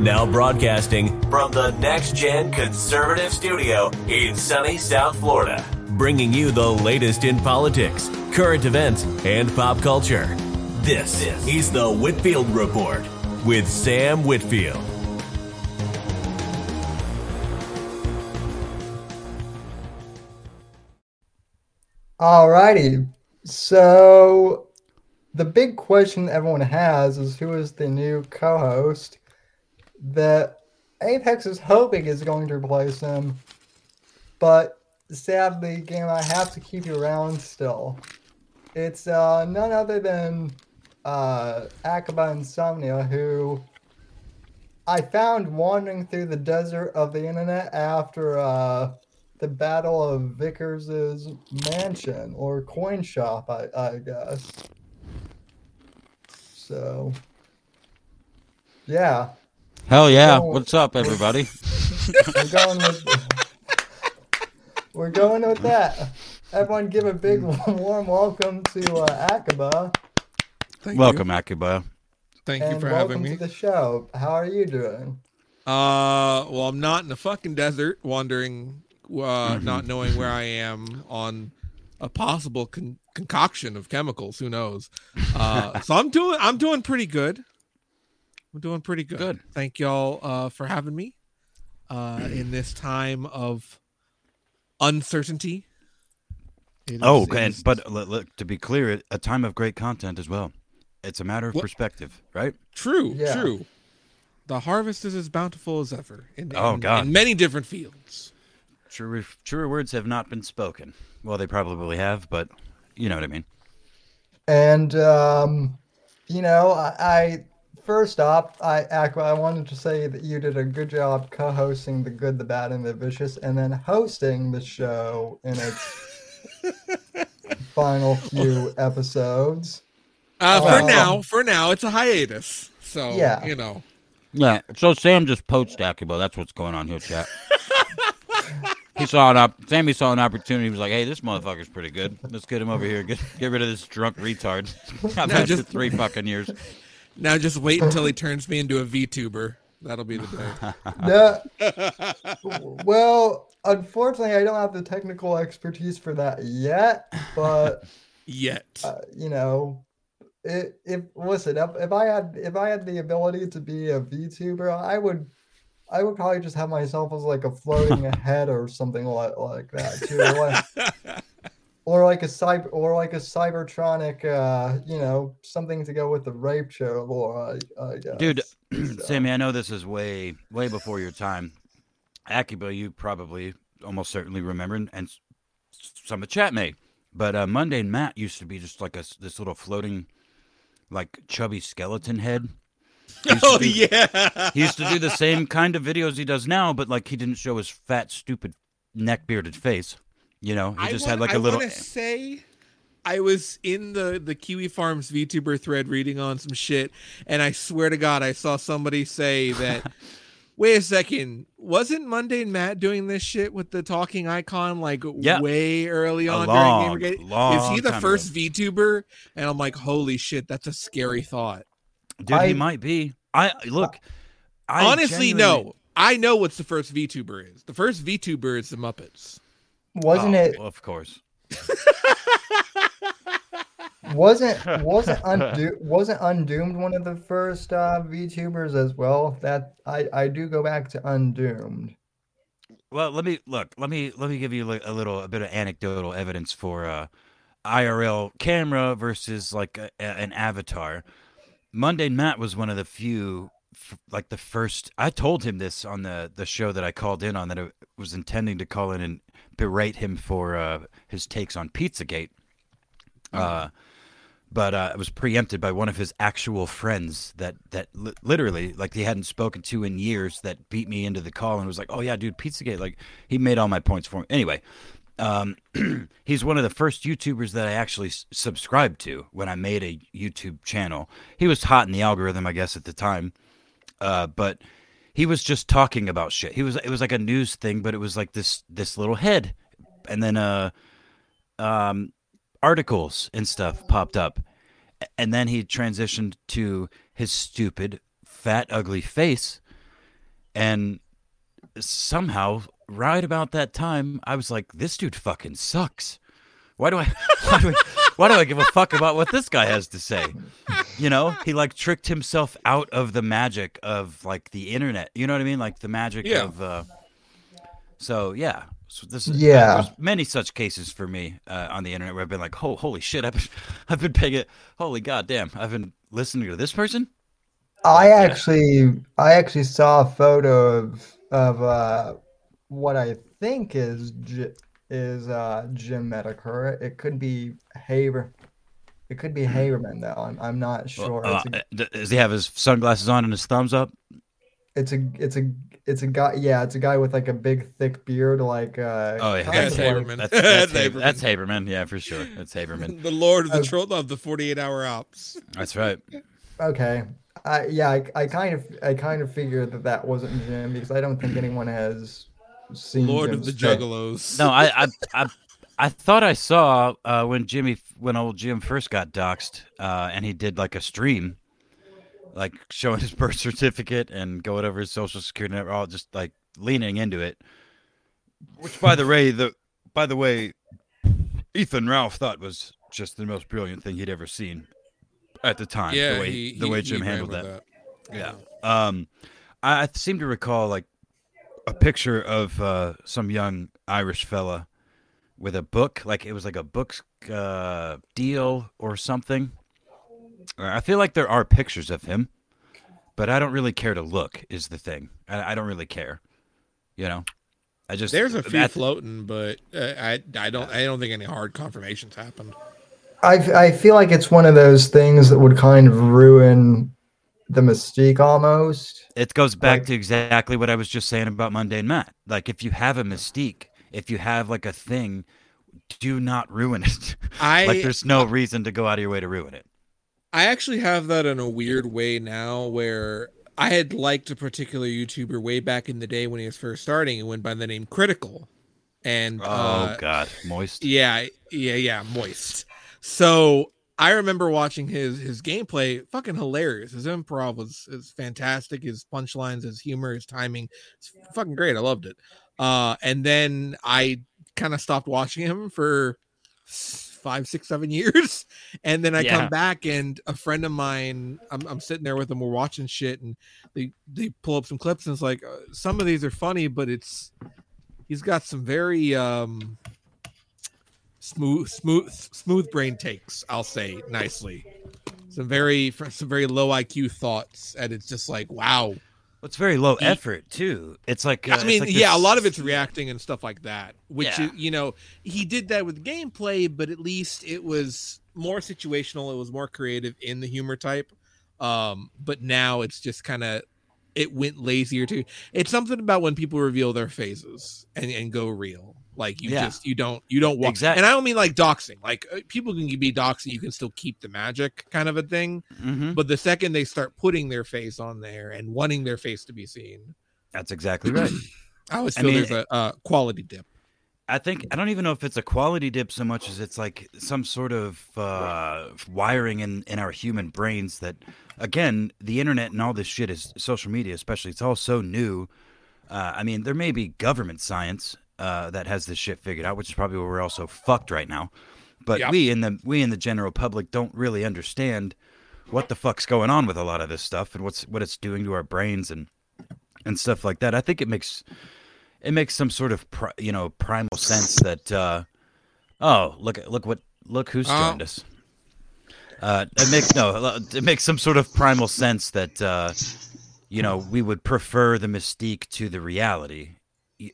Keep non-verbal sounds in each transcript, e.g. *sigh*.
Now broadcasting from the Next Gen Conservative Studio in sunny South Florida, bringing you the latest in politics, current events, and pop culture. This is the Whitfield Report with Sam Whitfield. Alrighty. So the big question everyone has is who is the new co-host that Apex is hoping is going to replace him, but sadly, game I have to keep you around still. It's uh, none other than uh, Akiba Insomnia, who I found wandering through the desert of the internet after uh, the Battle of Vickers' mansion or coin shop, I, I guess. So, yeah, Hell yeah. Go- What's up, everybody? we're going with we're going with that. Everyone, give a big warm welcome to uh, Akiba Thank Welcome, Akiba. Thank and you for welcome having me. Welcome to the show. How are you doing? Uh, well, I'm not in the fucking desert, wandering, uh, Mm-hmm. not knowing where I am on a possible con- concoction of chemicals. Who knows? Uh, so I'm doing, I'm doing pretty good. I'm doing pretty good. Good. Thank y'all uh, for having me uh, in this time of uncertainty. It Oh, is- and is- but look, look, to be clear, a time of great content as well. It's a matter of What- perspective, right? True, Yeah. true. The harvest is as bountiful as ever. In, Oh, in- God. in many different fields. Truer, truer words have not been spoken. Well, they probably have, but you know what I mean. And um, you know, I, I first off, I Aqua, I wanted to say that you did a good job co-hosting the good, the bad, and the vicious, and then hosting the show in its *laughs* final few episodes. Uh, for now, for now, it's a hiatus. So Yeah. you know, Yeah. So Sam just poached Akiba. That's what's going on here, chat. *laughs* he saw an op- Sammy saw an opportunity. He was like, "Hey, this motherfucker's pretty good. Let's get him over here. Get get rid of this drunk retard." *laughs* I've No, had just- for three fucking years. Now just wait until he turns me into a VTuber. That'll be the day. *laughs* No, well, unfortunately, I don't have the technical expertise for that yet. But Yet, uh, you know, it, if listen, if, if I had if I had the ability to be a VTuber, I would. I would probably just have myself as like a floating *laughs* head or something like, like that too, like, or like a cyber or like a cybertronic, uh, you know, something to go with the rape show lore. I, I guess. Dude, *clears throat* So- Sammy, I know this is way, way before your time. Akiba, you probably almost certainly remember, and s- some of the chat may. But uh, Mundane Matt used to be just like a s- this little floating, like chubby skeleton head. He oh do- yeah, *laughs* He used to do the same kind of videos he does now, but like he didn't show his fat, stupid, neck bearded face. You know, he I just wanna- had like I a little. wanna say. I was in the the Kiwi Farms VTuber thread reading on some shit, and I swear to God, I saw somebody say that. *laughs* Wait a second, wasn't Mundane Matt doing this shit with the talking icon like Yeah. way early A on long, during Gamergate? Is he the time first VTuber? And I'm like, holy shit, that's a scary thought. Dude, I- he might be. I look. I Honestly, genuinely- no. I know what's the first VTuber is. The first VTuber is the Muppets. Wasn't Oh, it? of course. *laughs* Wasn't wasn't *laughs* undo wasn't undoomed one of the first uh, VTubers as well? That I I do go back to undoomed. Well, let me look. Let me let me give you like a little a bit of anecdotal evidence for uh, IRL camera versus like a, a- an avatar. Mundane Matt was one of the few, f- like the first. I told him this on the the show that I called in on that I was intending to call in and berate him for uh, his takes on Pizzagate. Uh, but uh, it was preempted by one of his actual friends that that li- literally like he hadn't spoken to in years that beat me into the call and was like, "Oh yeah, dude, Pizzagate." Like he made all my points for me. Anyway, um, *clears throat* he's one of the first YouTubers that I actually s- subscribed to when I made a YouTube channel. He was hot in the algorithm, I guess, at the time. Uh, but he was just talking about shit. He was it was like a news thing, but it was like this this little head, and then uh, um, articles and stuff popped up, and then he transitioned to his stupid, fat, ugly face, and somehow, right about that time, I was like, "This dude fucking sucks." Why do I? *laughs* Why do I, why do I give a fuck about what this guy has to say? You know, he like tricked himself out of the magic of like the internet. You know what I mean? Like the magic Yeah. of. Uh, so yeah, so this is Yeah. There's many such cases for me uh, on the internet where I've been like, oh, holy shit, I've been, *laughs* I've been paying it. Holy goddamn, I've been listening to this person. I actually, I actually saw a photo of of uh, what I think is J- is uh, Jim Medicare. It could be Haber. It could be Haberman though. I'm I'm not sure. Uh, It's a, d- does he have his sunglasses on and his thumbs up? it's a it's a it's a guy. Yeah, it's a guy with like a big thick beard, like uh. Oh, yeah. That's like- Haberman. That's that's, *laughs* That's Haberman. that's Haberman. Yeah, for sure. That's Haberman. *laughs* the Lord of the Oh. troll of the 48 hour ops. That's right. Okay. I yeah, I, I kind of I kind of figured that that wasn't Jim because I don't think anyone has seen Lord of the face. Juggalos. No, I I I, I thought I saw uh, when Jimmy when old Jim first got doxxed, uh, and he did like a stream, like showing his birth *laughs* certificate and going over his social security number, all just like leaning into it. Which, by the way, the by the way, Ethan Ralph thought was just the most brilliant thing he'd ever seen at the time. yeah, the way he, the he- way he Jim handled that. that. Yeah. Um, I, I seem to recall like a picture of uh, some young Irish fella with a book, like it was like a book uh, deal or something. Uh, I feel like there are pictures of him, but I don't really care to look. Is the thing? I, I don't really care. You know, I just There's a few floating, but uh, I I don't I don't think any hard confirmations happened. I, I feel like it's one of those things that would kind of ruin the mystique almost. It goes back Like- to exactly what I was just saying about Mundane Matt. Like, if you have a mystique, if you have like a thing, do not ruin it. *laughs* I like, there's no reason to go out of your way to ruin it. I actually have that in a weird way now where I had liked a particular YouTuber way back in the day when he was first starting and went by the name Critikal. And Oh uh, God, moist. yeah, yeah, yeah, moist. So I remember watching his his gameplay, fucking hilarious. His improv was is fantastic. His punchlines, his humor, his timing, it's fucking great. I loved it. Uh, and then I kind of stopped watching him for five, six, seven *laughs* years, and then I Yeah. come back and a friend of mine, I'm, I'm sitting there with him, we're watching shit, and they they pull up some clips, and it's like uh, some of these are funny, but it's he's got some very um smooth smooth smooth brain takes i'll say nicely. Some very some very low iq thoughts and it's just like wow It's very low effort too. It's like uh, i mean like yeah a lot of it's reacting and stuff like that which Yeah. you know he did that with gameplay but at least it was more situational it was more creative in the humor type um but now it's just kind of it went lazier too it's something about when people reveal their phases and, and go real like you Yeah. just you don't you don't walk Exact- and i don't mean like doxing like uh, people can be doxing you can still keep the magic kind of a thing Mhm. but the second they start putting their face on there and wanting their face to be seen That's exactly right. *clears throat* i always I feel mean, there's a uh, quality dip I think I don't even know if it's a quality dip so much as it's like some sort of uh, wiring in in our human brains that, again, the internet and all this shit is social media, especially. It's all so new. Uh, I mean, there may be government science uh, that has this shit figured out, which is probably where we're also fucked right now. But Yep. we in the we in the general public don't really understand what the fuck's going on with a lot of this stuff and what's what it's doing to our brains and and stuff like that. I think it makes it makes some sort of pri- you know primal sense that uh oh look at look what look who's Oh. joined us uh it makes no it makes some sort of primal sense that uh you know we would prefer the mystique to the reality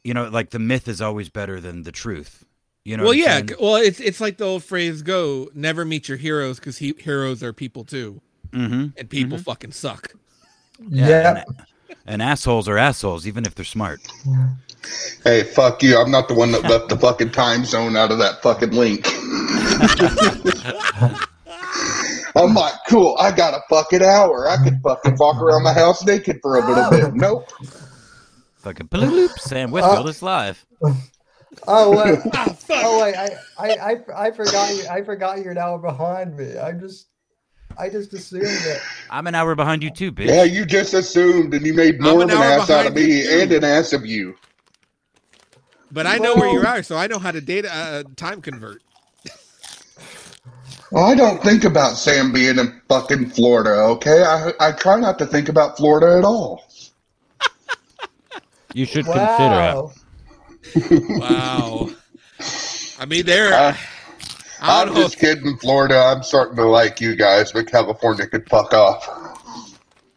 you know like the myth is always better than the truth you know well yeah saying? well it's it's like the old phrase go never meet your heroes because he, heroes are people too Mhm. and people fucking suck Yeah. and, and assholes are assholes even if they're smart Hey, fuck you. I'm not the one that left the fucking time zone out of that fucking link. *laughs* I'm like, cool, I got a fucking hour. I could fucking walk around my house naked for a little bit. Nope. Fucking bloop sam whitfield is live *laughs* Oh wait. *laughs* Oh wait. I, I I I forgot you. I forgot you're now behind me. I'm just. I just assumed that. I'm an hour behind you too, bitch. Yeah, you just assumed, and you made more an of an ass out of me too. and an ass of you. But I know where you are, so I know how to data uh, time convert. Well, I don't think about Sam being in fucking Florida, okay? I I try not to think about Florida at all. You should consider it. Wow. I mean, there. Uh, I I'm don't just kidding, Florida. I'm starting to like you guys, but California could fuck off.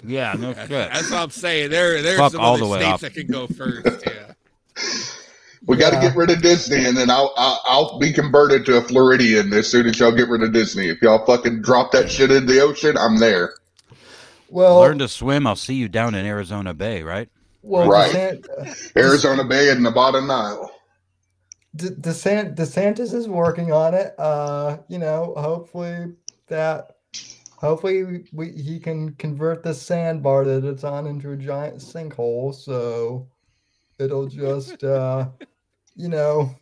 Yeah, no shit. That's what I'm saying. There, there's Fuck some all other the states up. that can go first. Yeah. We got to get rid of Disney, and then I'll, I'll I'll be converted to a Floridian as soon as y'all get rid of Disney. If y'all fucking drop that shit in the ocean, I'm there. Well, Learn to swim. I'll see you down in Arizona Bay, right? Well, Right. DeSant- Arizona Bay and Nevada Nile. De- DeSant- DeSantis is working on it. Uh, you know, hopefully that, hopefully we, he can convert the sandbar that it's on into a giant sinkhole. So it'll just, uh, you know,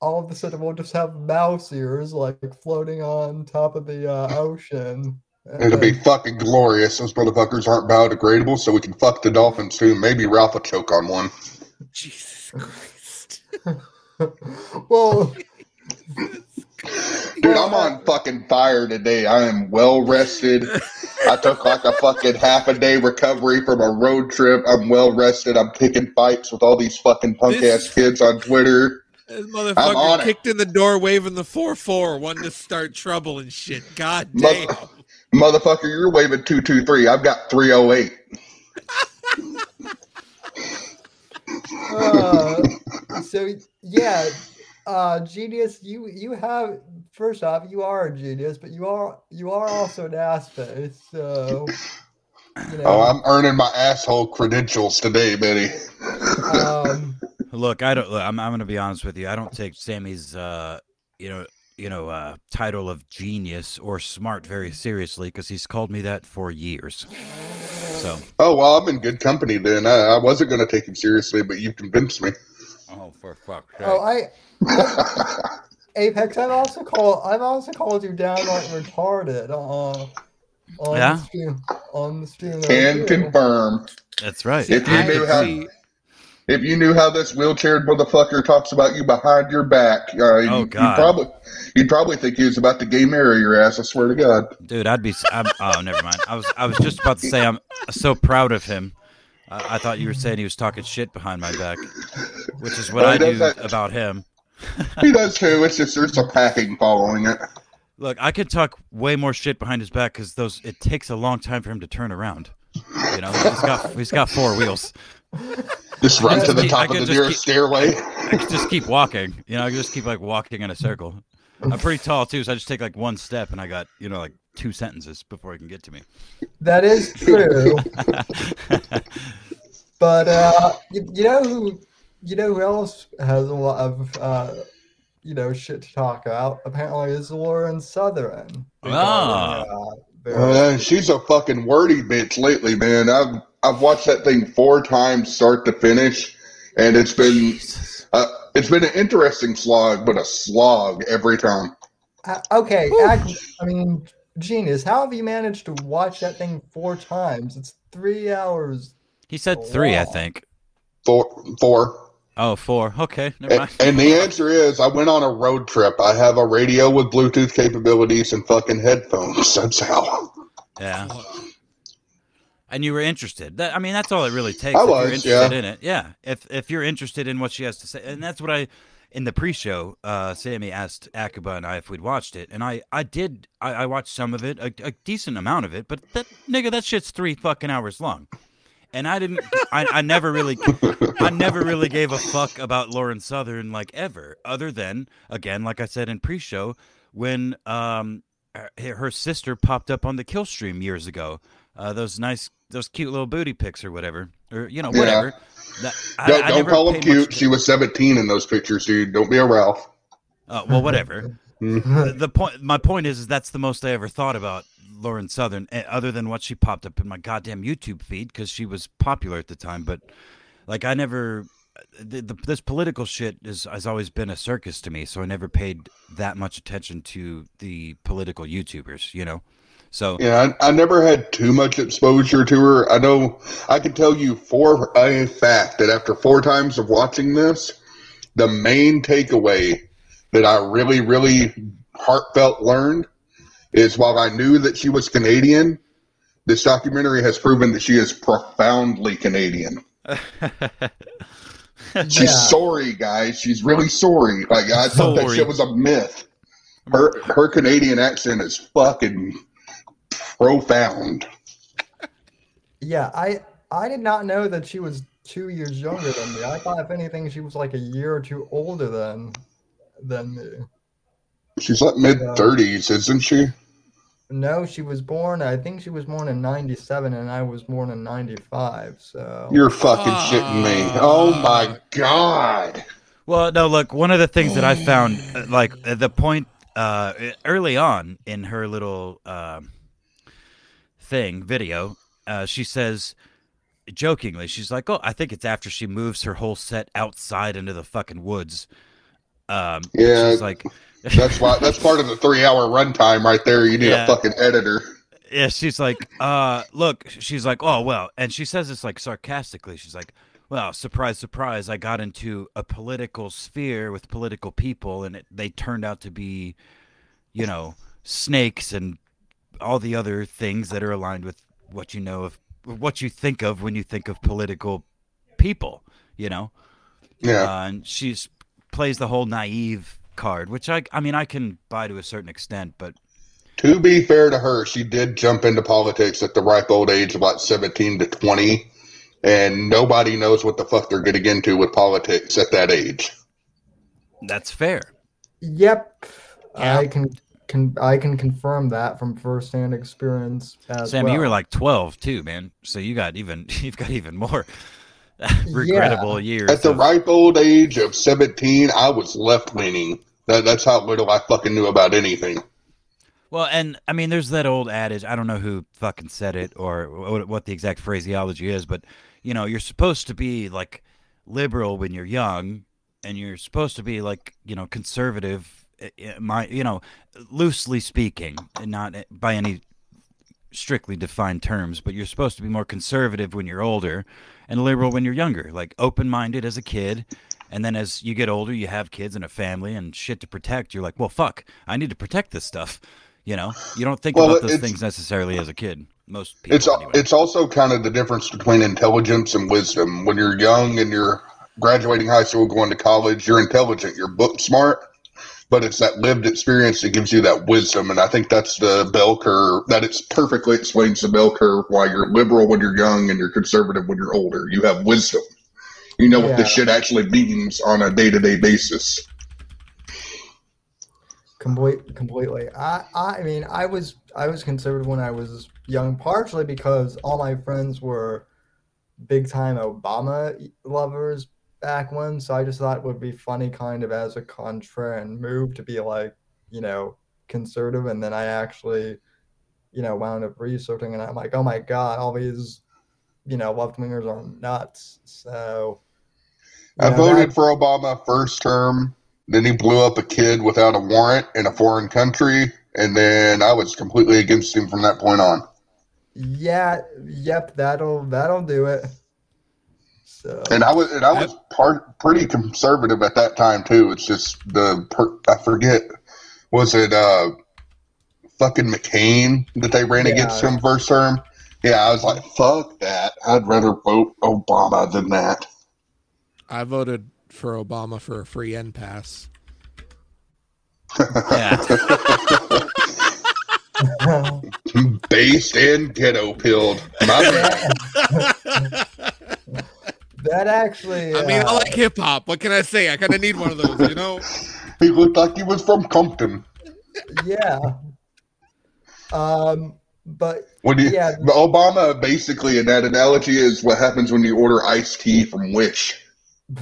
all of a sudden we'll just have mouse ears like floating on top of the uh, ocean. It'll be uh, fucking glorious. Those motherfuckers aren't biodegradable, so we can fuck the dolphins too. Maybe Ralph will choke on one. Jesus Christ. *laughs* well, *laughs* Dude, I'm on fucking fire today. I am well rested. I took like a fucking half a day recovery from a road trip. I'm well rested. I'm picking fights with all these fucking punk ass *laughs* kids on Twitter. This I'm motherfucker on it. kicked in the door waving the 4 4, wanting to start trouble and shit. God Mother- damn. Motherfucker, you're waving 223. I've got 308. uh, so yeah, uh, genius. You you have first off, you are a genius, but you are you are also an ass face. So you know, Oh, I'm earning my asshole credentials today, Betty. um, Look, I don't. Look, I'm. I'm going to be honest with you. I don't take Sammy's, uh, you know, you know, uh, title of genius or smart very seriously because he's called me that for years. So, Oh, well, I'm in good company then. I, I wasn't going to take him seriously, but you convinced me. oh, for fuck's sake! oh, I Apex. I've also called I've also called you downright retarded. Uh, on Yeah? the stream, on the stream. Can confirm. That's right. If you I knew could how- see- If you knew how this wheelchair motherfucker talks about you behind your back, uh, you, Oh, you'd God. probably you'd probably think he was about to gay marry your ass. I swear to God. Dude, I'd be. I'm, oh, never mind. I was. I was just about to say I'm so proud of him. I, I thought you were saying he was talking shit behind my back, which is what I do that. about him. He does too. It's just there's some packing following it. Look, I could talk way more shit behind his back because those. It takes a long time for him to turn around. You know, he's got he's got four wheels. *laughs* Just run I to the keep- top of the nearest keep- stairway. I could just keep walking. You know, I could just keep like walking in a circle. I'm pretty *laughs* tall too, so I just take like one step and I got you know like two sentences before he can get to me. That is true. *laughs* but uh, you, you know who you know who else has a lot of uh, you know shit to talk about? Apparently, is Lauren Southern. Ah. regarding, uh, Uh, she's a fucking wordy bitch lately, man. I've I've watched that thing four times, start to finish, and it's been uh, it's been an interesting slog, but a slog every time. Uh, okay, act, I mean, genius. How have you managed to watch that thing four times? It's three hours. He said three, I think. Four, four. Oh, four. Okay, never And, mind. and the answer is, I went on a road trip. I have a radio with Bluetooth capabilities and fucking headphones. *laughs* That's how. Yeah. And you were interested. That, I mean, that's all it really takes. I was, interested yeah. in it. Yeah. If if you're interested in what she has to say, and that's what I in the pre-show. Uh, Sammy asked Akiba and I if we'd watched it, and I I did. I, I watched some of it, a, a decent amount of it, but that nigga, that shit's three fucking hours long. And I didn't. *laughs* I, I never really. I never really gave a fuck about Lauren Southern like ever, other than again, like I said in pre-show, when um her, her sister popped up on the kill stream years ago. Uh, those nice, those cute little booty pics or whatever, or you know, Yeah. whatever. That, I, Don't, I don't call them cute. She was 17 in those pictures, dude. Don't be a Ralph. Uh, well, whatever. *laughs* the, the point, my point is, is that's the most I ever thought about Lauren Southern, eh, other than what she popped up in my goddamn YouTube feed because she was popular at the time. But like, I never, the, the, this political shit is, has always been a circus to me, so I never paid that much attention to the political YouTubers, you know. So Yeah, I, I never had too much exposure to her. I know I can tell you for a fact that after four times of watching this, the main takeaway that I really, really heartfelt learned is while I knew that she was Canadian, this documentary has proven that she is profoundly Canadian. *laughs* She's Yeah. sorry, guys. She's really sorry. Like I thought that Sorry. shit was a myth. Her her Canadian accent is fucking profound. Yeah, I I did not know that she was two years younger than me. I thought if anything she was like a year or two older than than me. She's like mid thirties, isn't she? No, she was born. I think she was born in '97, and I was born in '95. So You're fucking shitting me. Oh my god. Well, no, look, one of the things that I found, uh, like at the point uh, early on in her little um thing video, uh, she says jokingly, she's like, "Oh, I think it's after she moves her whole set outside into the fucking woods." Um, Yeah. she's like, That's why that's part of the three hour runtime right there. You need Yeah. a fucking editor. Yeah, she's like, uh, look, she's like, oh, well, and she says this like sarcastically. She's like, well, surprise, surprise, I got into a political sphere with political people, and it, they turned out to be, you know, snakes and all the other things that are aligned with what you know of, what you think of when you think of political people, you know? Yeah. Uh, and she's plays the whole naive card, which I, I mean, I can buy to a certain extent, but To be fair to her, she did jump into politics at the ripe old age of like 17 to 20, and nobody knows what the fuck they're getting into with politics at that age. that's fair. Yep, Yeah. I can can I can confirm that from firsthand experience as Sam, well. you were like twelve too, man. So you got even *laughs* you've got even more *laughs* regrettable years. At the of- ripe old age of 17, I was left leaning. That, that's how little I fucking knew about anything. well, and I mean, there's that old adage. I don't know who fucking said it or what, what the exact phraseology is, but you know, you're supposed to be like liberal when you're young, and you're supposed to be like you know conservative. Eh, eh, My, you know, loosely speaking, and not eh, by any strictly defined terms, but you're supposed to be more conservative when you're older and liberal when you're younger, like open minded as a kid. And then as you get older, you have kids and a family and shit to protect. You're like, well, fuck, I need to protect this stuff. You know, you don't think Well, about those things necessarily as a kid. Most people, It's anyway. it's also kind of the difference between intelligence and wisdom. When you're young and you're graduating high school, going to college, you're intelligent, you're book smart, but it's that lived experience that gives you that wisdom. And I think that's the bell curve. That it's perfectly explains the bell curve why you're liberal when you're young and you're conservative when you're older. You have wisdom. You know what this shit actually means on a day to day basis. Complete, completely. I, I mean, I was, I was conservative when I was young, partially because all my friends were big time Obama lovers back when. So I just thought it would be funny, kind of as a contrarian move, to be like, you know, conservative. And then I actually, you know, wound up researching, and I'm like, oh my god, all these, you know, left wingers are nuts. So I know, voted that- for Obama first term. Then he blew up a kid without a warrant in a foreign country. And then I was completely against him from that point on. Yeah, yep, that'll that'll do it. So And I was and I was part pretty conservative at that time too. It's just the per, I forget was it uh fucking McCain that they ran Yeah. against him first term. Yeah, I was like, fuck that. I'd rather vote Obama than that. I voted for Obama for a free end pass. *laughs* yeah. Based and ghetto pilled. My man. *laughs* that actually I mean, I uh, like hip hop. What can I say? I kind of need one of those, you know. He looked like he was from Compton. yeah. Um but When you, Yeah. Obama basically in that analogy is what happens when you order iced tea from Wish. *laughs*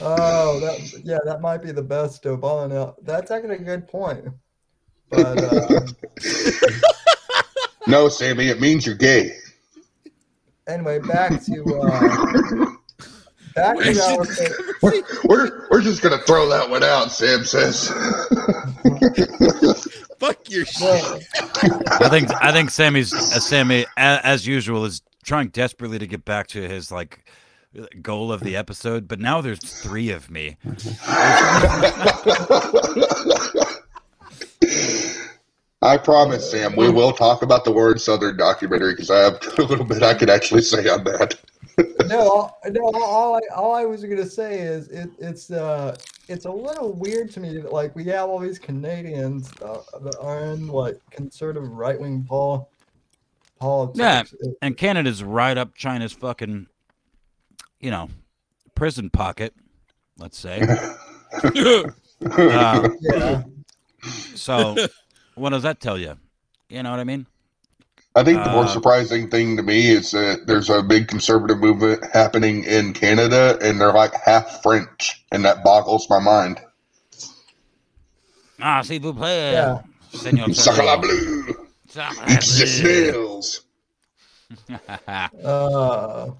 oh, that yeah, that might be the best Obama. Now, that's actually a good point. But uh, *laughs* No, Sammy, it means you're gay. anyway, back to uh, *laughs* back to our, We're, we're, we're just gonna throw that one out, Sam says. *laughs* Fuck your shit. I think I think Sammy's uh, Sammy a, as usual is trying desperately to get back to his like goal of the episode, but now there's three of me. *laughs* I promise, Sam, we will talk about the Word Southern documentary because I have *laughs* a little bit I could actually say on that. *laughs* no, no. All I, all I was gonna say is it, it's uh it's a little weird to me that like we have all these Canadians uh, that are in like conservative right wing pol politics. Yeah. And Canada's right up China's fucking, you know, prison pocket. Let's say. *laughs* Uh, yeah. so, what does that tell you? You know what I mean? I think the more Uh, surprising thing to me is that there's a big conservative movement happening in Canada, and they're like half French, and that boggles my mind. Ah, s'il vous plaît, Yeah. Senor Sacre Trudeau. bleu, Sacre it's the bleu. snails. *laughs* Uh,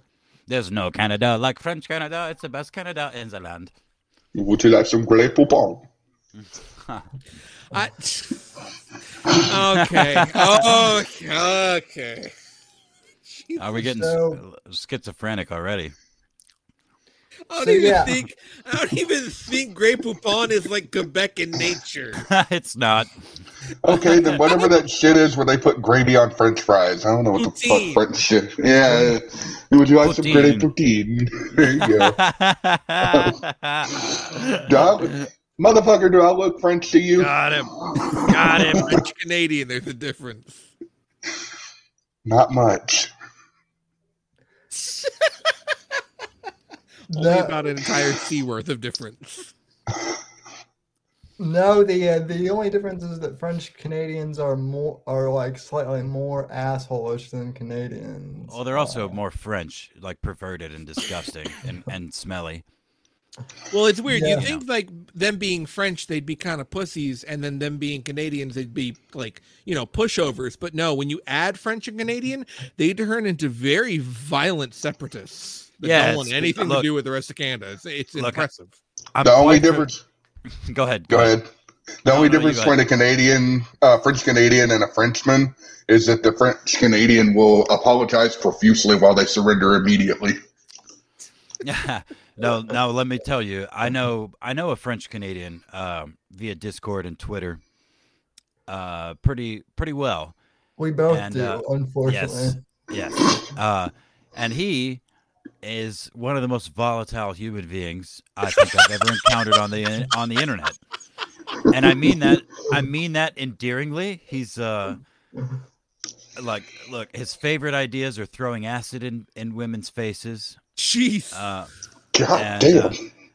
There's no Canada like French Canada. It's the best Canada in the land. Would you like some Grey Poupon? *laughs* I, okay. Oh, okay. Are we getting So- uh, schizophrenic already? I don't So, even yeah. think. I don't even think Grey Poupon is like Quebec in nature. *laughs* it's not. Okay, then whatever that shit is where they put gravy on French fries. I don't know what the fuck French shit. Yeah. Would you like some Poutine. Grey Poutine? *laughs* There you go. *laughs* Do I- motherfucker, do I look French to you? Got him. Got him. *laughs* French Canadian, there's a difference. Not much. *laughs* Only no, about an entire C worth of difference. *laughs* no. The uh, the only difference is that French Canadians are more are like slightly more assholeish than Canadians. Well, they're also Uh, more French, like perverted and disgusting and, and smelly. Well, it's weird. Yeah. You think like them being French, they'd be kind of pussies, and then them being Canadians, they'd be like you know pushovers. But no, when you add French and Canadian, they turn into very violent separatists that Yeah, don't want anything look- to do with the rest of Canada. It's, it's Look, impressive. I'm The only quite fa- difference. *laughs* Go ahead. Go ahead. The only no, you difference between a Canadian, uh, French Canadian, and a Frenchman is that the French Canadian will apologize profusely while they surrender immediately. *laughs* no, no. Let me tell you, I know, I know a French Canadian um, via Discord and Twitter, uh, pretty, pretty well. we both and, do, uh, unfortunately. Yes, yes. Uh, and he is one of the most volatile human beings I think I've ever encountered on the on the internet. And I mean that. I mean that endearingly. He's uh, like, look, his favorite ideas are throwing acid in in women's faces. Jeez. Uh, God and, damn. uh,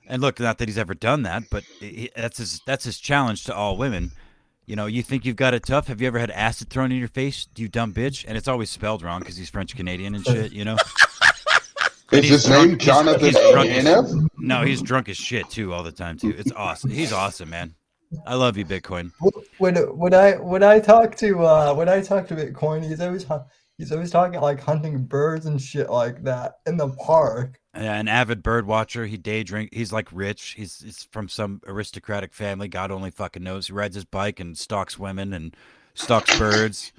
and look, not that he's ever done that, but he, that's his that's his challenge to all women. You know, you think you've got it tough. Have you ever had acid thrown in your face, you dumb bitch? And it's always spelled wrong because he's French Canadian and shit. You know. *laughs* is his drunk- name he's- Jonathan he's drunk as- No, he's drunk as shit too all the time too. It's awesome. He's awesome, man. I love you, Bitcoin. when when I when I talk to uh when I talk to Bitcoin, he's always he's always talking like hunting birds and shit like that in the park. An avid bird watcher. He day drink. He's like rich. He's he's from some aristocratic family. God only fucking knows. He rides his bike and stalks women and stalks birds.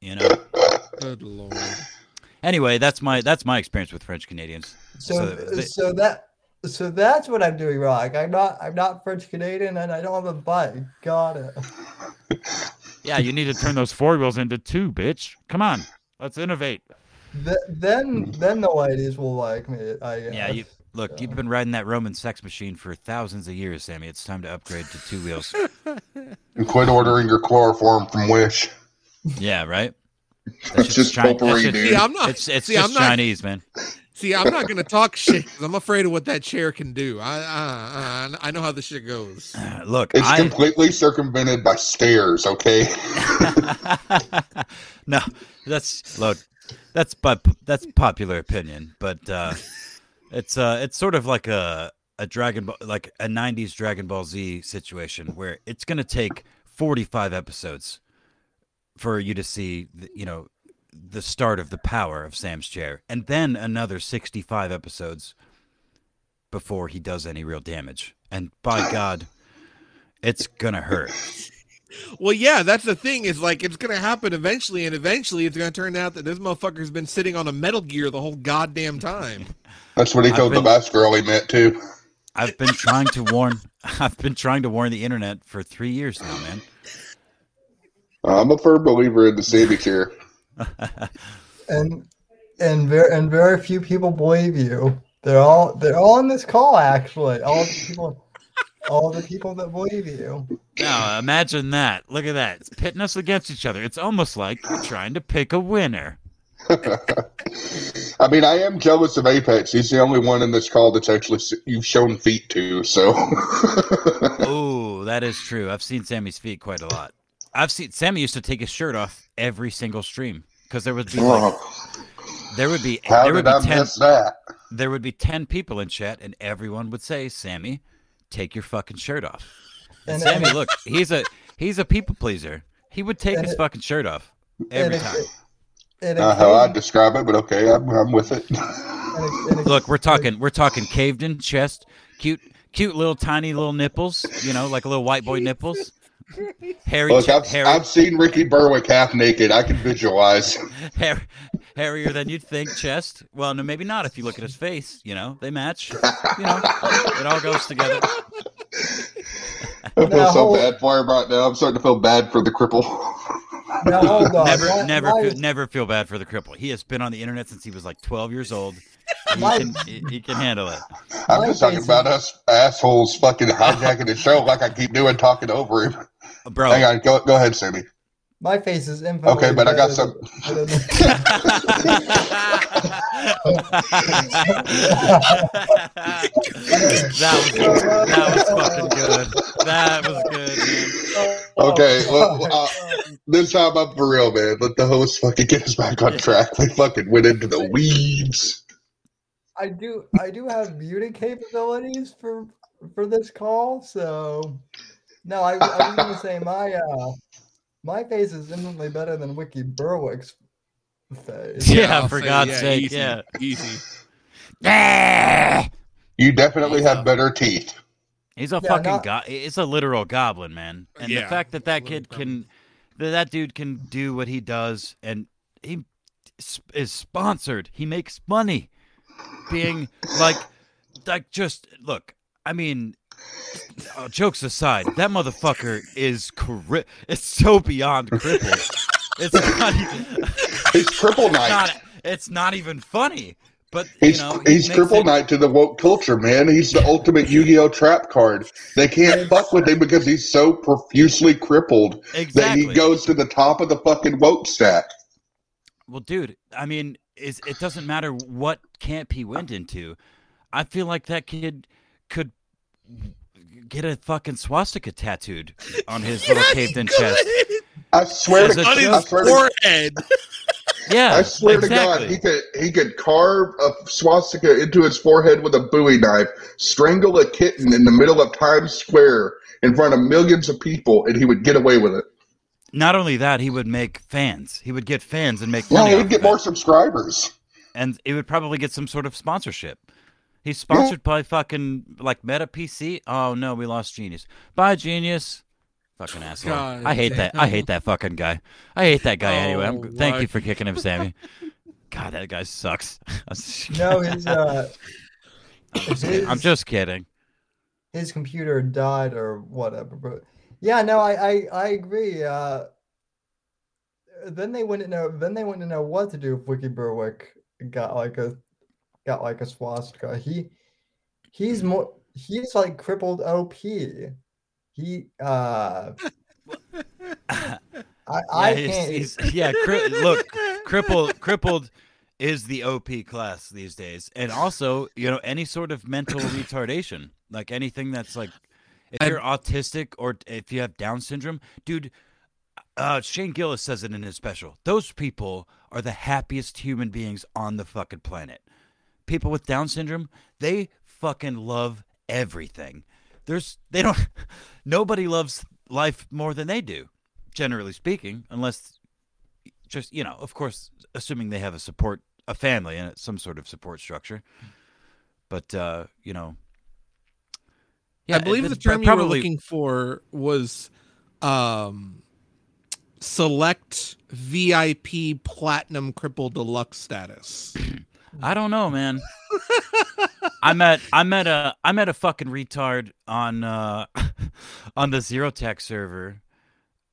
You know. Good lord. Anyway, that's my that's my experience with French Canadians. So So so, that so that's what I'm doing wrong. I'm not I'm not French Canadian and I don't have a bike. Got it. *laughs* Yeah, you need to turn those four wheels into two, bitch. Come on, let's innovate. Th- then then the ladies will like me. I guess. Yeah, you look. You've been riding that Roman sex machine for thousands of years, Sammy. It's time to upgrade to two wheels. *laughs* And quit ordering your chloroform from Wish. Yeah, right. *laughs* That's just Chi- potpourri, that's dude. See, I'm not. It's it's see, just I'm not. Chinese, man. *laughs* See, I'm not gonna talk shit 'cause I'm afraid of what that chair can do. I, uh, uh, I know how this shit goes. Look, It's I completely circumvented by stairs, okay? no, that's look, that's but that's popular opinion, but uh, it's uh, it's sort of like a a Dragon Ball, like a '90s Dragon Ball Z situation where it's gonna take 45 episodes for you to see, the- you know, the start of the power of Sam's chair, and then another 65 episodes before he does any real damage. And by God, it's gonna hurt. Well, yeah, that's the thing. Is like it's gonna happen eventually, and eventually it's gonna turn out that this motherfucker's been sitting on a Metal Gear the whole goddamn time. *laughs* That's what he told been- the mask girl he met too. I've been trying to warn. *laughs* I've been trying to warn the internet for three years now, man. I'm a firm believer in the Sammy chair. *laughs* and and very and very few people believe you. They're all they're all on this call actually. All the people, all the people that believe you. Now imagine that. Look at that. It's pitting us against each other. It's almost like trying to pick a winner. *laughs* I mean, I am jealous of Apex. He's the only one in this call that's actually you've shown feet to. So, *laughs* Oh, that is true. I've seen Sammy's feet quite a lot. I've seen Sammy used to take his shirt off every single stream because there would be like there would be how there would did be I ten that? there would be ten people in chat and everyone would say, "Sammy, take your fucking shirt off." And And- Sammy, and- look, he's a he's a people pleaser. He would take his it- fucking shirt off every and, time. and, Not how I'd describe it, but okay, I'm, I'm with it. and, Look, we're talking we're talking caved in chest, cute cute little tiny little nipples, you know, like a little white boy nipples. *laughs* Hairy, Look, che- I've, hairy, I've seen Ricky Berwick half naked. I can visualize. *laughs* hair, hairier than you'd think chest. Well, no, maybe not if you look at his face. You know, they match. You know, it all goes together. I feel Now, so hold- bad for him right now. I'm starting to feel bad for the cripple. now hold on. Never, My- never, my- feel, never feel bad for the cripple. He has been on the internet since he was like 12 years old. He My- can, he, he can handle it. I'm My just talking about us assholes fucking hijacking the show like I keep doing, talking over him. Bro, Hang on, go, go ahead, Sammy. My face is infinitely Okay, but I got some. than- better than- that was good. That was fucking good. That was good, man. Okay, Oh, well, uh, this time I'm for real, man. Let the host fucking get us back on track. We fucking went into the weeds. I do I do have muting capabilities for for this call, so no, I, I was gonna say my uh my face is infinitely better than Ricky Berwick's face. Yeah, I'll for say, God's yeah, sake, easy, yeah. easy. You definitely have better teeth. He's a Yeah, fucking not- go- It's a literal goblin, man. And the fact that that literal kid can, that that dude can do what he does, and he is sponsored. He makes money, being like, like just look. I mean, uh, jokes aside, that motherfucker is cri- It's so beyond crippled. it's not. *laughs* Even, He's Cripple Knight. not. It's not even funny. But He's you know, he he's Cripple it- Knight to the woke culture, man. He's the ultimate Yu-Gi-Oh trap card. They can't fuck with him because he's so profusely crippled that he goes to the top of the fucking woke stack. Well, dude, I mean, is it doesn't matter what camp he went into. I feel like that kid could get a fucking swastika tattooed on his *laughs* little caved in chest. I swear As to a On his forehead. *laughs* Yeah, I swear exactly. to God, he could he could carve a swastika into his forehead with a Bowie knife, strangle a kitten in the middle of Times Square in front of millions of people, and he would get away with it. Not only that, he would make fans. He would get fans and make Yeah, money. he'd get more it. subscribers. and it would probably get some sort of sponsorship. He's sponsored by fucking like Meta PC. Oh no, we lost Genius. Bye, Genius. Fucking asshole. God I hate that. I hate that fucking guy. I hate that guy anyway. I'm, Oh, thank you for kicking him, Sammy. *laughs* God, that guy sucks. *laughs* No, his uh *laughs* his, I'm just kidding. his computer died or whatever. But yeah, no, I I, I agree. Uh, then they wouldn't know. Then they wouldn't know what to do if Ricky Berwick got like a got like a swastika. He he's more he's like crippled OP. He uh. *laughs* I, I Yeah, he's- can't. he's- yeah, cri- look, crippled, crippled is the OP class these days, and also, you know, any sort of mental *coughs* retardation, like anything that's like, if you're autistic or if you have Down syndrome, dude. Uh, Shane Gillis says it in his special. Those people are the happiest human beings on the fucking planet. People with Down syndrome, they fucking love everything. There's, they don't, *laughs* nobody loves life more than they do generally speaking, unless just you know, of course, assuming they have a support, a family, and some sort of support structure. But uh, you know, yeah, I believe the it term you probably were looking for was um select VIP platinum cripple deluxe status. *clears throat* I don't know, man. I met I met a I met a fucking retard on uh *laughs* on the Zero Tech server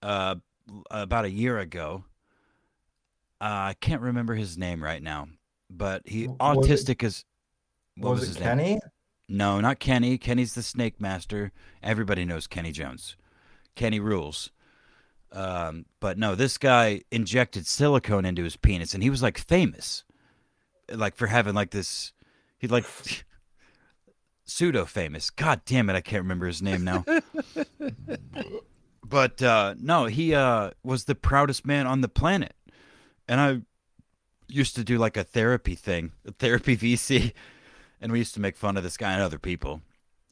uh about a year ago. Uh, I can't remember his name right now, but he was it- autistic is what was, was, it his name? Kenny? No, not Kenny. Kenny's the Snake Master. Everybody knows Kenny Jones. Kenny rules. Um, but no, this guy injected silicone into his penis, and he was like famous, like for having like this. He like pseudo famous. God damn it, I can't remember his name now. but uh, no, he uh, was the proudest man on the planet, and I used to do like a therapy thing, a therapy *laughs* VC, and we used to make fun of this guy and other people,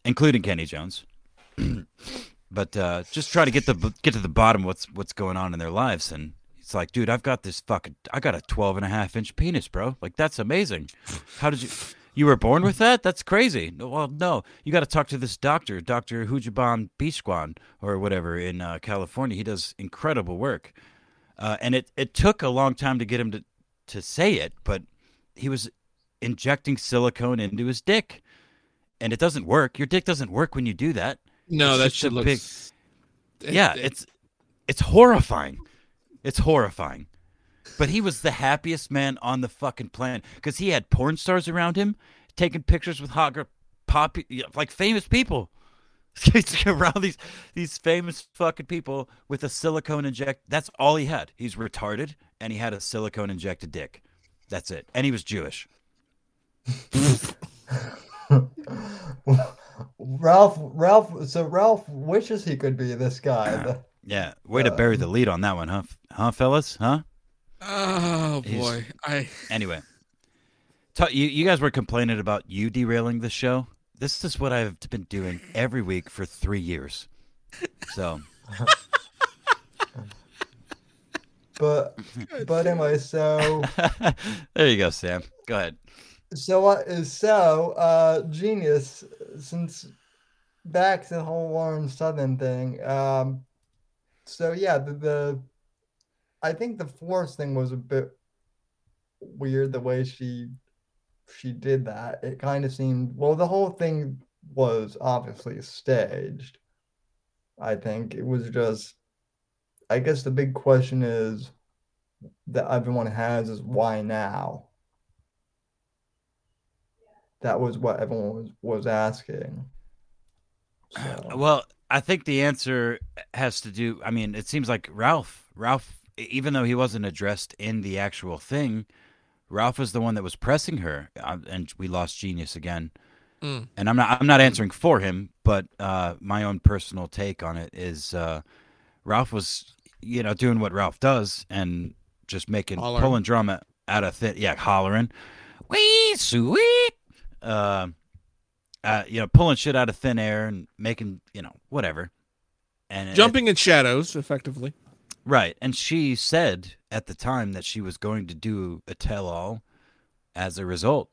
including Kenny Jones. *clears throat* but uh, just try to get the get to the bottom what's what's going on in their lives, and it's like, dude, I've got this fucking, I got a 12 and a half inch penis, bro. Like that's amazing. How did you? You were born with that? That's crazy. Well, no, you got to talk to this doctor, Doctor Hujaban Bishwan or whatever in uh, California. He does incredible work, uh, and it it took a long time to get him to to say it, but he was injecting silicone into his dick, and it doesn't work. Your dick doesn't work when you do that. No, It's that shit a looks Yeah, it- it's it's horrifying. It's horrifying. But he was the happiest man on the fucking planet because he had porn stars around him taking pictures with hot girl, pop, like famous people. *laughs* Around these these famous fucking people with a silicone inject. That's all he had. He's retarded and he had a silicone injected dick. That's it. And he was Jewish. *laughs* Ralph, Ralph. So Ralph wishes he could be this guy. The- Yeah. Way to bury the lead on that one, huh? Huh, fellas? Huh? Oh He's- boy, I Anyway, ta- you you guys were complaining about you derailing the show. This is what I've been doing every week for three years. So *laughs* but, but anyway, so *laughs* there you go, Sam. Go ahead. so what is so uh genius since back to the whole Lauren Southern thing. Um, so yeah, the, the I think the force thing was a bit weird the way she she did that. It kind of seemed well, the whole thing was obviously staged. I think it was just. I guess the big question is that everyone has is why now? That was what everyone was, was asking. So, *sighs* Well, I think the answer has to do. I mean, it seems like Ralph. Ralph, even though he wasn't addressed in the actual thing, Ralph was the one that was pressing her, uh, and we lost Genius again. Mm. And I'm not. I'm not answering for him, but uh, my own personal take on it is uh, Ralph was, you know, doing what Ralph does and just making Hollering. pulling drama out of thin. Yeah, hollering, wee sweet. Uh, uh, you know, pulling shit out of thin air and making, you know, whatever. And it- jumping in shadows effectively. right. And she said at the time that she was going to do a tell all as a result.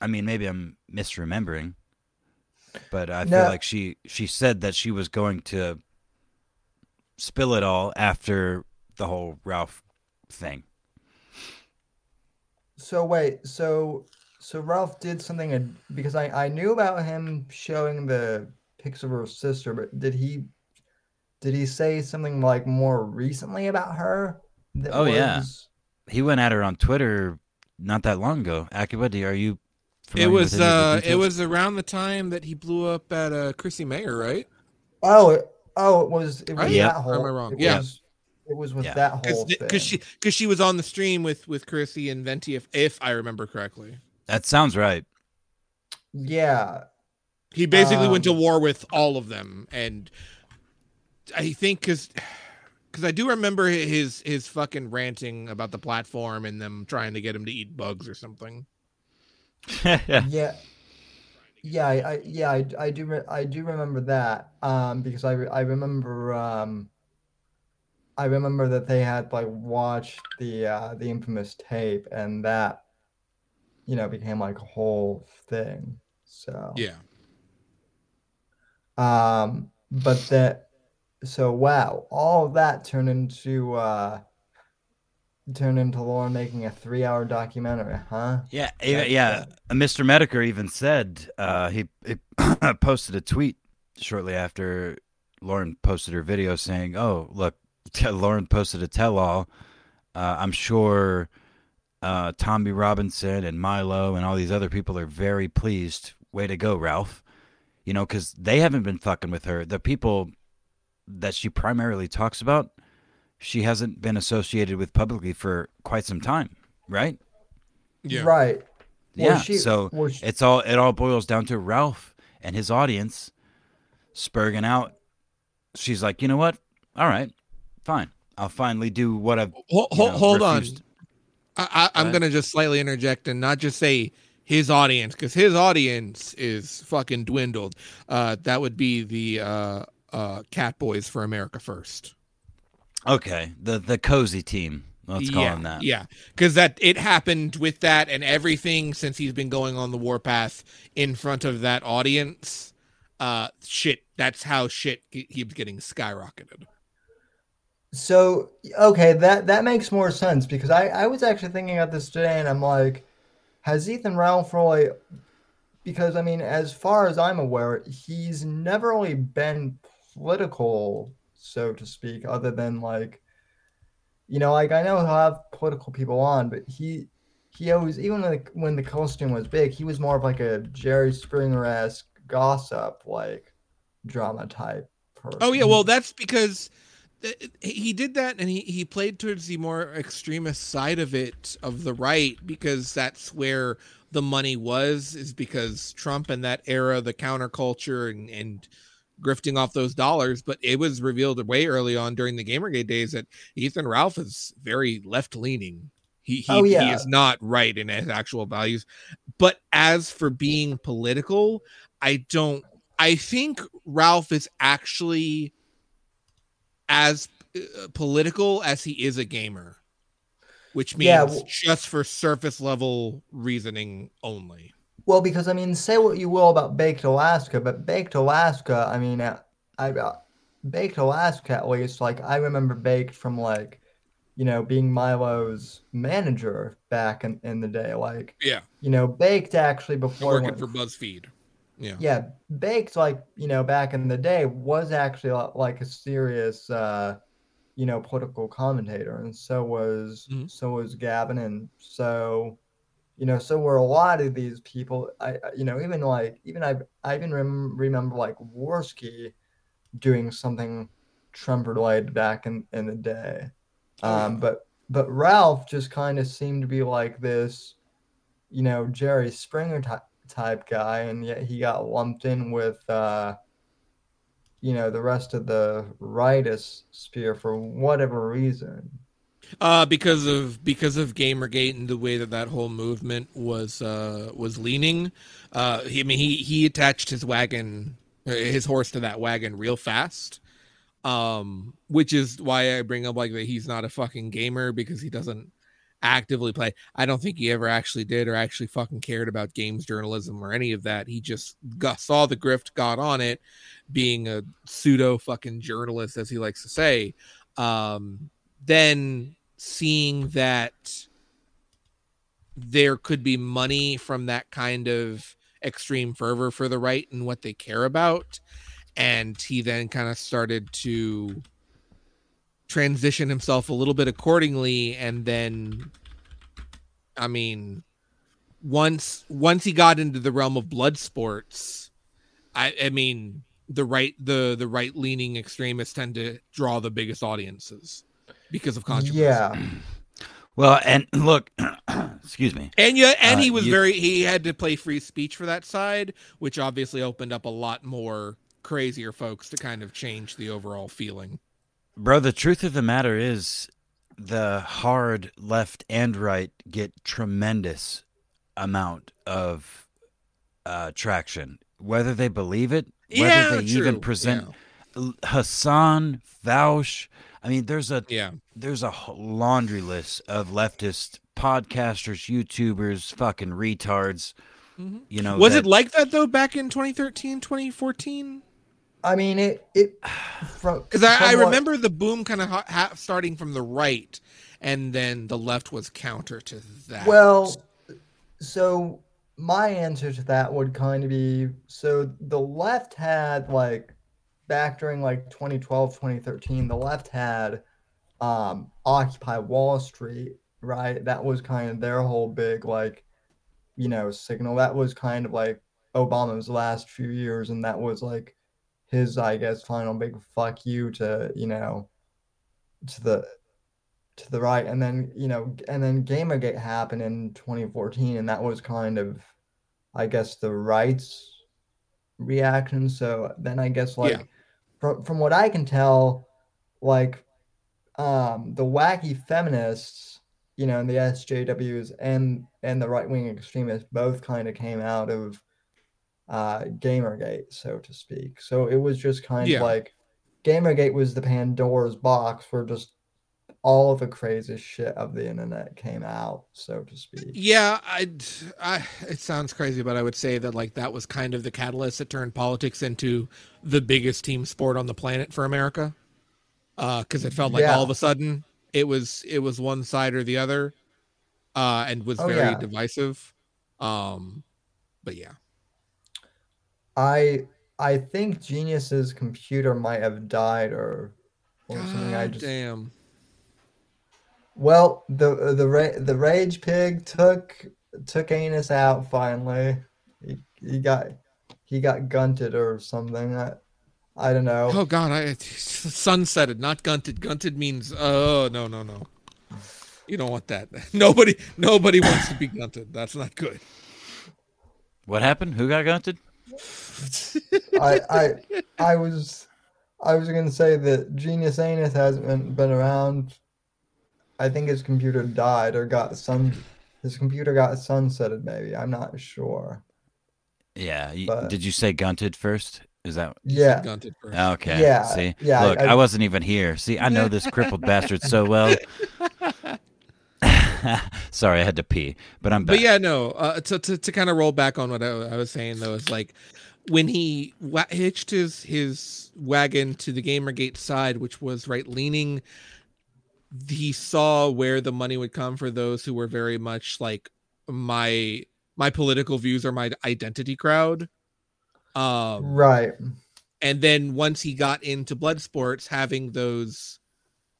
I mean, maybe I'm misremembering, but I feel like she she said that she was going to spill it all after the whole Ralph thing. so wait, so so Ralph did something because I I knew about him showing the pics of her sister, but did he did he say something like more recently about her? that Oh, yeah. He went at her on Twitter not that long ago. Akiba, are you? It was any of uh it was around the time that he blew up at uh Chrissie Mayr, right? Oh, it, oh, it was it was Right? Yeah. that Or whole. am I wrong? It Yeah. was, it was with Yeah. that whole Because thing. she because she was on the stream with with Chrissie and Venti, if if I remember correctly. That sounds right. yeah, He basically went to Um, war with all of them, and I think because because *sighs* I do remember his his fucking ranting about the platform and them trying to get him to eat bugs or something. yeah. *laughs* yeah, yeah, I, I yeah, I, I do re- I do remember that um because I re- I remember um I remember that they had like watched the uh, the infamous tape, and that you know became like a whole thing. So Yeah. Um, but that so wow, all of that turned into uh turned into Lauren making a three hour documentary, huh? Yeah, yeah, yeah. Mr. Metokur even said uh, he, he *coughs* posted a tweet shortly after Lauren posted her video saying, "Oh, look, *laughs* Lauren posted a tell-all. Uh, I'm sure uh, Tommy Robinson and Milo and all these other people are very pleased. Way to go, Ralph. You know, because they haven't been fucking with her. The people that she primarily talks about, she hasn't been associated with publicly for quite some time, right? Yeah. Right. Yeah. she- so she- it's all it all boils down to Ralph and his audience spurging out. She's like, you know what? All right, fine. I'll finally do what I've. Hold, you hold, know, hold on. I, I, I'm ahead. gonna just slightly interject and not just say his audience because his audience is fucking dwindled. Uh, that would be the uh, uh, Cat Boys for America First. Okay, the the cozy team. Let's call yeah, him that. Yeah, because that it happened with that and everything since he's been going on the warpath in front of that audience. Uh, shit. That's how shit keeps getting skyrocketed. So okay, that that makes more sense because I I was actually thinking about this today, and I'm like, has Ethan Ralph really? Because I mean, as far as I'm aware, he's never really been political, so to speak, other than like, you know, like I know he'll have political people on, but he he always even like when the costume was big, he was more of like a Jerry Springer esque gossip like drama type person. Oh yeah, well that's because Uh, he did that and he he played towards the more extremist side of it of the right because that's where the money was is because Trump and that era the counterculture and and grifting off those dollars. But it was revealed way early on during the gamergate days that Ethan Ralph is very left leaning he he, Oh, he is not right in his actual values. But as for being political I don't I think Ralph is actually as uh, political as he is a gamer, which means Yeah, well- just for surface level reasoning only. Well, because I mean, say what you will about Baked Alaska, but Baked Alaska, I mean, uh, I uh, Baked Alaska at least, like I remember Baked from like, you know, being Milo's manager back in, in the day. Like, Yeah, you know, Baked actually before working went for BuzzFeed. Yeah, yeah, Baked like you know back in the day was actually like a serious uh you know political commentator and so was Mhm. so was Gavin and so you know so were a lot of these people. I I- you know even like even I I even rem- remember like Warski doing something Trump related back in in the day. Oh, um but but Ralph just kind of seemed to be like this you know Jerry Springer type type guy, and yet he got lumped in with, uh, you know, the rest of the rightist sphere for whatever reason. uh, because of because of GamerGate and the way that that whole movement was uh, was leaning. Uh, he, I mean, he he attached his wagon, uh, his horse to that wagon real fast. Um, which is why I bring up like that he's not a fucking gamer because he doesn't actively play. I don't think he ever actually did or actually fucking cared about games journalism or any of that. He just got, saw the grift, got on it, being a pseudo fucking journalist, as he likes to say. Um, then seeing that there could be money from that kind of extreme fervor for the right and what they care about. And he then kind of started to transition himself a little bit accordingly. And then, I mean, once once he got into the realm of blood sports, I, I mean, the right the the right leaning extremists tend to draw the biggest audiences because of controversy. Yeah, *clears throat* Well, and look, *clears throat* excuse me. And yeah, and Uh, he was you- very he had to play free speech for that side, which obviously opened up a lot more crazier folks to kind of change the overall feeling. Bro, the truth of the matter is the hard left and right get tremendous amount of uh, traction. Whether they believe it, whether yeah, they even present yeah. Hassan Vaush. I mean, there's a Yeah. there's a laundry list of leftist podcasters, YouTubers, fucking retards. You know, Was that- it like that though back in 2013, 2014? I mean, it it Because *sighs* I, I remember the boom kind of ha- ha- starting from the right, and then the left was counter to that. Well, so my answer to that would kind of be so the left had like back during like 2012 2013 the left had um occupy wall street right that was kind of their whole big like you know signal that was kind of like obama's last few years and that was like his i guess final big fuck you to you know to the to the right and then you know and then gamergate happened in 2014 and that was kind of i guess the right's reaction so then i guess like Yeah. from, from what i can tell like um the wacky feminists you know and the sjws and and the right-wing extremists both kind of came out of uh gamergate so to speak so it was just kind Yeah. of like gamergate was the pandora's box where just all of the craziest shit of the internet came out, so to speak. yeah, I, I, it sounds crazy, but I would say that like that was kind of the catalyst that turned politics into the biggest team sport on the planet for America. Uh, because it felt like Yeah. all of a sudden it was it was one side or the other, uh, and was Oh, very yeah. divisive. Um, but yeah, I I think Genius's computer might have died or or something. I just damn. well the the ra- the rage pig took took Anus out finally. He, he got he got gunted or something. I I don't know. Oh God, I *laughs* sunsetted, not gunted. Gunted means oh no no no. You don't want that. *laughs* Nobody nobody wants to be gunted. That's not good. what happened? Who got gunted? I *laughs* I I was I was gonna say that Genius Anus hasn't been, been around. I think his computer died or got sun. His computer got sunsetted. Maybe I'm not sure. Yeah. But- did you say gunted first? Is that Yeah, Gunted first. okay? Yeah, See, yeah, Look, I, I- wasn't even here. See, I know this crippled bastard so well. *laughs* *laughs* Sorry, I had to pee, but I'm back. But yeah, no. Uh, to to, to kind of roll back on what I, I was saying though is like when he wa- hitched his his wagon to the GamerGate side, which was right leaning, he saw where the money would come for those who were very much like my my political views or my identity crowd. Um, right. and then once he got into blood sports having those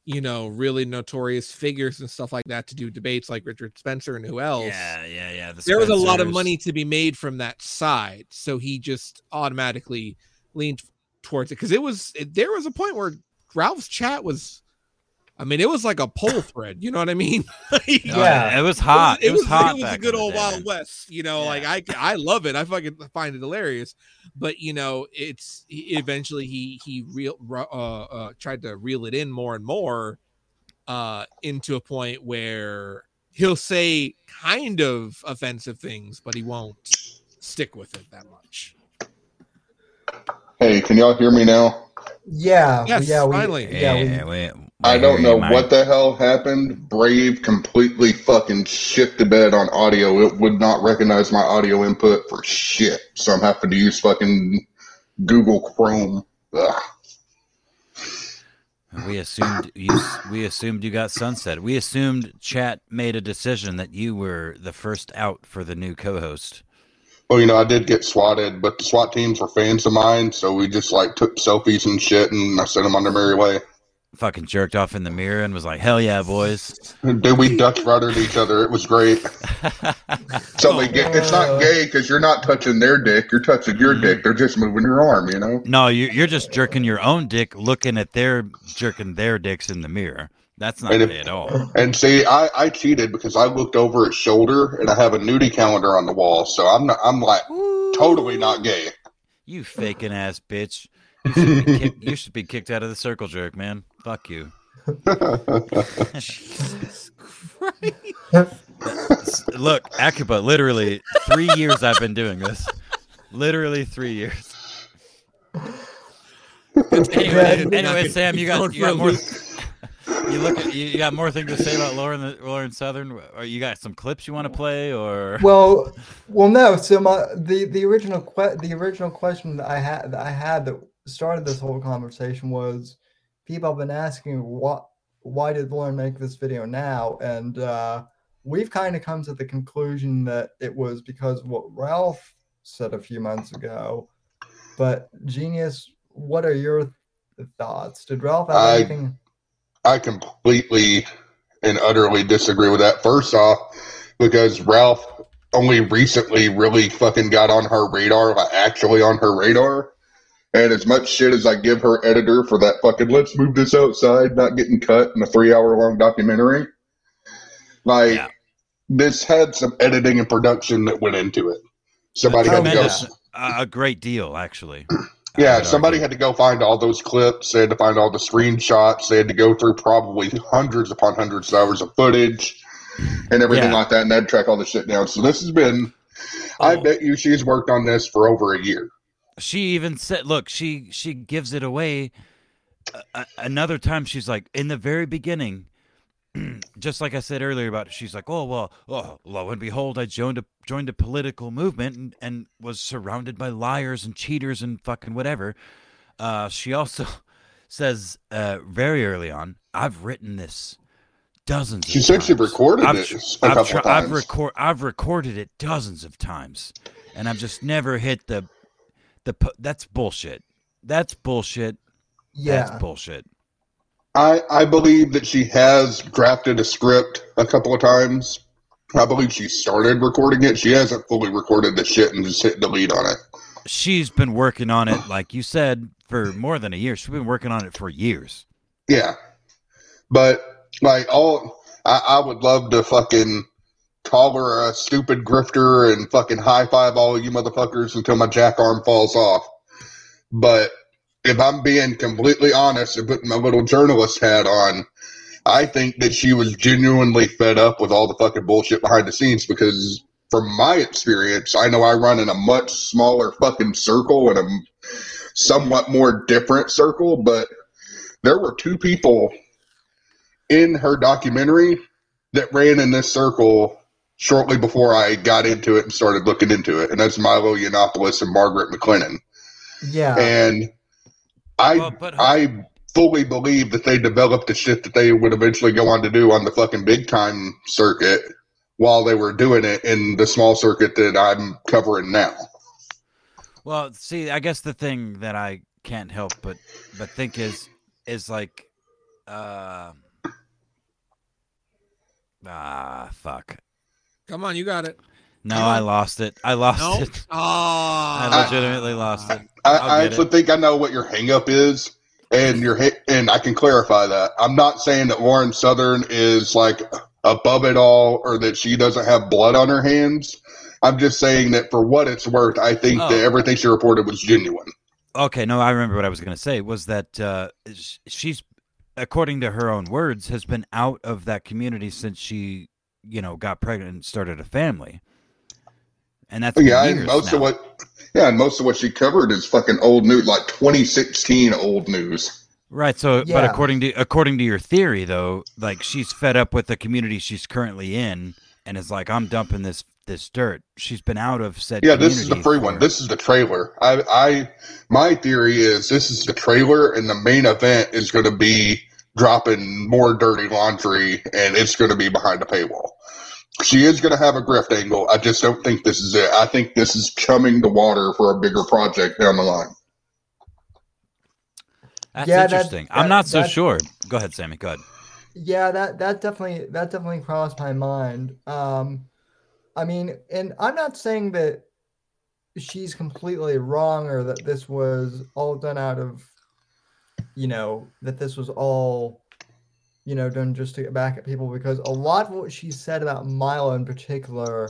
you know really notorious figures and stuff like that to do debates like richard spencer and who else yeah, yeah, yeah. The there was a lot of money to be made from that side so he just automatically leaned towards it because it was it, there was a point where ralph's chat was i mean it was like a pole thread you know what i mean *laughs* Like, Yeah. it was hot. It was, hot. It was a good old Wild. West. You know, Yeah. like I I love it. I fucking find it hilarious. But you know, it's he- eventually he he real uh, uh tried to reel it in more and more uh into a point where he'll say kind of offensive things, but he won't stick with it that much. Hey, can y'all hear me now? Yeah. Yes, yeah. We, finally. Yeah. Yeah, we, we- I don't know what the hell happened. Brave completely fucking shit the bed on audio. It would not recognize my audio input for shit. So I'm having to use fucking Google Chrome. Ugh. We assumed you. We assumed you got sunset. We assumed chat made a decision that you were the first out for the new co-host. Well, you know, I did get swatted, but the SWAT teams were fans of mine, so we just like took selfies and shit, and I sent them on their merry way. Fucking jerked off in the mirror and was like, "Hell yeah, boys!" Dude, we Dutch ruddered each other. It was great. *laughs* So get, it's not gay because you're not touching their dick. You're touching your dick. They're just moving your arm, you know? No, you, you're just jerking your own dick, looking at their jerking their dicks in the mirror. That's not And if- gay at all. And see, I, I cheated because I looked over his shoulder and I have a nudie calendar on the wall. So I'm not, I'm like totally not gay. You faking ass bitch. You should, be *laughs* kicked, you should be kicked out of the circle jerk, man. Fuck you. Jesus Christ. *laughs* Look, Akiba, literally three years I've been doing this. Literally three years. Anyway, anyway, Sam, you got you got more. *laughs* You look at you, you got more things to say about Lauren Lauren Southern, or you got some clips you want to play, or Well, well, no. So my the the original que- the original question that I had that I had that started this whole conversation was people have been asking what why did Lauren make this video now, and uh, we've kind of come to the conclusion that it was because what Ralph said a few months ago. But genius, what are your thoughts? Did Ralph have I- anything? I completely and utterly disagree with that. First off, because Ralph only recently really fucking got on her radar, like actually on her radar. And as much shit as I give her editor for that fucking let's move this outside, not getting cut in a three hour long documentary, like Yeah. this had some editing and production that went into it. Somebody had to go. a, a great deal actually. *clears throat* Yeah, somebody argue. had to go find all those clips. They had to find all the screenshots. They had to go through probably hundreds upon hundreds of hours of footage and everything Yeah. like that, and they'd track all this shit down. So this has been, I Oh. bet you she's worked on this for over a year. She even said look she she gives it away a, a- another time she's like in the very beginning *clears throat* just like i said earlier about she's like oh well oh lo and behold i joined a joined a political movement and, and was surrounded by liars and cheaters and fucking whatever. Uh she also *laughs* says uh very early on i've written this dozens She said she recorded I've, it I've, couple tr- of I've, record, I've recorded it dozens of times. And i've just never hit the the that's bullshit that's bullshit Yeah, that's bullshit I, I believe that she has drafted a script a couple of times. I believe she started recording it. She hasn't fully recorded the shit and just hit delete on it. she's been working on it like you said for more than a year she's been working on it for years Yeah. But like all I, I would love to fucking call her a stupid grifter and fucking high five all you motherfuckers until my jack arm falls off. But if I'm being completely honest and putting my little journalist hat on, I think that she was genuinely fed up with all the fucking bullshit behind the scenes because from my experience, I know I run in a much smaller fucking circle and a somewhat more different circle, but there were two people in her documentary that ran in this circle shortly before I got into it and started looking into it, and that's Milo Yiannopoulos and Margaret McLennan. yeah. And I Well, but- I fully believe that they developed the shit that they would eventually go on to do on the fucking big time circuit while they were doing it in the small circuit that I'm covering now. well see i guess the thing that i can't help but but think is is like uh ah fuck Come on, you got it. no i lost it i lost No. it *laughs* Ah, i legitimately lost it I, I'll I actually it. think I know what your hangup is, and your ha- and I can clarify that. I'm not saying that Lauren Southern is like above it all or that she doesn't have blood on her hands. I'm just saying that for what it's worth, I think Oh. that everything she reported was genuine. Okay, no, I remember what I was going to say was that uh, she's, according to her own words, has been out of that community since she, you know, got pregnant and started a family, and that's oh, yeah, and most now. of what yeah, and most of what she covered is fucking old news, like 2016 old news. right. So, but according to according to your theory, though, like she's fed up with the community she's currently in, and is like, I'm dumping this this dirt. She's been out of said. Yeah, this is the free for- one. This is the trailer. I, I, my theory is this is the trailer, and the main event is going to be dropping more dirty laundry, and it's going to be behind a paywall. She is going to have a grift angle. I just don't think this is it. I think this is chumming the water for a bigger project down the line. That's Yeah, that- interesting. I'm that- not so that- sure. Go ahead, Sammy. Go ahead. Yeah, that that definitely that definitely crossed my mind. Um, I mean, and I'm not saying that she's completely wrong or that this was all done out of, you know, that this was all, you know, done just to get back at people because a lot of what she said about Milo in particular,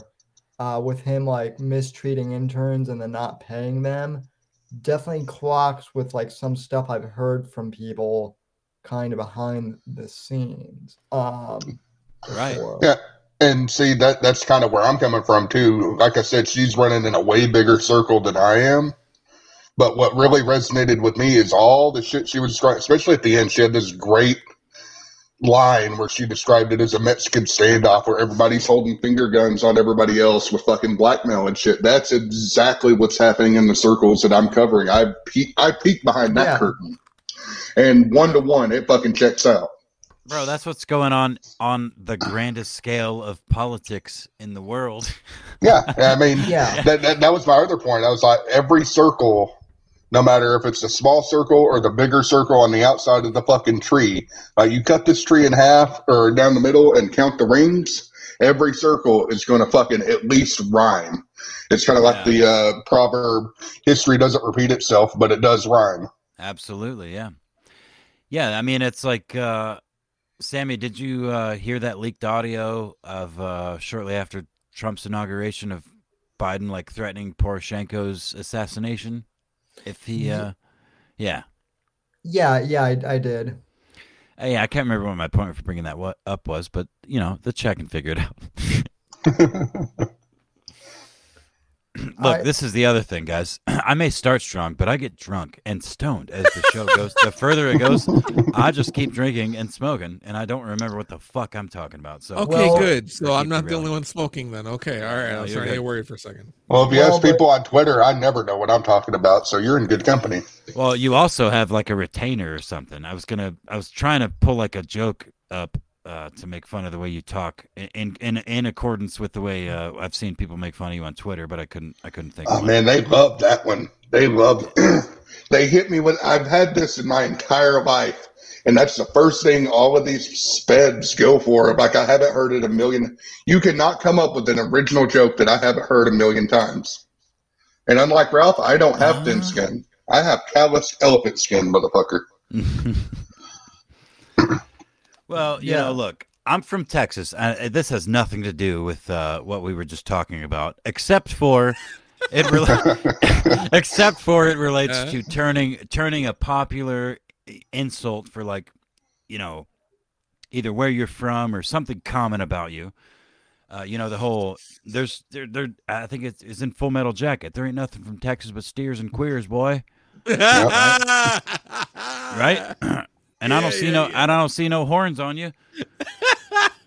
uh, with him like mistreating interns and then not paying them, definitely clocks with like some stuff I've heard from people kind of behind the scenes. Um, Right. before. Yeah. And see that that's kind of where I'm coming from too. Like I said, she's running in a way bigger circle than I am. But what really resonated with me is all the shit she was describing, especially at the end. She had this great line where she described it as a Mexican standoff where everybody's holding finger guns on everybody else with fucking blackmail and shit. That's exactly what's happening in the circles that I'm covering. I peek, I peek behind that Yeah. curtain, and one to one, it fucking checks out. Bro, that's what's going on on the grandest scale of politics in the world. Yeah, I mean, *laughs* Yeah. that, that that was my other point. I was like, every circle, no matter if it's a small circle or the bigger circle on the outside of the fucking tree, like you cut this tree in half or down the middle and count the rings. Every circle is going to fucking at least rhyme. It's kind of like the uh, proverb: "History doesn't repeat itself, but it does rhyme." Absolutely, yeah. Yeah, I mean it's like uh Sammy, did you uh hear that leaked audio of uh shortly after Trump's inauguration of Biden like threatening Poroshenko's assassination? If he uh yeah. Yeah, yeah, I, I did. Uh, yeah, I can't remember what my point for bringing that up was, but you know, the check and figure it out. *laughs* *laughs* Look, I- this is the other thing, guys. *clears throat* I may start strong, but I get drunk and stoned as the show goes. the further it goes, *laughs* I just keep drinking and smoking, and I don't remember what the fuck I'm talking about. So, Okay, Well- good. So I I'm not the only one smoking then. Okay, all right. I No, was you're starting to get worried for a second. Well, if you Well, ask but- people on Twitter, I never know what I'm talking about, so you're in good company. well, you also have like a retainer or something. I was gonna, I was trying to pull like a joke up uh, to make fun of the way you talk, in in in accordance with the way uh, I've seen people make fun of you on Twitter, but I couldn't, I couldn't think. Oh man, they love that one. They love. *clears throat* they hit me with. I've had this in my entire life, and that's the first thing all of these speds go for. Like I haven't heard it a million. You cannot come up with an original joke that I haven't heard a million times. And unlike Ralph, I don't have thin Ah. skin. I have callous elephant skin, motherfucker. *laughs* Well, you Yeah. know, look, I'm from Texas. Uh, this has nothing to do with uh, what we were just talking about, except for it. Rela- *laughs* except for it relates Uh. to turning turning a popular insult for like, you know, either where you're from or something common about you. Uh, you know the whole there's there there I think it's, it's in Full Metal Jacket. There ain't nothing from Texas but steers and queers, boy. *laughs* right? *clears throat* *laughs* and I don't see yeah, no yeah. I don't see no horns on you. *laughs*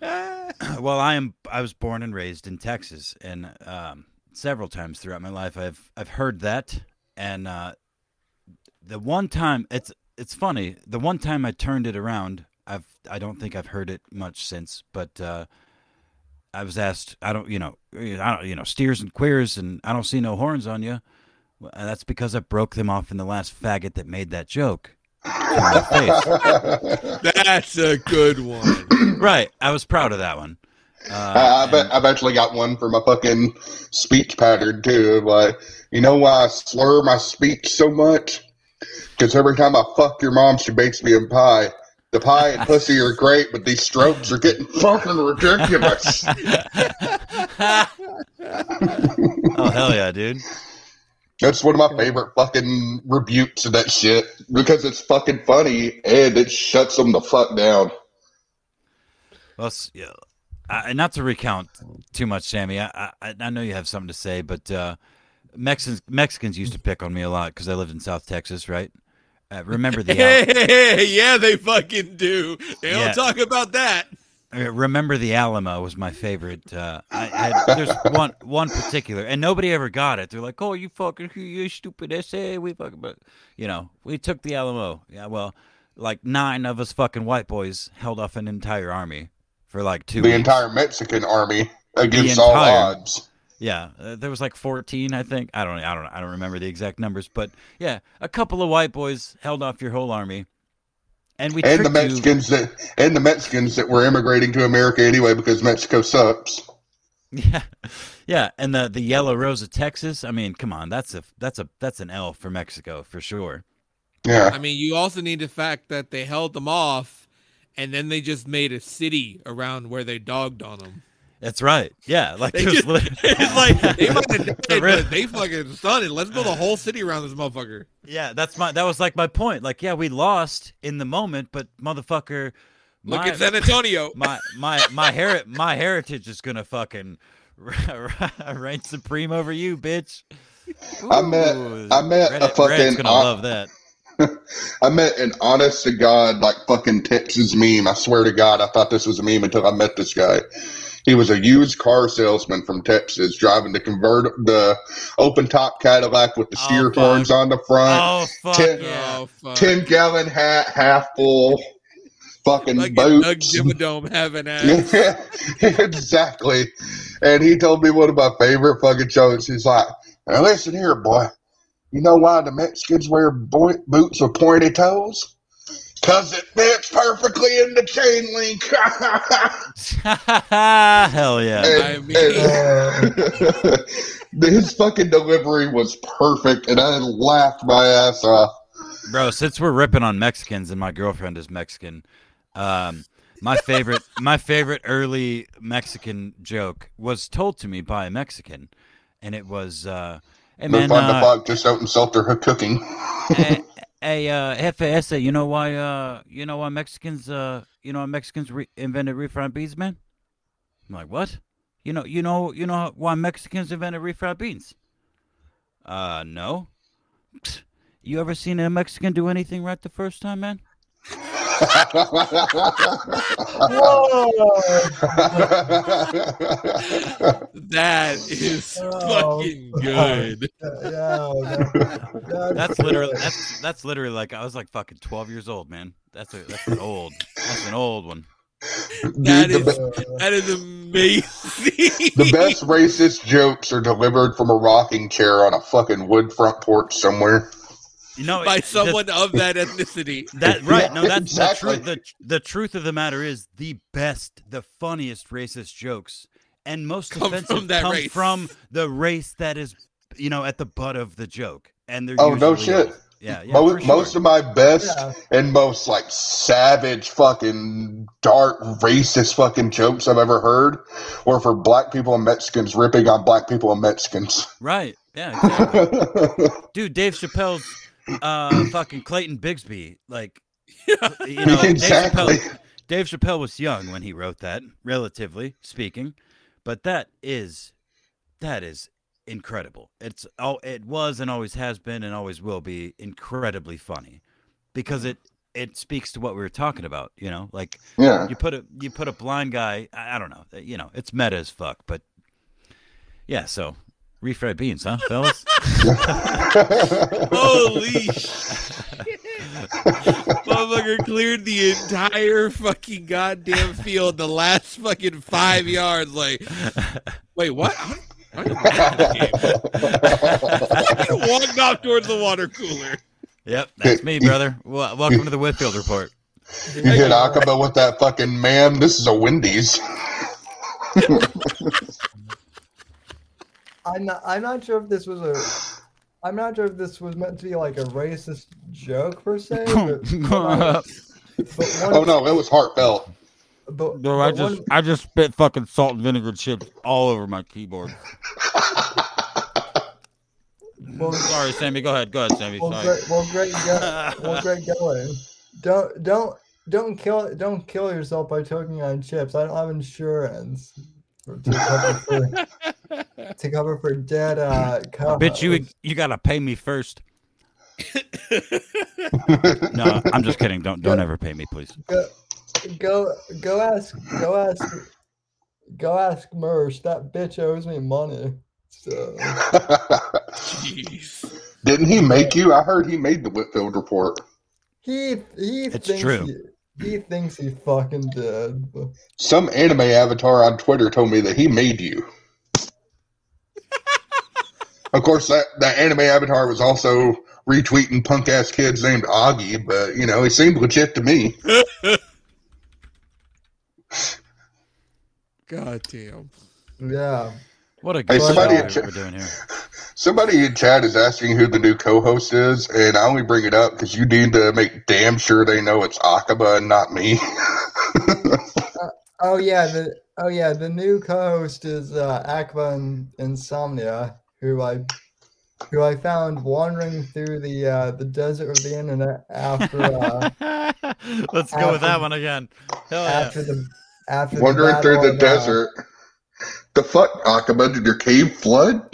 well, I am I was born and raised in Texas and um, several times throughout my life I've I've heard that and uh, the one time it's it's funny, the one time I turned it around, I've I don't think I've heard it much since, but uh, I was asked, I don't, you know, I don't, you know, steers and queers, and I don't see no horns on you. Well, that's because I broke them off in the last faggot that made that joke. To my face. That's a good one. right. I was proud of that one. Uh, I, I bet and- I've actually got one for my fucking speech pattern too. Like, you know why I slur my speech so much? Because every time I fuck your mom, she bakes me a pie. The pie and pussy are great, but these strokes are getting fucking ridiculous. *laughs* oh hell yeah, dude! That's one of my favorite fucking rebukes of that shit because it's fucking funny and it shuts them the fuck down. Well, yeah, I, not to recount too much, Sammy. I, I I know you have something to say, but uh, Mexicans Mexicans used to pick on me a lot because I lived in South Texas, right? Uh, remember the Al- *laughs* yeah, they fucking do. They Yeah. don't talk about that. Uh, Remember the Alamo was my favorite. Uh, I had there's one one particular, and nobody ever got it. They're like, "Oh, you fucking you stupid essay." We fucking, but you know, we took the Alamo. Yeah, well, like nine of us fucking white boys held off an entire army for like two. The weeks. entire Mexican army against all odds. Yeah, uh, there was like 14, I think. I don't, I don't, I don't remember the exact numbers, but yeah, a couple of white boys held off your whole army, and we And the tricked you- Mexicans that and the Mexicans that were immigrating to America anyway because Mexico sucks. *laughs* Yeah, yeah, and the the Yellow Rose of Texas. I mean, come on, that's a that's a that's an L for Mexico for sure. Yeah. I mean, you also need the fact that they held them off, and then they just made a city around where they dogged on them. That's right. Yeah, *laughs* like They just, *laughs* it's like *laughs* they fucking For did, they fucking stunned. Let's build a whole city around this motherfucker. yeah, that's my that was like my point. Like, yeah, we lost in the moment, but motherfucker, Look my, at San Antonio. my my my heri- my heritage is gonna fucking reign supreme over you, bitch. I met- I met a fucking Reddit's gonna op- love that. I met an honest to God, like fucking Texas meme. I swear to God, I thought this was a meme until I met this guy. He was a used car salesman from Texas, driving the convert the open top Cadillac with the Oh, steer fuck. horns on the front, Oh fuck ten- yeah! Oh fuck! ten gallon hat, half full, fucking like a Doug boots. Dimmadome having *laughs* ass. *laughs* exactly. And he told me one of my favorite fucking jokes. He's like, now listen here, boy. You know why the Mexicans wear boy- boots with pointy toes? Because it fits perfectly in the chain link. *laughs* Hell yeah! I And- mean- and- his fucking delivery was perfect, and I laughed my ass off. Bro, since we're ripping on Mexicans and my girlfriend is Mexican, um, my favorite *laughs* my favorite early Mexican joke was told to me by a Mexican, and it was, uh, "Hey The man, fun the uh, fuck just out and salt their cooking. hey, hey, uh, you know why, uh, you know why Mexicans, uh, you know why Mexicans re- invented refried beans, man?" I'm like, "What? You know, you know, you know why Mexicans invented refried beans?" Uh, no. You ever seen a Mexican do anything right the first time, man? That is Oh, fucking good. Yeah, that- That's literally that's that's literally like I was like fucking twelve years old, man. That's a that's an old that's an old one. That Dude, the, is be- that is amazing. the best racist jokes are delivered from a rocking chair on a fucking wood front porch somewhere. You know, by it- the- someone of that ethnicity. that *laughs* right? No, that's exactly. the truth. The the truth of the matter is the best, the funniest racist jokes and most Come offensive from that come race. from the race that is, you know, at the butt of the joke, and they're Oh, no shit. Yeah, yeah. Mo- for sure. Most of my best Yeah. and most like savage fucking dark racist fucking jokes I've ever heard were for black people and Mexicans ripping on black people and Mexicans. right. Yeah, exactly. *laughs* dude. Dave Chappelle's uh fucking Clayton Bigsby, like *laughs* you know, Exactly. Dave Chappelle. Dave Chappelle was young when he wrote that, relatively speaking, but that is that is incredible. It's oh, it was and always has been and always will be incredibly funny because it it speaks to what we were talking about. You know, like yeah. you put a you put a blind guy. I, I don't know. You know, it's meta as fuck, but yeah. So refried beans, huh, fellas? *laughs* Holy shit. *laughs* Motherfucker cleared the entire fucking goddamn field the last fucking five yards. Like, wait, what? I don't- I don't get the game. He walked off towards the water cooler. Yep, that's me, brother. Well, welcome to the Whitfield Report. You hit Akiba with that fucking man. This is a Wendy's. *laughs* I'm not. I'm not sure if this was a. I'm not sure if this was meant to be like a racist joke per se. But, *laughs* but, but one, Oh no, it was heartfelt. But, Bro, I just one, I just spit fucking salt and vinegar chips all over my keyboard. *laughs* well, Sorry, Sammy. Go ahead. Go ahead, Sammy. well, Sorry. great, well, great, go, well, *laughs* great going. Don't don't don't kill don't kill yourself by choking on chips. I don't have insurance for, to cover for to cover for dead uh. Bitch, you you gotta pay me first. *laughs* No, I'm just kidding. Don't don't ever pay me, please. go go go ask go ask go ask Mersh. That bitch owes me money. So *laughs* Jeez. Didn't he make you? I heard he made the Whitfield report. he he It's thinks true. He, he thinks he fucking did. Some anime avatar on Twitter told me that he made you. *laughs* of course, that, that anime avatar was also retweeting punk ass kids named Augie, but you know, he seemed legit to me. *laughs* God damn. Yeah. What a Hey, good somebody show in we're doing here. *laughs* Somebody in chat is asking who the new co-host is, and I only bring it up because you need to make damn sure they know it's Akiba and not me. *laughs* Oh yeah, the oh yeah, the new co-host is uh, Akiba in, Insomnia, who I who I found wandering through the uh, the desert of the internet after uh, *laughs* Let's go with that one again. Hell yeah. after the after the Wandering through the uh, desert. The fuck, Akiba? Did your cave flood?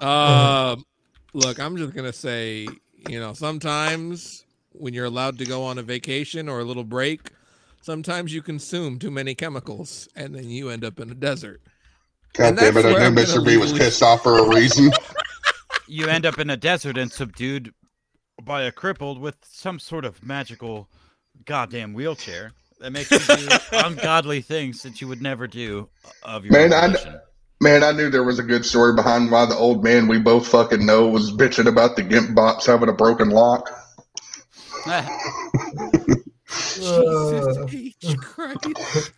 Um, look, I'm just gonna say, you know, sometimes when you're allowed to go on a vacation or a little break, sometimes you consume too many chemicals, and then you end up in a desert. God And damn it! I knew Mr. B was pissed off for a reason. *laughs* You end up in a desert and subdued by a crippled with some sort of magical goddamn wheelchair that makes you do *laughs* ungodly things that you would never do of your Man, own I- volition. Man, I knew there was a good story behind why the old man we both fucking know was bitching about the Gimp box having a broken lock. Jesus H. Christ.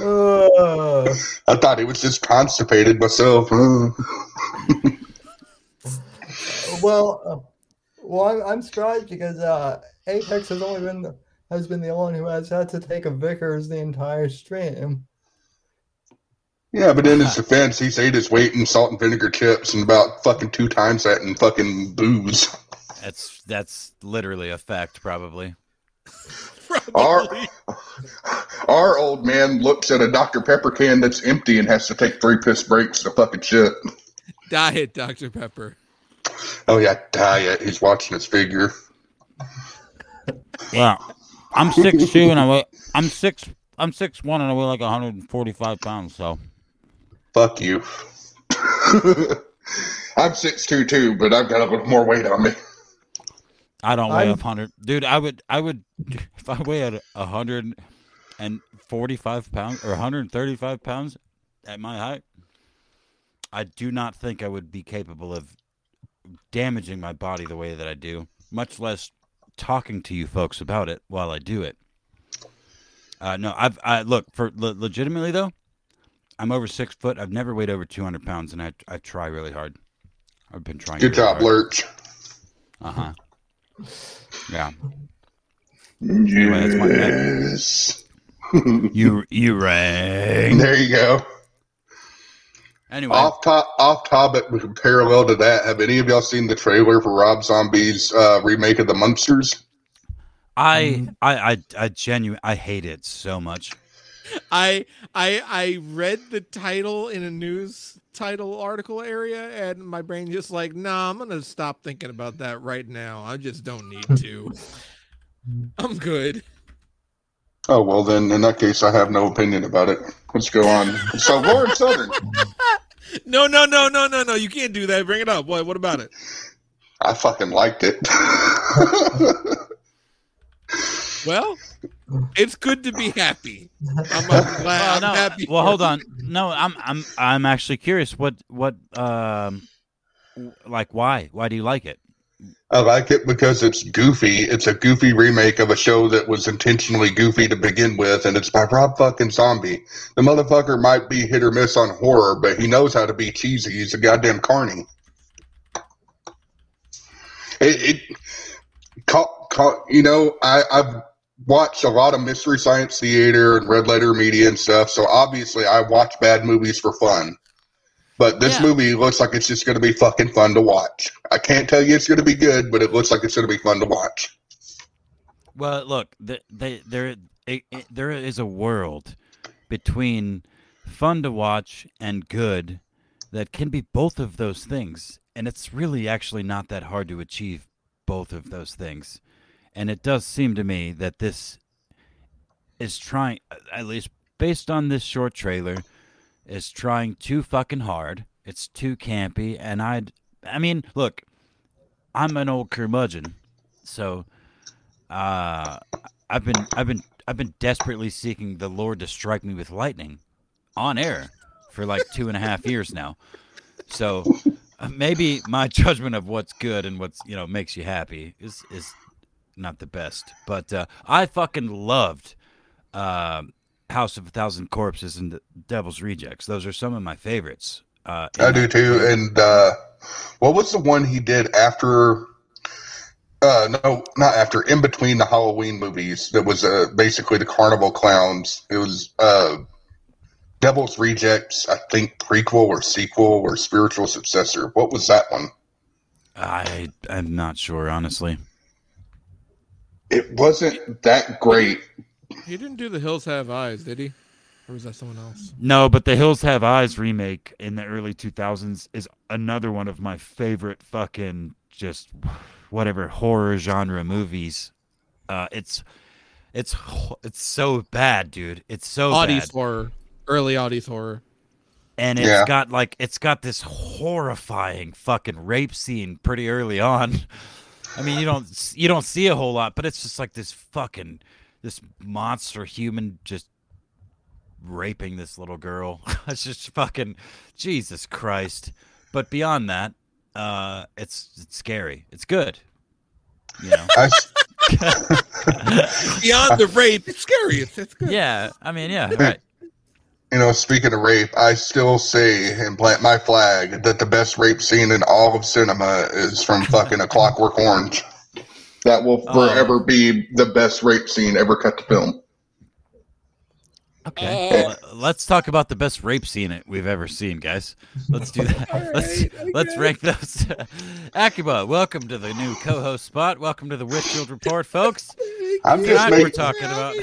uh, *laughs* I thought he was just constipated myself. Well, uh, well, I'm, I'm surprised because uh, Apex has only been the, has been the one who has had to take a Vickers the entire stream. Yeah, but in his *laughs* defense, he's ate his weight in salt and vinegar chips and about fucking two times that in fucking booze. That's that's literally a fact, probably. Our, Probably. *laughs* our old man looks at a Dr. Pepper can that's empty and has to take three piss breaks to fucking shit. Diet Dr. Pepper. Oh yeah, diet. He's watching his figure. Well, I'm six two and I weigh I'm six I'm six one and I weigh like 145 pounds. So Fuck you. *laughs* I'm six two too, but I've got a little more weight on me. I don't weigh a hundred, dude. I would I would *laughs* if I weighed a hundred and forty five pounds or 135 pounds at my height. I do not think I would be capable of damaging my body the way that I do, much less talking to you folks about it while I do it. Uh, no, I've I look for le- legitimately though. I'm over six foot. I've never weighed over 200 pounds, and I I try really hard. I've been trying. Good job, Lurch. Uh huh. Yeah. Anyway, that's my- Yes. You *laughs* you rang. There you go. Anyway, Off top, off topic, parallel to that. Have any of y'all seen the trailer for Rob Zombie's uh, remake of The Munsters? I I I I genuine I hate it so much. *laughs* I I I read the title in a news title article area and my brain just like, nah, I'm gonna stop thinking about that right now. I just don't need to. *laughs* I'm good. Oh well, then in that case, I have no opinion about it. Let's go on. *laughs* So Lauren Southern, No, no, no, no, no, no. You can't do that. Bring it up. What what about it? I fucking liked it. Well, it's good to be happy. *laughs* I'm, I'm glad Well, I'm no, happy. well, hold on. No, I'm I'm I'm actually curious. What what um like why why do you like it? I like it because it's goofy. It's a goofy remake of a show that was intentionally goofy to begin with, and it's by Rob fucking Zombie. The motherfucker might be hit or miss on horror, but he knows how to be cheesy. He's a goddamn carny. It, it ca- ca- you know, I, I've watched a lot of Mystery Science Theater and Red Letter Media and stuff, so obviously I watch bad movies for fun. But this Yeah. movie looks like it's just going to be fucking fun to watch. I can't tell you it's going to be good, but it looks like it's going to be fun to watch. Well, look, the, they, there it, it, there is a world between fun to watch and good that can be both of those things, and it's really actually not that hard to achieve both of those things. And it does seem to me that this is trying, at least based on this short trailer, is trying too fucking hard. It's too campy, and I'd, I mean, look, I'm an old curmudgeon, so uh, I've been I've been I've been desperately seeking the Lord to strike me with lightning on air for like two and a half years now. So uh, maybe my *laughs* judgment of what's good and what's you know makes you happy is is not the best. But uh, I fucking loved uh, House of a Thousand Corpses and the Devil's Rejects. Those are some of my favorites. Uh, I do too. And uh, what was the one he did after? Uh, no, not after. In between the Halloween movies, that was uh, basically the Carnival Clowns. It was uh, Devil's Rejects, I think prequel or sequel or spiritual successor. What was that one? I I'm not sure honestly. It wasn't that great. He didn't do The Hills Have Eyes, did he? or was that someone else? No, but the Hills Have Eyes remake in the early 2000s is another one of my favorite fucking just whatever horror genre movies. Uh, it's it's it's so bad, dude. It's so Audie's bad. horror, early Audie's horror. and it's Yeah. got like it's got this horrifying fucking rape scene pretty early on. I mean, you don't you don't see a whole lot, but it's just like this fucking this monster human just raping this little girl. *laughs* it's just fucking Jesus Christ. But beyond that, uh, it's it's scary. It's good. You know. *laughs* *laughs* Beyond the rape, it's scary. It's, it's good. yeah. I mean, yeah. Right. You know, speaking of rape, I still say and plant my flag that the best rape scene in all of cinema is from *laughs* fucking A Clockwork Orange. That will Oh. forever be the best rape scene ever cut to film. Okay. Uh, Well, let's talk about the best rape scene it- we've ever seen, guys. Let's do that. let's right, let's rank those. *laughs* Akiba, welcome to the new co-host spot. Welcome to the Whitfield Report, folks. I'm just Tonight we're talking about.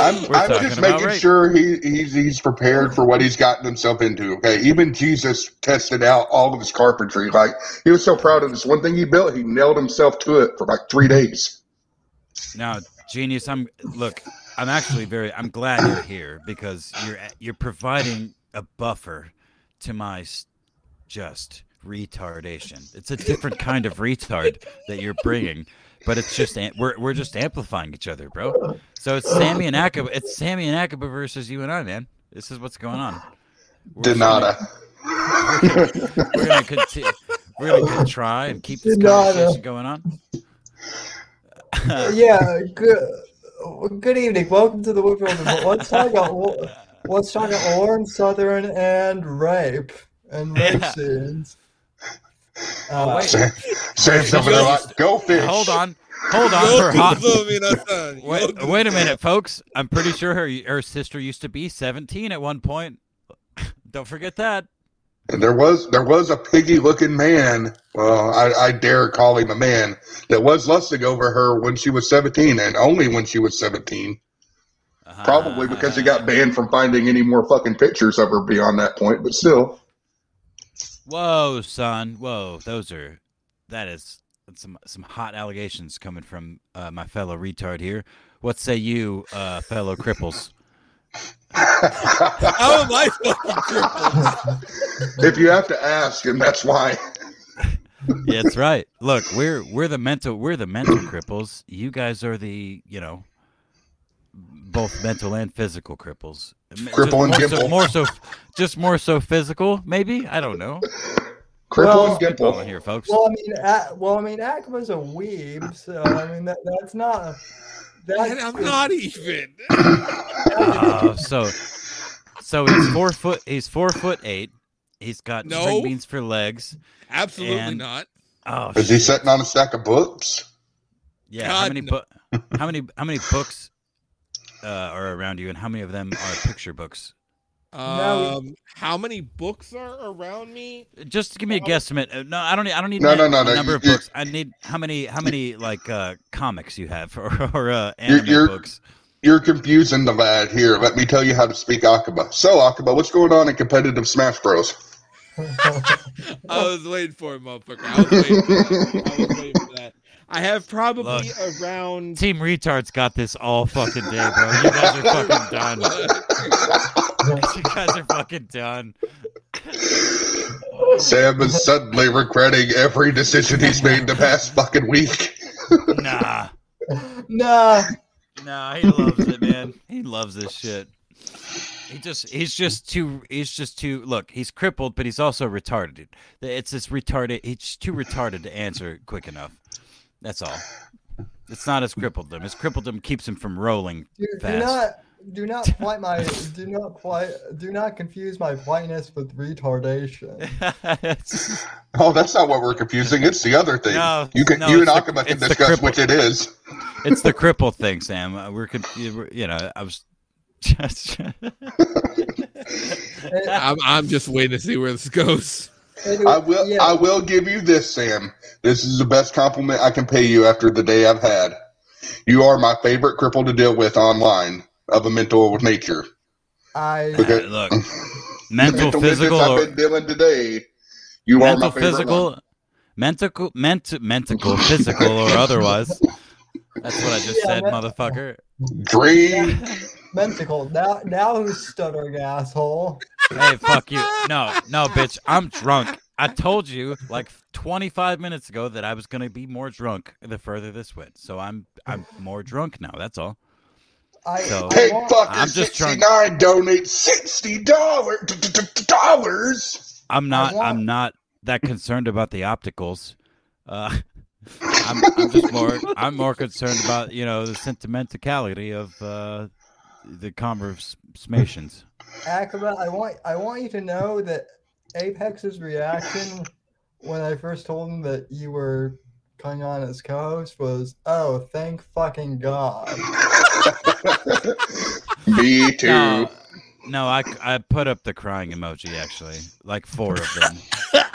I'm, I'm just making sure he, he's he's prepared for what he's gotten himself into. Okay, even Jesus tested out all of his carpentry. Like he was so proud of this one thing he built, he nailed himself to it for like three days. Now, genius, I'm look. I'm actually very. I'm glad you're here because you're you're providing a buffer to my just retardation. It's a different kind of retard that you're bringing, but it's just we're we're just amplifying each other, bro. So it's Sammy and Akiba. It's Sammy and Akiba versus you and I, man. This is what's going on. We're just gonna- Denata. We're gonna continue. We're gonna try and keep this Denata. Uh, conversation going on. *laughs* yeah, good. Good evening. Welcome to the Whitfield Report. Let's talk about *laughs* let's talk about Lauren, Southern, and rape and rape Yeah. scenes. Oh, Uh, wait. Say, say something like, "Go fish." Hold on. Hold on for hot. Wait, Wait, wait a minute, folks. I'm pretty sure her her sister used to be 17 at one point. *laughs* Don't forget that. And there was there was a piggy looking man. Well, I, I dare call him a man that was lusting over her when she was seventeen, and only when she was seventeen. Probably because he got banned from finding any more fucking pictures of her beyond that point. But still, Whoa, son. Whoa, those are that is some some hot allegations coming from uh, my fellow retard here. What say you, uh, fellow cripples? How am I fucking crippled? if you have to ask, and that's why. Yeah, that's right. Look, we're we're the mental we're the mental cripples. You guys are the you know both mental and physical cripples. M- just Cripple and more so, more so, just more so physical. Maybe I don't know. Cripple Well- and dimple. Here, folks. well, I mean, a, well, I mean, Akiba's a weeb, so I mean that that's not. That's, And I'm not even. *coughs* Uh, so, so he's four foot. He's four foot eight. He's got No. string beans for legs. Absolutely And- not. Oh, Is he sitting on a stack of books? Yeah. how many no. bu- How many? How many books uh, are around you, and how many of them are picture books? Um, how many books are around me? Just give me a guesstimate. Uh, No, I don't need. I don't need No, no, no, no, number you- of books. I need how many? How many like uh, comics you have *laughs* or, or uh, anime you're- books? You're confusing the lad here. Let me tell you how to speak Akiba. So, Akiba, what's going on in competitive Smash Bros? *laughs* I was waiting for it, motherfucker. I was waiting for that. I was waiting for that. I have probably around. Team retards got this all fucking day, bro. You guys are fucking done. *laughs* you guys are fucking done. Sam is suddenly regretting every decision he's made the past fucking week. Nah, nah. nah. He loves it, man. He loves this shit. He just, he's just too, he's just too. Look, he's crippled, but he's also retarded. It's this retarded. He's too retarded to answer quick enough. That's all. It's not his crippledom. His crippledom keeps him from rolling Do, do not do not plight my do not plight do not confuse my politeness with retardation. *laughs* Oh, that's not what we're confusing. It's the other thing. No, you can, no, you and it's the- Akiba can discuss cripple- which it is. *laughs* it's the cripple thing, Sam. Uh, We're, conf- you know, I was just. *laughs* I'm, I'm just waiting to see where this goes. Anyway, I will. yeah, I will give you this, Sam. This is the best compliment I can pay you after the day I've had. You are my favorite cripple to deal with online of a mental nature. I Okay. Look, mental, midgets physical, I've been dealing today. You are mental, my favorite physical, one. mental, mental, mental, physical, or otherwise. That's what I just Yeah, said, men- motherfucker. Dream. Menticle. Now, now who's stuttering, asshole? Hey, fuck you. No, no, bitch. I'm drunk. I told you like 25 minutes ago that I was gonna be more drunk the further this went. So I'm I'm more drunk now. That's all. I, So- I Hey, want- fucker, I'm just trying- 69 donate $60. I'm not want- I'm not that concerned about the opticals. Uh, I'm, I'm just more I'm more concerned about you know the sentimentality of uh, the conversations. Acrobat, I want I want you to know that Apex's reaction when I first told him that you were coming on as co-host was, "Oh, thank fucking god." *laughs* Me too. No, no, I, I put up the crying emoji actually, like four of them. *laughs*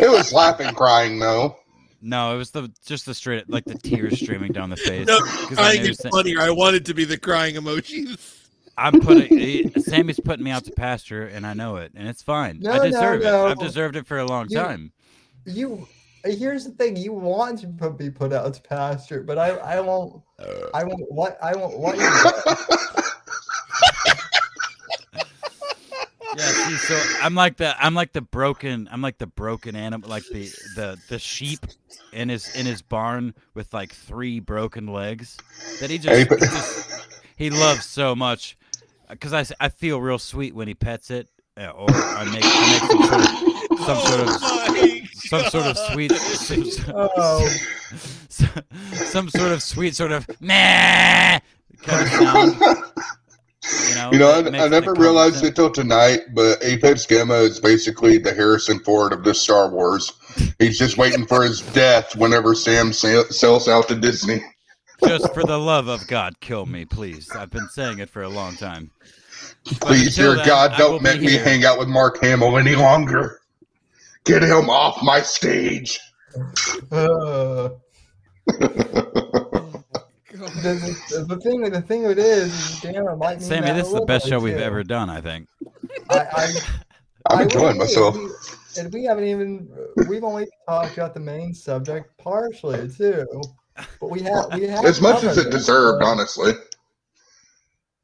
It was laughing, crying though. No, it was the just the straight like the tears streaming down the *laughs* face. No, 'Cause I crying knew is Sa- funnier. I wanted to be the crying emojis. I'm putting Sammy's putting me out to pasture, and I know it, and it's fine. No, I no, deserve no. it. I've deserved it for a long You- time. You here's the thing: you want to put, be put out to pasture, but I I won't. Uh. I won't. What I won't. What *laughs* you Yeah, see, so I'm like the I'm like the broken I'm like the broken animal, like the the the sheep in his in his barn with like three broken legs that he just, he, just he loves so much because I, I feel real sweet when he pets it uh, or I make, I make some sort of some sort of Oh some sort of sweet some, sort- Oh. *laughs* some sort of sweet sort of nah kind of sound. You know, You know, that I, I never realized competent. it till tonight, but Apex Gamma is basically the Harrison Ford of the Star Wars. He's just waiting for his death whenever Sam sells out to Disney. Just for the love of God, kill me, please. I've been saying it for a long time. Please, dear then, God, don't be make me here. hang out with Mark Hamill any longer. Get him off my stage. Uh, *laughs* *laughs* the, the, the thing, the thing of it is, is damn, it might Sammy, this is the best show we've too. ever done. I think. I, I, *laughs* I'm I enjoying will, myself. And we, and we haven't even we've only talked about the main subject partially too. But we have we have As much as it deserved, so- honestly.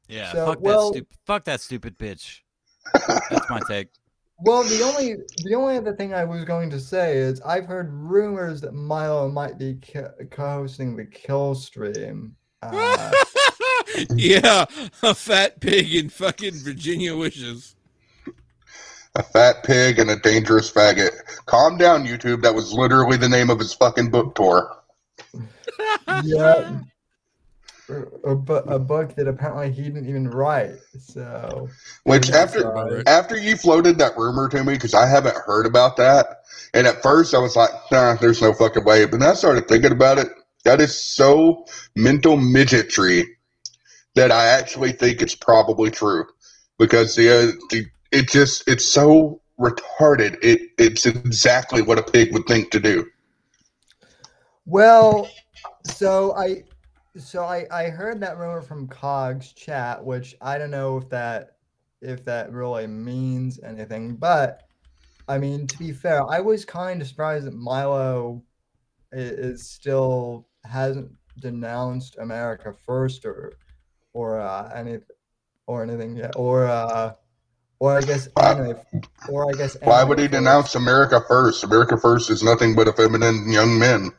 Yeah, So, fuck well- that stupid. Fuck that stupid bitch. That's my take. Well, the only the only other thing I was going to say is I've heard rumors that Milo might be co- co-hosting the kill stream. Uh, *laughs* yeah, a fat pig in fucking Virginia wishes. A fat pig and a dangerous faggot. Calm down, YouTube. That was literally the name of his fucking book tour. *laughs* yeah, a, a book that apparently he didn't even write. So Which after right. after you floated that rumor to me, because I haven't heard about that, and at first I was like, nah, there's no fucking way. But then I started thinking about it. That is so mental midgetry that I actually think it's probably true. Because the, uh, the it just it's so retarded. It it's exactly what a pig would think to do. Well, so I so I I heard that rumor from Cog's chat, which I don't know if that if that really means anything, but I mean to be fair, I was kind of surprised that Milo i- is still hasn't denounced America first or or uh, any or anything yet or uh or I guess or I guess Why would he first. denounce America first? America first is nothing but a feminine young men.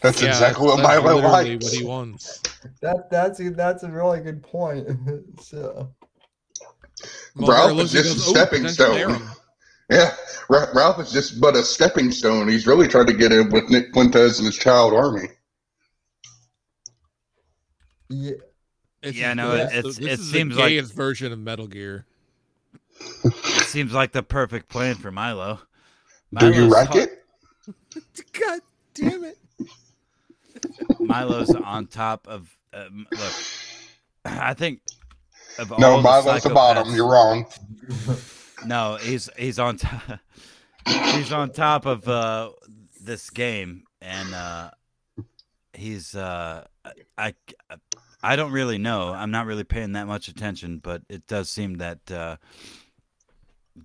That's Yeah, exactly what that's Milo literally likes. What he wants. That that's a, that's a really good point. *laughs* so. Ralph is just goes, a "Oh, stepping stone." *laughs* Yeah, Ra- Ralph is just but a stepping stone. He's really trying to get in with Nick Fuentes and his child army. Yeah, This Yeah, is no, the- it- it's- this it is seems the like- gayest version of Metal Gear. It seems like the perfect plan for Milo. Do you Milo's like hot- it? *laughs* God damn it! Milo's on top of. Um, look, I think. Of No, all the Milo's the bottom. You're wrong. No, he's he's on top. *laughs* he's on top of uh, this game, and uh, he's uh I I don't really know. I'm not really paying that much attention, but it does seem that uh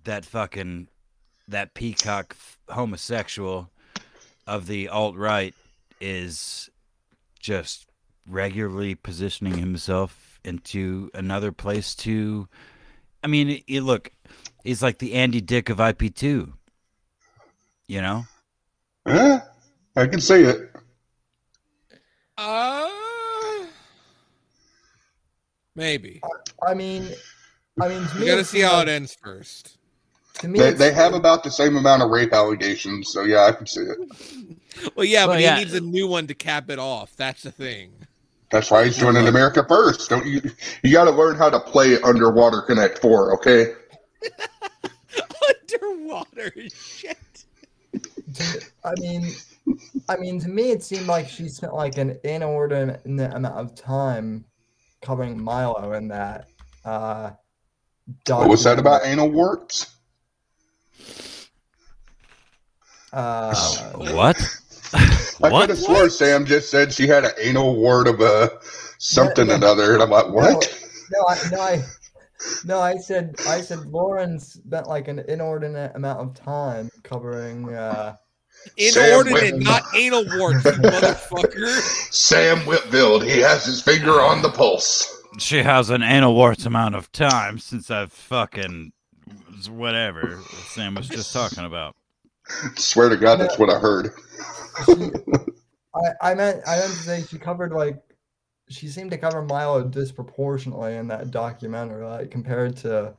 that fucking that peacock f- homosexual of the alt right is just regularly positioning himself into another place to I mean, you look, he's like the Andy Dick of IP2. You know? Eh, I can see it. Uh, maybe. I mean, I mean, to me, We gotta see how like- it ends first. To me, They, they have about the same amount of rape allegations, so yeah, I can see it. Well, yeah, Well, but yeah. he needs a new one to cap it off. That's the thing. That's why he's joining America first. Don't you? You got to learn how to play Underwater Connect Four, okay? *laughs* Underwater shit. I mean, I mean, to me, it seemed like she spent like an inordinate amount of time covering Milo in that. Uh, What was that about documentary. anal warts? Uh, What? I what? could have swore Sam just said she had an anal wart of a something No, no. another, and I'm like, what? no, I, no, I, no, I said, I said, Lauren spent like an inordinate amount of time covering. Uh, Inordinate, Whitman. not anal warts, you *laughs* motherfucker. Sam Whitfield, he has his finger on the pulse. She has an anal warts amount of time since I've fucking whatever Sam was just talking about. Swear to God, that's what I heard. she, *laughs* I, I meant, I meant to say she covered like, she seemed to cover Milo disproportionately in that documentary, like compared to,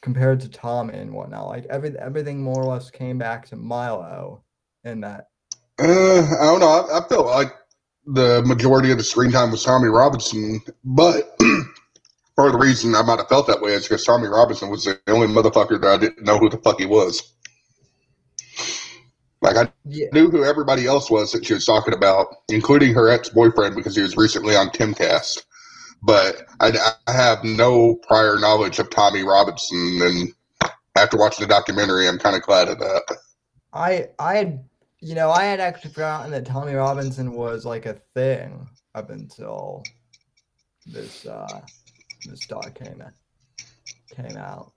compared to Tommy and whatnot. Like every everything more or less came back to Milo in that. Uh, I don't know. I, I felt like the majority of the screen time was Tommy Robinson, but *clears throat* part of the reason I might have felt that way is because Tommy Robinson was the only motherfucker that I didn't know who the fuck he was. Like I Yeah, knew who everybody else was that she was talking about, including her ex-boyfriend because he was recently on Timcast. But I, I have no prior knowledge of Tommy Robinson, and after watching the documentary, I'm kind of glad of that. I I had you know I had actually forgotten that Tommy Robinson was like a thing up until this uh this doc came in, came out.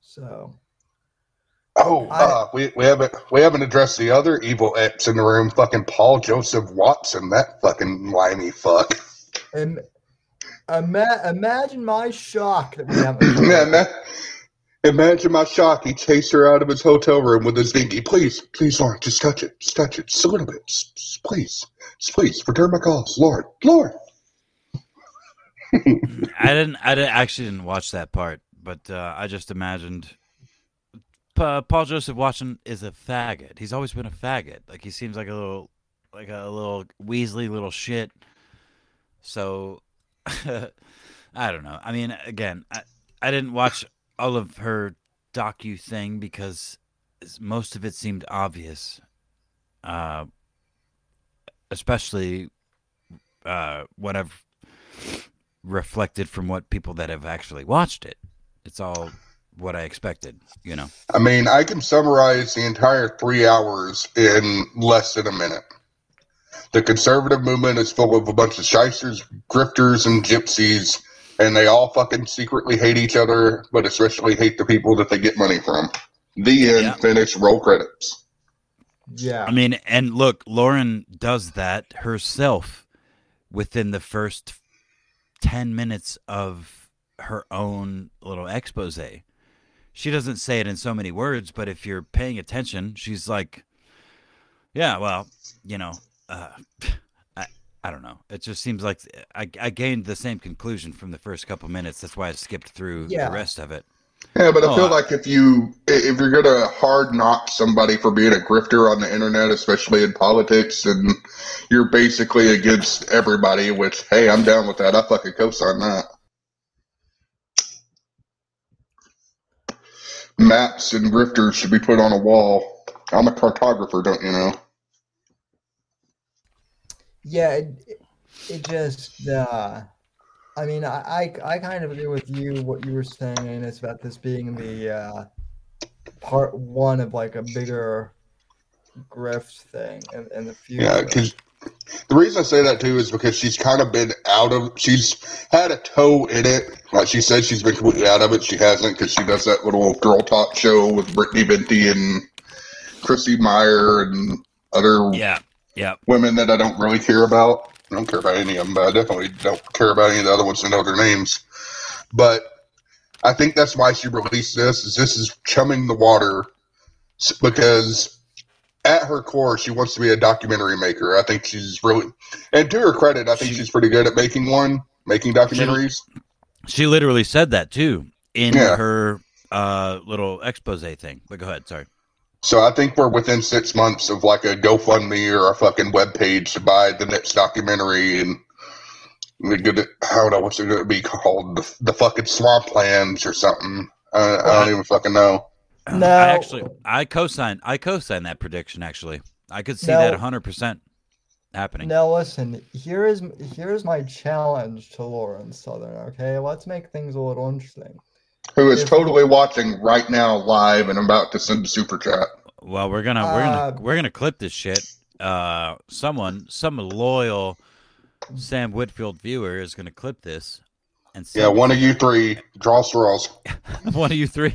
So Oh, I- uh, we, we haven't we haven't addressed the other evil ex in the room, fucking Paul Joseph Watson, that fucking limey fuck. And ima- imagine my shock that we haven't. *clears throat* imagine my shock. He chased her out of his hotel room with his dinky. Please, please, Lauren, just touch it, just touch it, just a little bit, just, just please, just please, return my calls, Lord, Lord. I didn't. I didn't, actually didn't watch that part, but uh, I just imagined. Pa- Paul Joseph Watson is a faggot. He's always been a faggot. Like he seems like a little, like a little Weasley little shit. So, *laughs* I don't know. I mean, again, I, I didn't watch all of her docu thing because most of it seemed obvious. Uh, especially uh, what I've reflected from what people that have actually watched it. It's all what I expected, you know. I mean, I can summarize the entire three hours in less than a minute. The conservative movement is full of a bunch of shysters, grifters, and gypsies, and they all fucking secretly hate each other, but especially hate the people that they get money from. The end. Yeah. Finish. Roll credits. Yeah, I mean, and look, Lauren does that herself within the first 10 minutes of her own little expose. She doesn't say it in so many words, but if you're paying attention, she's like, yeah, well, you know, uh, *laughs* I, I don't know. It just seems like I, I gained the same conclusion from the first couple minutes. That's why I skipped through Yeah. the rest of it. Yeah, but I Oh, feel I- like if you if you're gonna hard knock somebody for being a grifter on the internet, especially in politics, and you're basically against everybody, which hey, I'm down with that. I fucking co-sign that. Maps and grifters should be put on a wall. I'm a cartographer, don't you know? yeah. It, it- it just. uh I mean, I, I I kind of agree with you what you were saying, and it's about this being the uh, part one of like a bigger grift thing in, in the future. Yeah, because The reason I say that too is because she's kind of been out of. She's had a toe in it. Like she said, she's been completely out of it. She hasn't because she does that little girl talk show with Brittany Venti and Chrissie Mayr and other Yeah, yeah. women that I don't really care about. I don't care about any of them, but I definitely don't care about any of the other ones that know their names. But I think that's why she released this. Is this is chumming the water because at her core she wants to be a documentary maker. I think she's really, and to her credit, I think She- she's pretty good at making one, making documentaries. She literally said that too in Yeah. her uh, little expose thing. But go ahead. Sorry. So I think we're within six months of like a GoFundMe or a fucking web page to buy the next documentary and we get it. I don't know what's it going to be called, the, the fucking Swamplands or something. Uh, I don't even fucking know. No. I actually I co-signed I co-signed that prediction. Actually, I could see No. that 100 percent happening. Now listen, here is here is my challenge to Lauren Southern. Okay, let's make things a little interesting. Who is totally watching right now live and about to send a super chat? Well, we're gonna we're gonna Uh, we're gonna clip this shit. Uh, someone, some loyal Sam Whitfield viewer is gonna clip this, and Yeah, *laughs* one of you three draw straws. one of you three.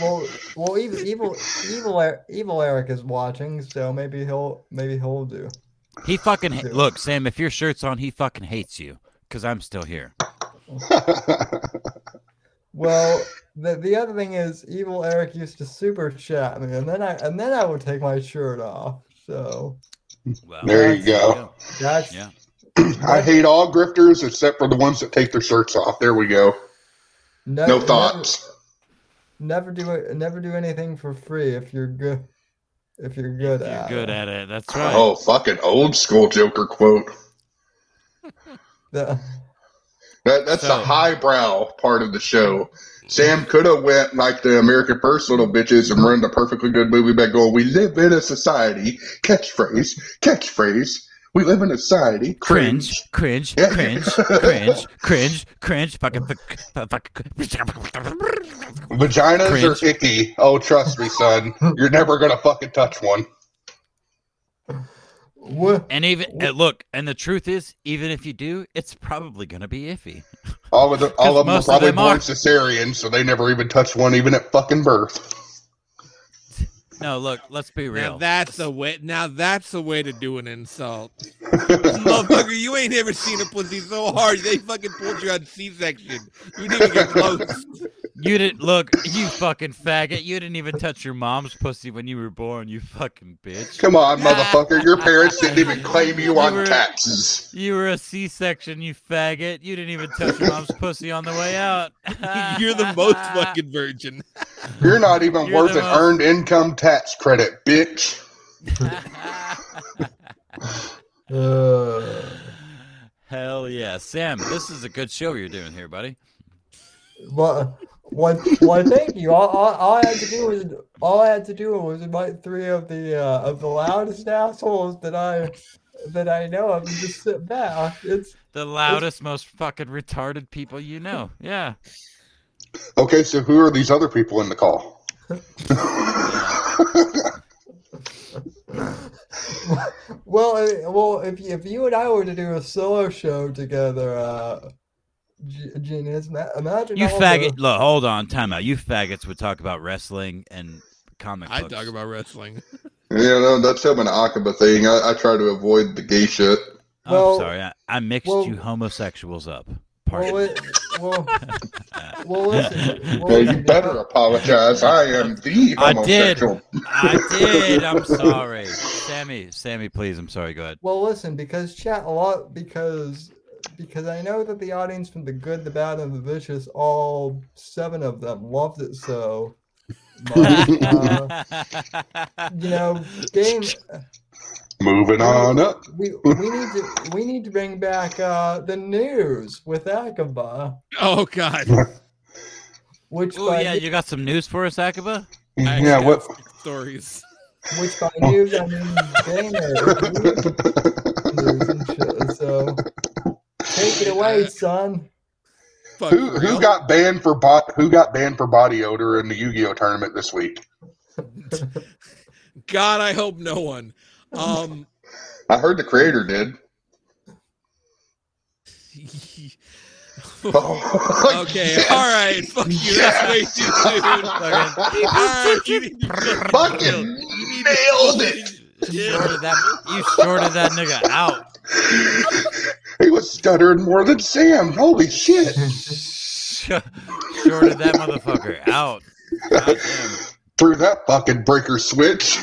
Well, well, evil, evil, evil, evil Eric is watching, so maybe he'll maybe he'll do. he fucking ha- look, Sam. If your shirt's on, he fucking hates you because I'm still here. *laughs* Well, the the other thing is, evil Eric used to super chat me, and then I and then I would take my shirt off. So Well, There you go. that's Yeah. *clears throat* I hate all grifters except for the ones that take their shirts off. There we go. ne- No thoughts. Never, do it. Never do anything for free if you're good. If you're good You're at good it. at it. That's oh, right. Oh, fucking old school Joker quote. *laughs* The- That, that's So- the highbrow part of the show. Sam could have went like the American First little bitches and ruined a perfectly good movie by going, "We live in a society." Catchphrase, catchphrase. We live in a society. Cringe, Cringe. cringe, Yeah. cringe, cringe, cringe, cringe, fucking, fuck, fuck, Vaginas Cringe. are icky. Oh, trust me, son. You're never gonna fucking touch one. Wha- And even and look, and the truth is, even if you do, it's probably gonna be iffy. All of the, all of *laughs* them are most of probably them born are. cesarean, so they never even touched one, even at fucking birth. No, look, let's be real. Now real. that's a way. Now that's a way to do an insult, *laughs* motherfucker. You ain't ever seen a pussy so hard they fucking pulled you on C-section. You didn't even get close. You didn't look, you fucking faggot. You didn't even touch your mom's pussy when you were born. You fucking bitch. Come on, motherfucker. Your parents didn't even claim you on were- taxes. You were a C-section, you faggot. You didn't even touch your mom's pussy on the way out. *laughs* You're the most *laughs* fucking virgin. You're not even You're worth an most- earned income tax credit, bitch. Uh, *laughs* Hell yeah, Sam. This is a good show you're doing here, buddy. well, well, well, thank you. All, all, all I had to do was all I had to do was invite three of the uh, of the loudest assholes that I that I know of and just sit back. It's The loudest, most fucking retarded people you know. Yeah. Okay, so who are these other people in the call? *laughs* well, well. If you, if you and I were to do a solo show together, uh, G- genius, imagine You faggot. The, Look, hold on. Time out. You faggots would talk about wrestling and comic I talk about wrestling. Yeah, no, that's him an Akiba thing. I, I try to avoid the gay shit. I'm sorry. I, I mixed well- you homosexuals up. Well, it, well, *laughs* well, listen. Well, Yeah, you better apologize. I am the I did. I did. I'm *laughs* sorry. Sammy, Sammy, please. I'm sorry. Go ahead. Well, listen, because chat a lot because because I know that the audience from the good, the bad, and the vicious, all seven of them loved it so. *laughs* much. uh, you know, game. Moving on up. We we need to we need to bring back uh, the news with Akiba, Oh God. which oh by yeah, you got some news for us, Akiba? I Yeah, what? stories. which by news I mean gamer *laughs* news and shit. So take it away, son. Fuck, Who for who got banned for bot? Who got banned for body odor in the Yu-Gi-Oh tournament this week? *laughs* God, I hope no one. Um. I heard the creator did. Oh, *laughs* okay. All right. Fuck you. That's way too soon. Right, you need to chill. Fucking You nailed it. chill. Shorted that, you shorted that nigga out. He was stuttering more than Sam. Holy shit. *laughs* shorted that motherfucker out. Through that fucking breaker switch.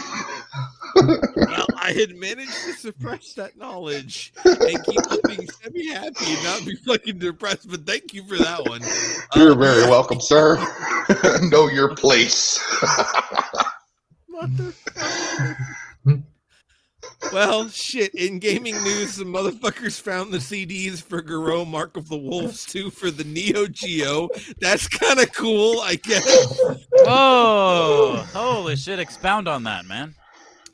Well, I had managed to suppress that knowledge and keep being semi-happy and not be fucking depressed. But thank you for that one. You're Uh, very *laughs* welcome, sir. *laughs* know your place. Motherfucker. *laughs* Well, shit. In gaming news, some motherfuckers found the CDs for Garou Mark of the Wolves 2 for the Neo Geo. That's kind of cool, I guess. Oh, holy shit! Expound on that, man.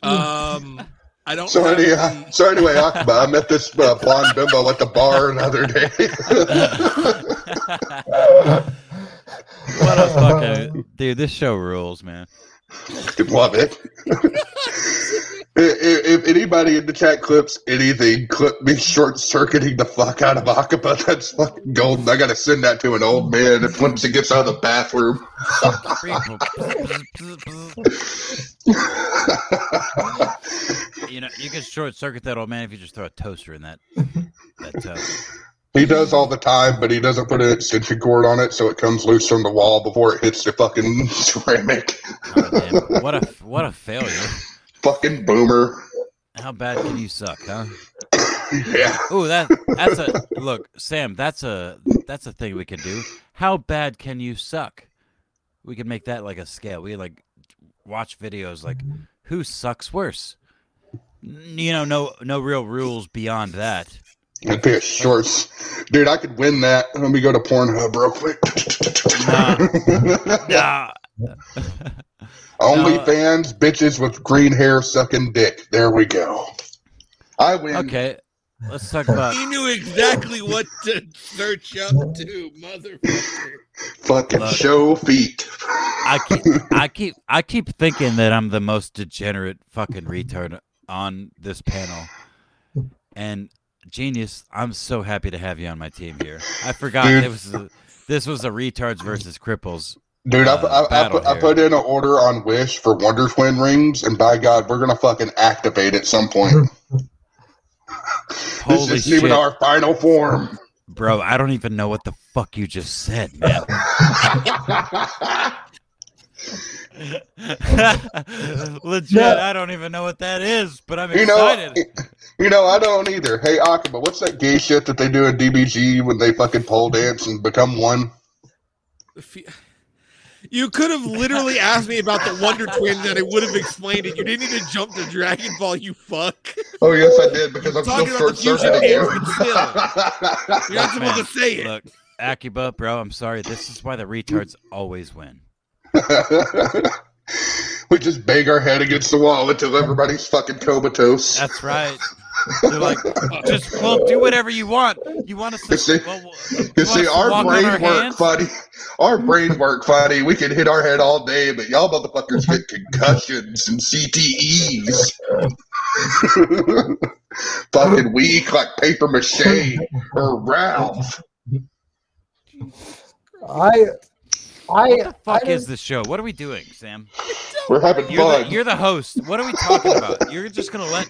Um, I don't. So, have any, the- so anyway, Akiba, I met this uh, blonde bimbo at the bar another day. What a fucking dude! This show rules, man. Love it. *laughs* if, if anybody in the chat clips anything, clip me short circuiting the fuck out of Akiba. *laughs* That's fucking golden. I gotta send that to an old man once he gets out of the bathroom. *laughs* you know, you can short circuit that old man if you just throw a toaster in that. That he does all the time, but he doesn't put an extension cord on it, so it comes loose from the wall before it hits the fucking *laughs* ceramic. Damn, what a what a failure! Fucking boomer. How bad can you suck, huh? *coughs* Yeah. Oh, that that's a look, Sam. That's a that's a thing we can do. How bad can you suck? We can make that like a scale. We like watch videos like who sucks worse. You know, no no real rules beyond that. It'd be a shorts. Dude, I could win that. Let me go to Pornhub real quick. Nah. *laughs* *laughs* *laughs* OnlyFans, bitches with green hair sucking dick. There we go. I win. Okay, let's talk about. He knew exactly what to search up to, motherfucker. Fucking Look. show feet. I keep, I *laughs* keep, I keep thinking that I'm the most degenerate fucking retard on this panel, and genius. I'm so happy to have you on my team here. I forgot Dude. it was a, this was a retards versus cripples. Dude, I, Uh, I, I, battle put, I put in an order on Wish for Wonder Twin rings, and by God, we're going to fucking activate at some point. *laughs* this Holy isn't shit, even our final form. bro! I don't even know what the fuck you just said, man. *laughs* *laughs* Legit, Yeah. I don't even know what that is, but I'm you know, excited. you know, I don't either. Hey, Akiba, what's that gay shit that they do in DBZ when they fucking pole dance and become one? You could have literally asked me about the Wonder Twins and I would have explained it. You didn't need to jump to Dragon Ball, you fuck. Oh, yes, I did, because I'm Talking still about short the fusion circuiting you. You're not supposed to say it. Look, Akiba, bro, I'm sorry. This is why the retards always win. *laughs* we just bang our head against the wall until everybody's fucking comatose. That's right. *laughs* They're like, just well, do whatever you want. You want us You see- to? Well, well, *laughs* You see, our walk brain our work hands? funny. Our brain work funny. We can hit our head all day, but y'all motherfuckers get concussions and CTEs. *laughs* Fucking weak like paper mache or Ralph. I, I, What the fuck I is this show? What are we doing, Sam? We're having You're fun. the, you're the host. What are we talking about? You're just gonna let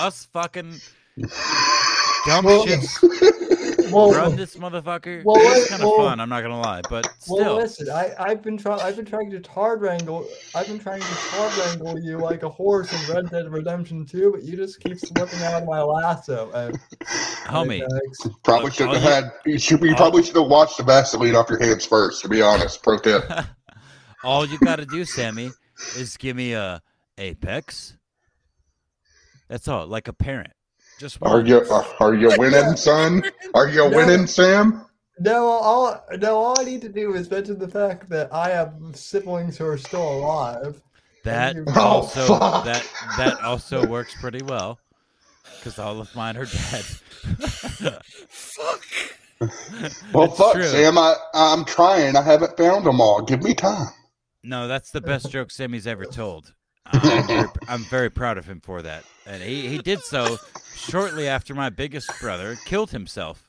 us fucking dumb Well- shits *laughs* well, run this motherfucker? well, it's kind of well- fun. I'm not gonna lie, but well, still, listen. I, I've been trying. I've been trying to tard wrangle. I've been trying to tard wrangle you like a horse in Red Dead Redemption 2, but you just keep slipping out of my lasso. And, homie. Apex. Probably shouldn't have had. You, should, you probably should have washed the Vaseline off your hands first. To be honest, pro tip. *laughs* All you got to do, Sammy, is give me a apex. That's all, like a parent. Just uh, Are you are, are you winning, *laughs* son? Are you No. winning, Sam? No, all no, all I need to do is mention the fact that I have siblings who are still alive. That you. Oh, also fuck. that that also works pretty well because all of mine are dead. Fuck. *laughs* Well, It's fuck, true. Sam. I I'm trying. I haven't found them all. Give me time. No, that's the best joke Sammy's ever told. I'm very, *laughs* I'm very proud of him for that, and he, he did so shortly after my biggest brother killed himself.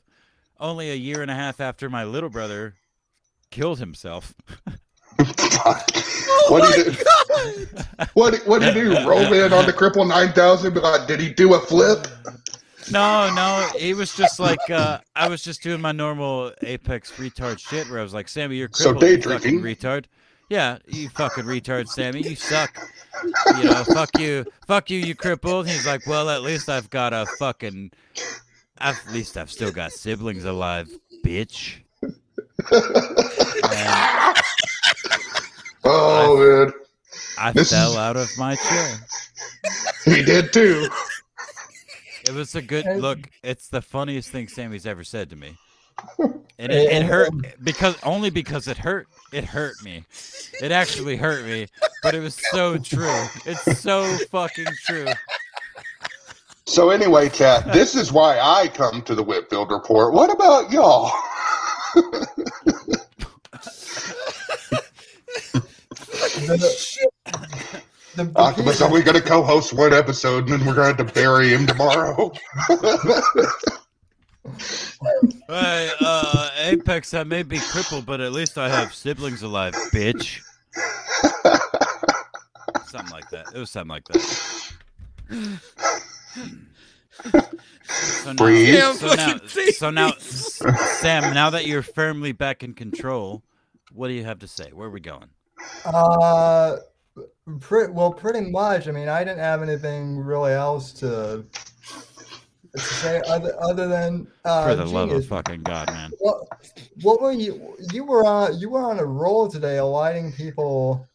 Only a year and a half after my little brother killed himself. *laughs* what did he do? What what did he do? Roll in on the cripple nine thousand? But like, did he do a flip? No, no, he was just like uh, I was just doing my normal Apex retard shit where I was like, Sammy, you're So day you drinking? retard. Yeah, you fucking retard, Sammy. You suck. You know, fuck you, fuck you, you crippled. He's like, well, at least I've got a fucking. At least I've still got siblings alive, bitch. And *laughs* Oh man, I This fell is- out of my chair. he did too. It was a good look. It's the funniest thing Sammy's ever said to me, and it, it hurt um, because only because it hurt. It hurt me. It actually hurt me, but it was so true. It's so fucking true. So anyway, chat. This is why I come to the Whitfield report. What about y'all? The, the, *laughs* the Octopus, are we going to co-host one episode and then we're going to have to bury him tomorrow? *laughs* Hey, uh, Apex, I may be crippled, but at least I have siblings alive, bitch. Something like that. It was something like that. So now, Breathe. So now, fucking thing. so now, Sam, now that you're firmly back in control, what do you have to say? Where are we going? Uh, pre- well, pretty much. I mean, I didn't have anything really else to, to say other other than uh, For the love of fucking God, man. What, what were you? You were on. You were on a roll today, lighting people,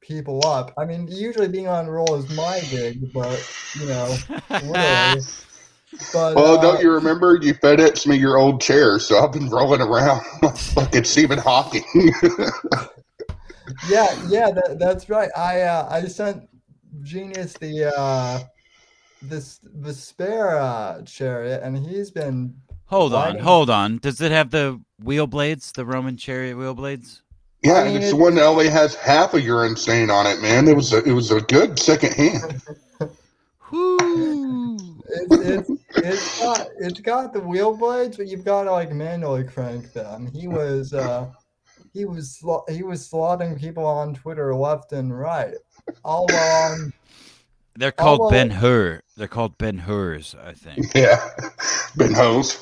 people up. I mean, usually being on a roll is my gig, but you know, literally. *laughs* But well, uh, don't you remember? You FedEx me your old chair, so I've been rolling around like *laughs* fucking Stephen Hawking. *laughs* Yeah, yeah, that, that's right. I uh, I sent Genius the uh, this Vespera uh, chariot, and he's been Hold on, Lighting. hold on. Does it have the wheel blades, the Roman chariot wheel blades? yeah, I mean, it's the one that only has half of your insane on it, man. It was a, it was a good second hand. *laughs* Whoo! it's, it's it's got it's got the wheel blades, but you've got to like manually crank them. He was uh, he was sla- he was slaughtering people on Twitter left and right, all along. They're called oh, well- Ben Hur. They're called Ben Hurs, I think. *laughs* Yeah, been hose.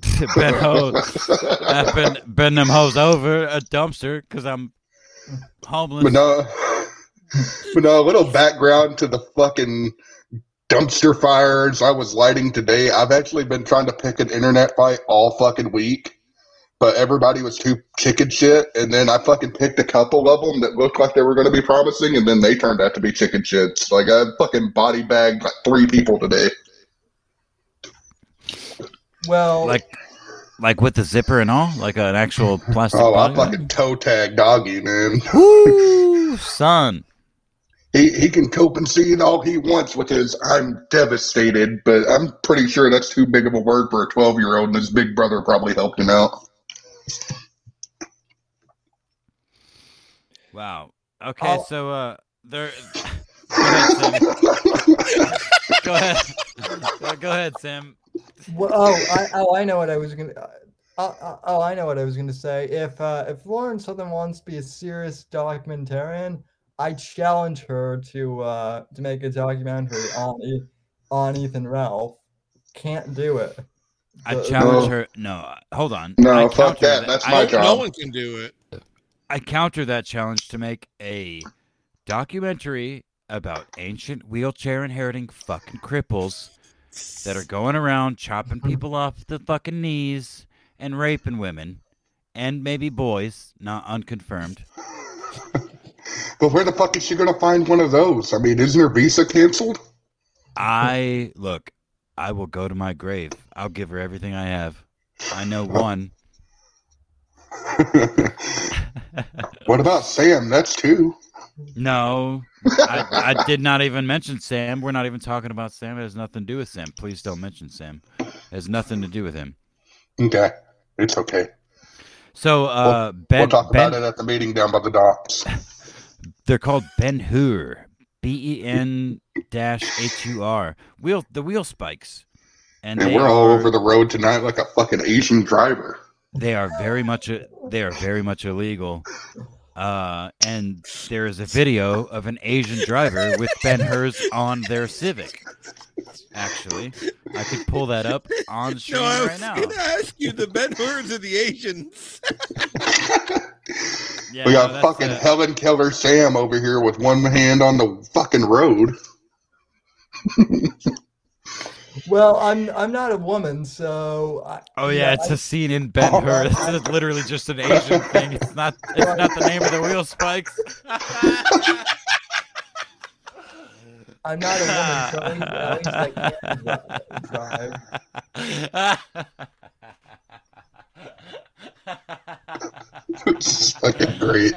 *laughs* ben Hurs. I've been been them hoes over a dumpster because I'm homeless. But no, but no, a little background to the fucking dumpster fires I was lighting today. I've actually been trying to pick an internet fight all fucking week, but everybody was too chicken shit. And then I fucking picked a couple of them that looked like they were going to be promising, and then they turned out to be chicken shits. Like I fucking body bagged like three people today. Well, like like with the zipper and all, like an actual plastic. Oh, I body bag? fucking toe tag doggy, man. Woo, son. He he can cope and see it all he wants with his "I'm devastated," but I'm pretty sure that's too big of a word for a 12 year old, and his big brother probably helped him out. Wow. Okay, I'll- so uh, there. *laughs* Go ahead, Sam. Go ahead. Sam. Well, oh, I, oh, I know what I was gonna. Uh, uh, oh, I know what I was gonna say. If uh, if Lauren Southern wants to be a serious documentarian, I challenge her to uh, to make a documentary on on Ethan Ralph. Can't do it. I challenge No. her. No, hold on. No, I fuck counter that. That's my No, job. no one can do it. I counter that challenge to make a documentary about ancient wheelchair inheriting fucking cripples that are going around chopping people off the fucking knees and raping women and maybe boys, not unconfirmed. *laughs* But where the fuck is she gonna find one of those? I mean, isn't her visa canceled? I look, I will go to my grave. I'll give her everything I have. I know one. *laughs* what about Sam? That's two. No, I, I did not even mention Sam. We're not even talking about Sam. It has nothing to do with Sam. Please don't mention Sam. It has nothing to do with him. Okay, it's okay. So, uh, Ben, we'll talk ben about it at the meeting down by the docks. *laughs* they're called Ben Hur. B E N dash H U R. Wheel the wheel spikes. And, And we're all are- over the road tonight like a fucking Asian driver. They are very much they are very much illegal. Uh, and there is a video of an Asian driver with Ben Hur's on their Civic. Actually, I could pull that up on screen No, I was right now. gonna ask you the Ben Hurs of the Asians. *laughs* Yeah, we got that's, fucking uh, Helen Keller Sam over here with one hand on the fucking road. *laughs* Well, I'm I'm not a woman, so. I, Oh you yeah, it's I- a scene in Ben oh. Hur. *laughs* This is literally just an Asian thing. It's not. It's not the name of the wheel spikes. *laughs* I'm not a woman, so at least, at least I can drive. *laughs* It's fucking great.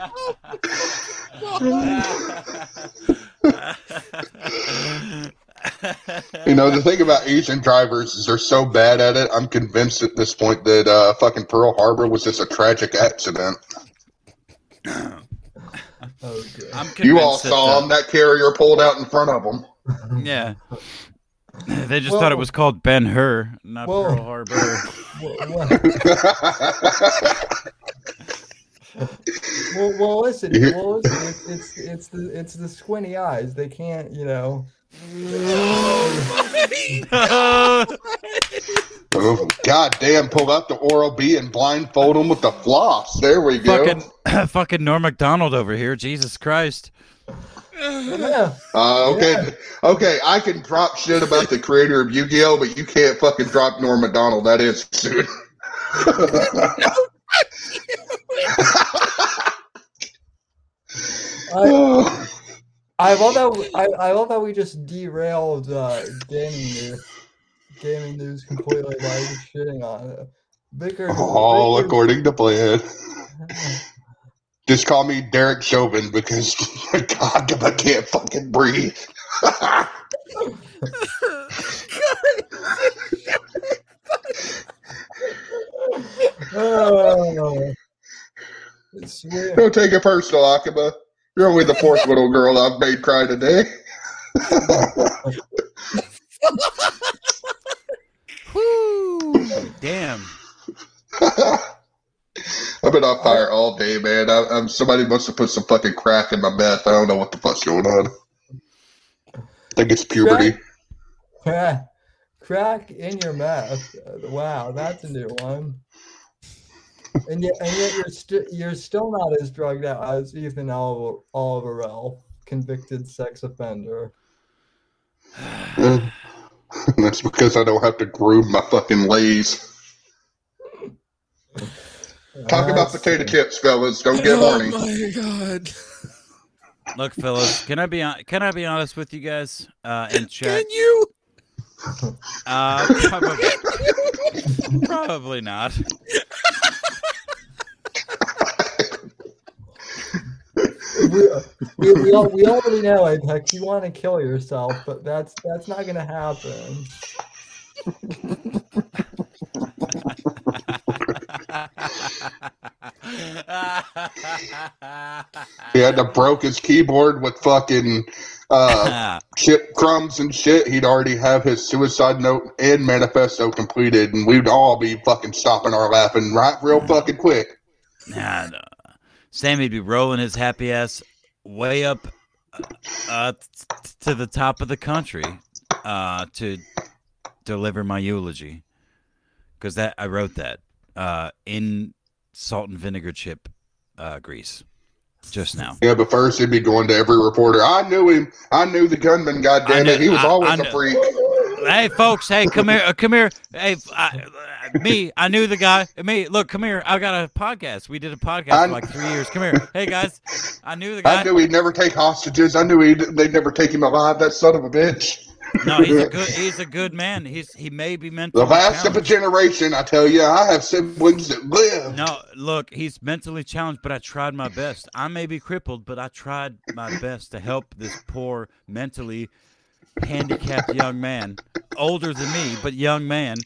You know, the thing about Asian drivers is they're so bad at it. I'm convinced at this point that uh, fucking Pearl Harbor was just a tragic accident. Oh, good. I'm You all convinced that, saw uh, them. That carrier pulled out in front of them. Yeah. They just Well- thought it was called Ben Hur, not Well- Pearl Harbor. Well, *laughs* well, well, listen, *laughs* well, listen. It's, it's it's the it's the squinty eyes. They can't, you know. Oh, God damn, pull out the Oral B and blindfold him with the floss. There we go. fucking, *clears throat* fucking Norm Macdonald over here. Jesus Christ. Yeah. Uh, okay, okay, I can drop shit about the creator of Yu-Gi-Oh, but you can't fucking drop Norm Macdonald. That is soon. *laughs* I, I love that. we- I, I love that we just derailed uh, gaming news. Gaming news completely by just shitting on it. Vickers, All according to plan. *laughs* Just call me Derek Chauvin because *laughs* God, I can't fucking breathe. *laughs* Oh. Don't take it personal, Akiba. You're only the fourth little girl I've made cry today. Whoo! Damn. *laughs* I've been on fire all day, man. I, I'm somebody must have put some fucking crack in my meth. I don't know what the fuck's going on. I think it's puberty. Crack, crack in your mouth. Wow, that's a new one. And yet, and yet you're still you're still not as drugged out as Ethan Oliver, Oliverell, convicted sex offender. *sighs* That's because I don't have to groom my fucking lays. Talk about That's- potato chips, fellas. Don't get oh my god! Look, fellas, can I be hon- can I be honest with you guys? Uh, in chat, Can you? uh, probably, *laughs* probably not. We, we, we, al- we *laughs* already know, Apex. You want to kill yourself, but that's that's not gonna happen. He had to broke his keyboard with fucking uh, *laughs* chip crumbs and shit. He'd already have his suicide note and manifesto completed, and we'd all be fucking stopping our laughing right real fucking quick. Nah, no. Sammy'd be rolling his happy ass way up uh, t- to the top of the country uh, to deliver my eulogy. Because that I wrote that uh, in salt and vinegar chip uh, grease just now. Yeah, but first he'd be going to every reporter. I knew him. I knew the gunman. God damn it, he was I- always I a freak. Hey, folks! Hey, come here! Uh, come here! Hey, I, me! I knew the guy. Me! Look, come here! I got a podcast. We did a podcast I- for like three years. Come here! Hey, guys! I knew the guy. I knew he'd never take hostages. I knew he'd, they'd never take him alive. That son of a bitch. No, he's a *laughs* good. He's a good man. He's he may be mentally The last of a challenged. generation, I tell you, I have siblings that live. No, look, he's mentally challenged, but I tried my best. I may be crippled, but I tried my best to help this poor, mentally handicapped young man, older than me, but young man,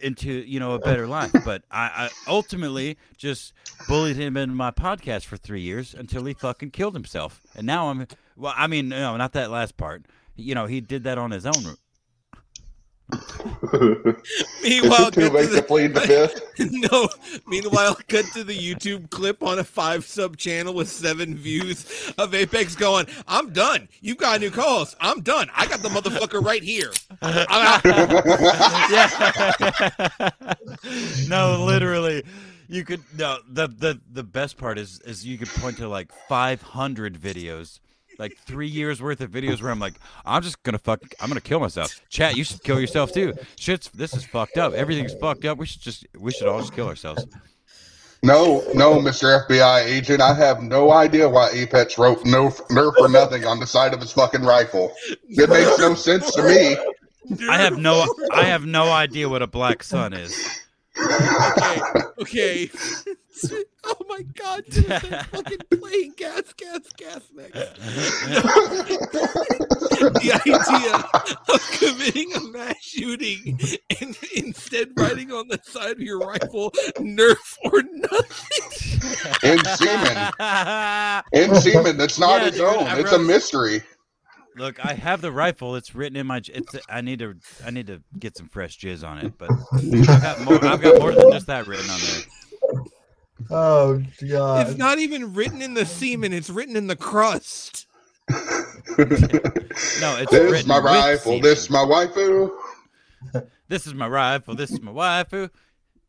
into you know a better life. But I, I ultimately just bullied him in my podcast for three years until he fucking killed himself, and now I'm Well, I mean, no, not that last part. You know, he did that on his own. Meanwhile, *laughs* Is it too cut late to to the, plead the fifth? *laughs* no. Meanwhile, cut to the YouTube clip on a five sub channel with seven views of Apex going, "I'm done. You've got a new co-host. I'm done. I got the motherfucker right here. Yeah. *laughs* no, literally. You could no the the the best part is is you could point to like 500 videos like three years worth of videos where I'm like, I'm just gonna fuck, I'm gonna kill myself. Chat, you should kill yourself too. Shit's this is fucked up. Everything's fucked up. We should just, we should all just kill ourselves. No, no, Mr. FBI agent. I have no idea why Apex wrote no nerf or nothing on the side of his fucking rifle. It makes no sense to me. I have no, I have no idea what a black sun is. Okay, okay. *laughs* oh my god, just that fucking playing gas, gas, gas next. the idea of committing a mass shooting and instead writing on the side of your rifle, nerf or nothing. In semen. In semen. That's not Yeah, its dude, own. I It's a wrote- mystery. Look, I have the rifle. It's written in my. It's. I need to. I need to get some fresh jizz on it. But I've got more. I've got more than just that written on there. Oh god. It's not even written in the semen, it's written in the crust. *laughs* No, it's written. This written my rifle. semen. This my waifu. This is my rifle. This is my waifu.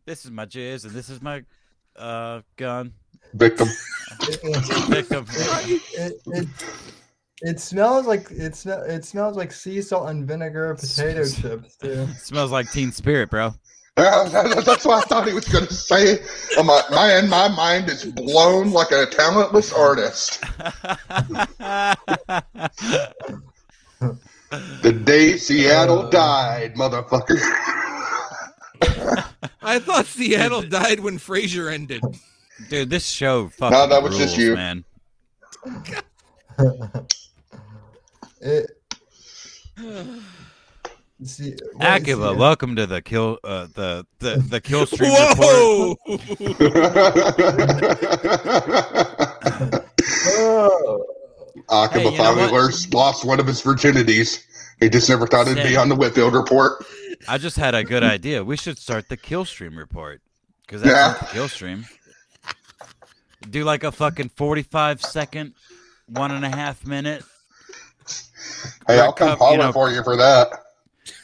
This is my jizz, and this is my uh gun. Victim. It, *laughs* it, Victim. it, it, it smells like it, sm- it smells like sea salt and vinegar potato chips too. *laughs* smells like Teen Spirit, bro. *laughs* That's what I thought he was going to say. I'm like, man, my mind is blown like a talentless artist. *laughs* The day Seattle uh. died, motherfucker. I thought Seattle died when Frasier ended. Dude, this show fucking No, that was just you. man. It, *sighs* see, what- Akiba, see- welcome to the kill uh the the the kill *laughs* stream report. *laughs* Whoa! Oh, Akiba Hey, finally what? lost, lost one of his virginities. He just never thought it'd be on the Whitfield report. I just had a good idea. We should start the kill stream report because that's Yeah. the kill stream. Do like a fucking forty-five second, one and a half minute Hey, I'll come Cup, you holler know- for you for that.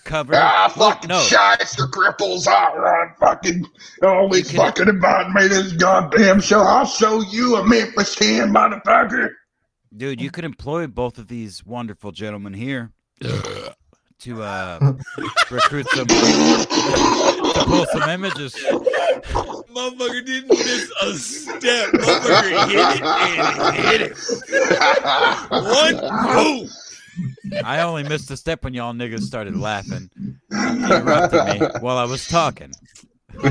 cover. Ah, Look, fucking no, shyster cripples. All right, fucking always You can- fucking inviting me to this goddamn show. I'll show you a Memphis 10, motherfucker. dude, you could employ both of these wonderful gentlemen here to uh, recruit some to pull some images. Motherfucker didn't miss a step. Motherfucker hit it and hit it. One boom. I only missed a step when y'all niggas started laughing, interrupting me while I was talking. *laughs*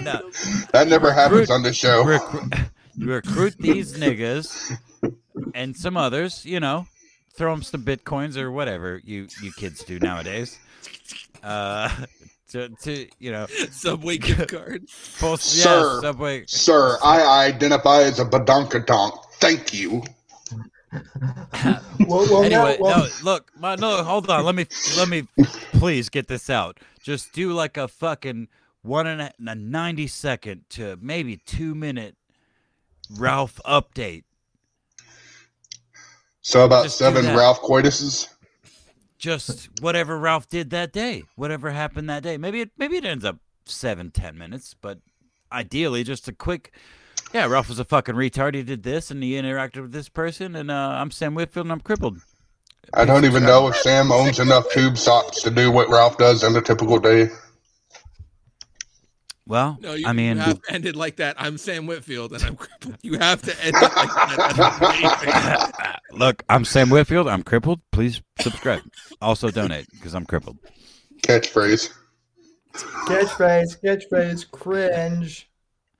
no, That never happens on the show. recruit, recruit these niggas and some others, you know, throw them some bitcoins or whatever you you kids do nowadays. Uh, to to you know, Subway gift card. pull, Sir. yeah, subway. Sir, I identify as a badonkadonk. Thank you. *laughs* well, well, Anyway, well, no, look, my, no, hold on. Let me let me please get this out. Just do like a fucking one and a, a ninety second to maybe two minute Ralph update. So about Just seven. Ralph Coituses. just whatever Ralph did that day, whatever happened that day. Maybe it maybe it ends up seven ten minutes, but ideally just a quick. Yeah, Ralph was a fucking retard. He did this, and he interacted with this person, and uh, I'm Sam Whitfield, and I'm crippled. I don't even know if Sam owns enough tube socks to do what Ralph does in a typical day. Well, No, you, I mean, you have to end it like that. I'm Sam Whitfield, and I'm crippled. You have to end it like that. *laughs* Look, I'm Sam Whitfield. I'm crippled. Please subscribe. Also donate because I'm crippled. Catchphrase. catchphrase, catchphrase, cringe.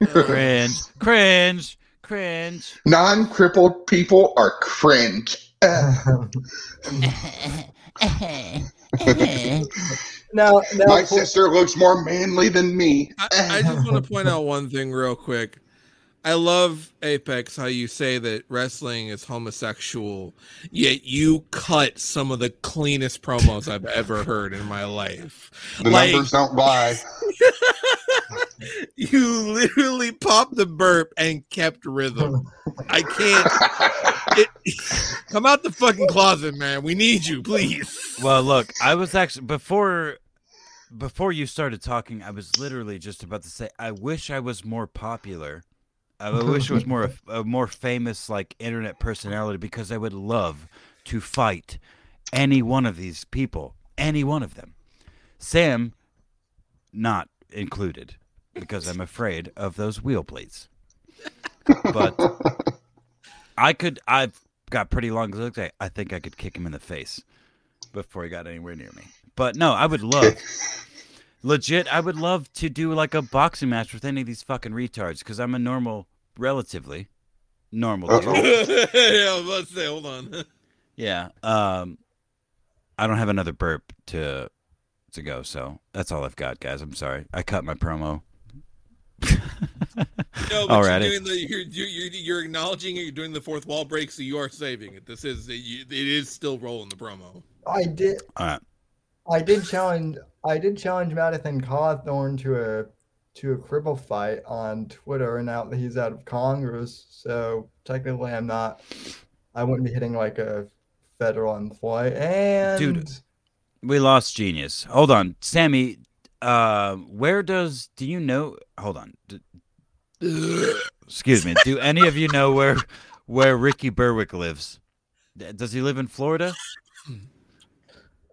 Cringe, cringe, cringe. Non crippled people are cringe. *laughs* Now, now, my sister looks more manly than me. I, I just want to point out one thing real quick. I love Apex how you say that wrestling is homosexual, yet you cut some of the cleanest promos I've ever heard in my life. The Like- numbers don't lie. *laughs* You literally popped the burp and kept rhythm. I can't. It, come out the fucking closet, man. We need you, please. Well, look, I was actually before before you started talking, I was literally just about to say I wish I was more popular. I wish I was more a more famous like internet personality because I would love to fight any one of these people, any one of them. Sam not included because I'm afraid of those wheel plates. *laughs* But I could I've got pretty long legs. I- I think I could kick him in the face before he got anywhere near me. But no, I would love, *laughs* legit, I would love to do like a boxing match with any of these fucking retards because I'm a normal, relatively normal Uh-oh. dude. *laughs* yeah, let's say, hold on. Yeah. Um, I don't have another burp to to go, so that's all I've got, guys. I'm sorry, I cut my promo. No, but Alrighty. you're doing the you're, you're you're you're acknowledging it. You're doing the fourth wall break, so you are saving it. This is it is still rolling the promo. I did. All right. I did challenge. I did challenge Madison Cawthorn to a to a cripple fight on Twitter, and now that he's out of Congress, so technically I'm not. I wouldn't be hitting like a federal employee. And We lost genius. Hold on, Sammy. Uh, where does do you know? Hold on. Excuse me. Do any of you know where where Ricky Berwick lives? Does he live in Florida?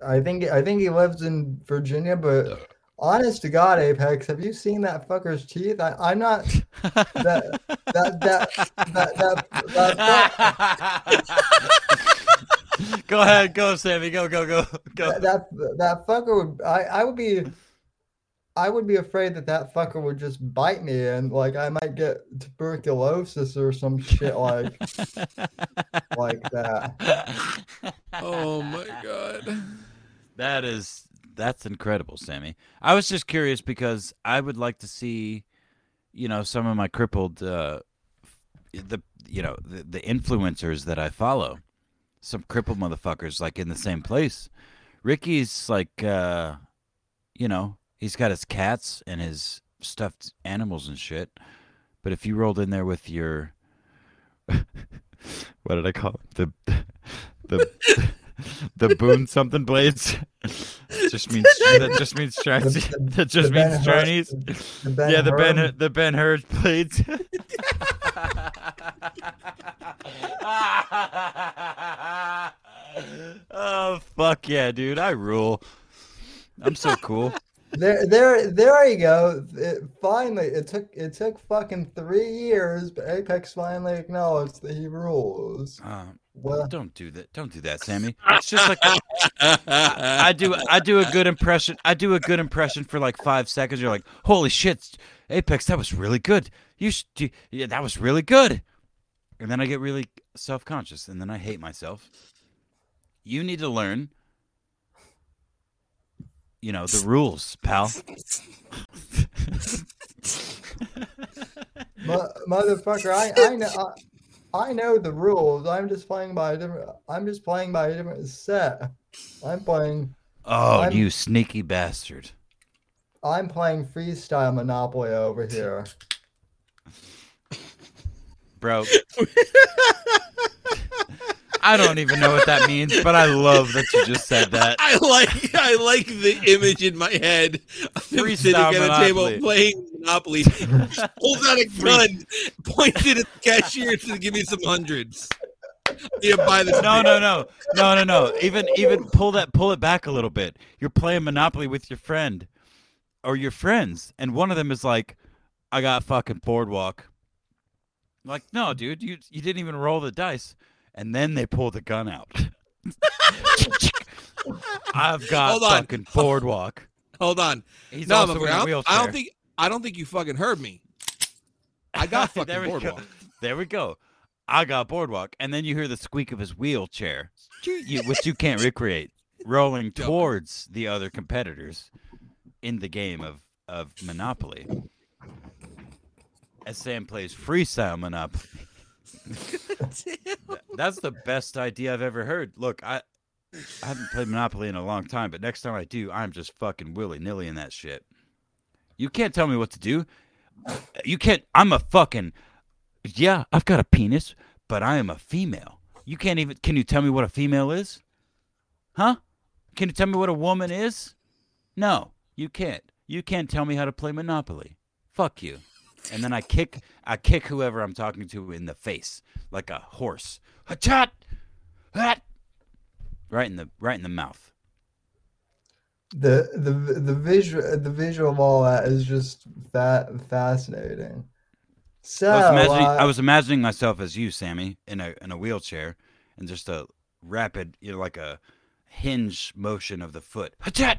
I think I think he lives in Virginia, but honest to God, Apex, have you seen that fucker's teeth? I, I'm not *laughs* that that that that that, go ahead, go, Sammy. Go, go, go, go. that, that that fucker would I, I would be I would be afraid that that fucker would just bite me and like I might get tuberculosis or some shit like *laughs* like that. Oh my god. That is that's incredible, Sammy. I was just curious because I would like to see, you know, some of my crippled, uh, the you know the, the influencers that I follow, some crippled motherfuckers like in the same place. Ricky's like, uh, you know, he's got his cats and his stuffed animals and shit. But if you rolled in there with your, *laughs* what did I call it? the the the boon something blades? just means that just means Chinese. *laughs* That just Ben means Hur- Chinese. Ben yeah, the Ben the Ben Hur blades. *laughs* oh fuck yeah, dude! I rule. I'm so cool. There, there, there you go. It, finally, it took it took fucking three years, but Apex finally acknowledged that he rules. Uh, Well, don't do that. Don't do that, Sammy. It's just like I do. I do a good impression. I do a good impression for like five seconds. You're like, holy shit, Apex, that was really good. You, yeah, that was really good. And then I get really self conscious, and then I hate myself. You need to learn. You know the rules, pal. *laughs* mo- motherfucker, I, I know, I, I know the rules. I'm just playing by a different. I'm just playing by a different set. I'm playing. Oh, I'm- you sneaky bastard! I'm playing freestyle Monopoly over here. bro. *laughs* I don't even know what that means, but I love that you just said that. *laughs* I like I like the image in my head of him sitting at a Monopoly. table playing Monopoly. pulls out a gun, points it at the cashier to "Give me some hundreds. Yeah, buy this. No, no, no, no, no, no. Even even pull that pull it back a little bit. You're playing Monopoly with your friend or your friends, and one of them is like, "I got fucking boardwalk." Like, no, dude, you you didn't even roll the dice, and then they pull the gun out. *laughs* I've got Hold on. fucking boardwalk. Hold on. He's no, also in I a don't, wheelchair. I don't think I don't think you fucking heard me. I got *laughs* fucking there we boardwalk. Go. There we go. I got boardwalk, and then you hear the squeak of his wheelchair, you, which you can't recreate, rolling *laughs* towards the other competitors in the game of of Monopoly. as Sam plays freestyle Monopoly. Th- That's the best idea I've ever heard. Look, I I haven't played Monopoly in a long time, but next time I do, I'm just fucking willy nilly in that shit. You can't tell me what to do. You can't. I'm a fucking. Yeah, I've got a penis, but I am a female. You can't even. Can you tell me what a female is? Huh? Can you tell me what a woman is? No, you can't. You can't tell me how to play Monopoly. Fuck you. And then I kick. I kick whoever I'm talking to in the face like a horse. Hachat, hat. Right in the right in the mouth. The the the visual the visual of all that is just fa- fascinating. So I was imagining, uh, I was imagining myself as you, Sammy, in a in a wheelchair, and just a rapid, you know, like a hinge motion of the foot, Hachat!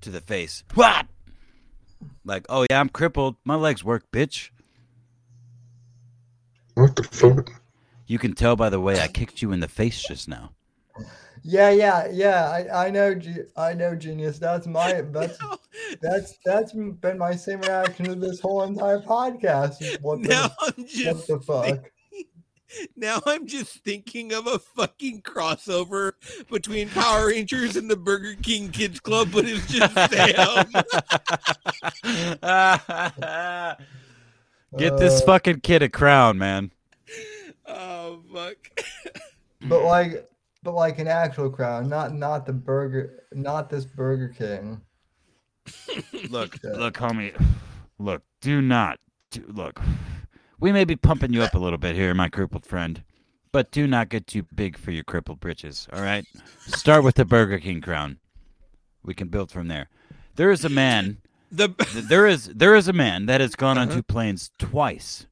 to the face. What? Like, oh yeah, I'm crippled. My legs work, bitch. What the fuck? You can tell by the way I kicked you in the face just now. yeah yeah yeah I, I know I know genius. That's my *laughs* that's now, that's that's been my same reaction to this whole entire podcast. What the now what the fuck? *laughs* now I'm just thinking of a fucking crossover between Power Rangers and the Burger King Kids Club, but it's just Sam. Get this Uh, fucking kid a crown, man. oh fuck. But like but like an actual crown, not not the burger not this Burger King. Look, look, homie. Look, do not. Do, look, we may be pumping you up a little bit here, my crippled friend, but do not get too big for your crippled britches. All right. Start with the Burger King crown. We can build from there. There is a man. The *laughs* There is there is a man that has gone on Uh-huh. two planes twice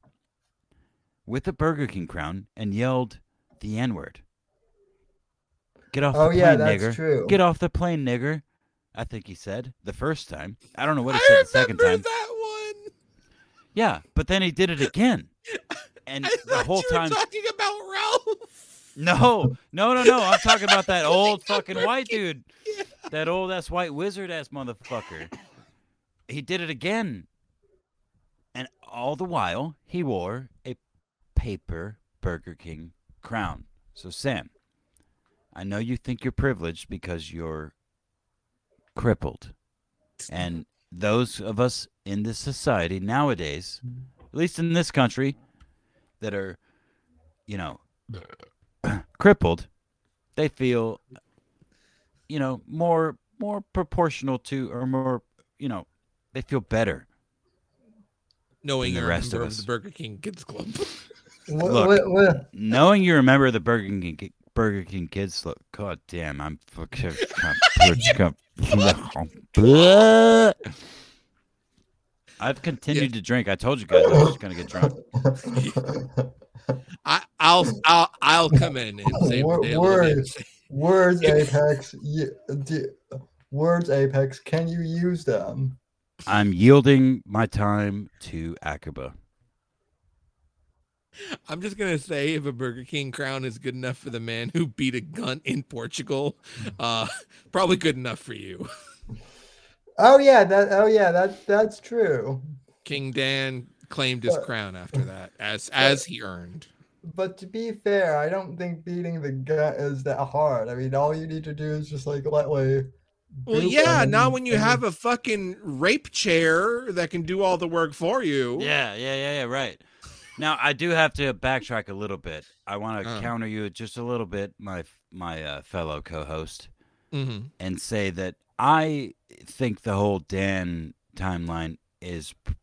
with a Burger King crown and yelled the N word. Get off Oh the yeah, plane, that's nigger. true. Get off the plane, nigger. I think he said the first time. I don't know what he I said the second time. that. Yeah, but then he did it again. *laughs* And the whole time talking about Ralph. No, no, no, no. I'm talking about that *laughs* old fucking white dude. Yeah. That old ass white wizard ass motherfucker. He did it again. And all the while he wore a paper Burger King crown. So Sam, I know you think you're privileged because you're crippled. And those of us in this society nowadays, mm-hmm. at least in this country, that are, you know, *clears throat* crippled, they feel, you know, more more proportional to or more, you know, they feel better. Knowing the you're rest a of member of, us. the Burger King Kids Club. What, Look. what, what, Knowing you're a member of the Burger King Burger King kids, look, god damn, *laughs* I'm fucking. I've continued to drink. I told you guys I was just gonna get drunk. I, I'll I'll I'll come in and *laughs* say Wor- what they live in. words. Words *laughs* Apex. y- d- Words Apex. Can you use them? I'm yielding my time to Akiba. I'm just gonna say if a Burger King crown is good enough for the man who beat a gun in Portugal, uh, probably good enough for you. Oh yeah, that. Oh yeah, that that's true. King Dan claimed his But- crown after that, as *laughs* as he earned. But to be fair, I don't think beating the gun is that hard. I mean, all you need to do is just like lightly. Well, yeah. them Now, when you and have a fucking rape chair that can do all the work for you, Yeah, yeah, yeah, yeah, right. Now I do have to backtrack a little bit. I want to Uh. counter you just a little bit, my my uh, fellow co-host, Mhm. and say that I think the whole Dan timeline is p-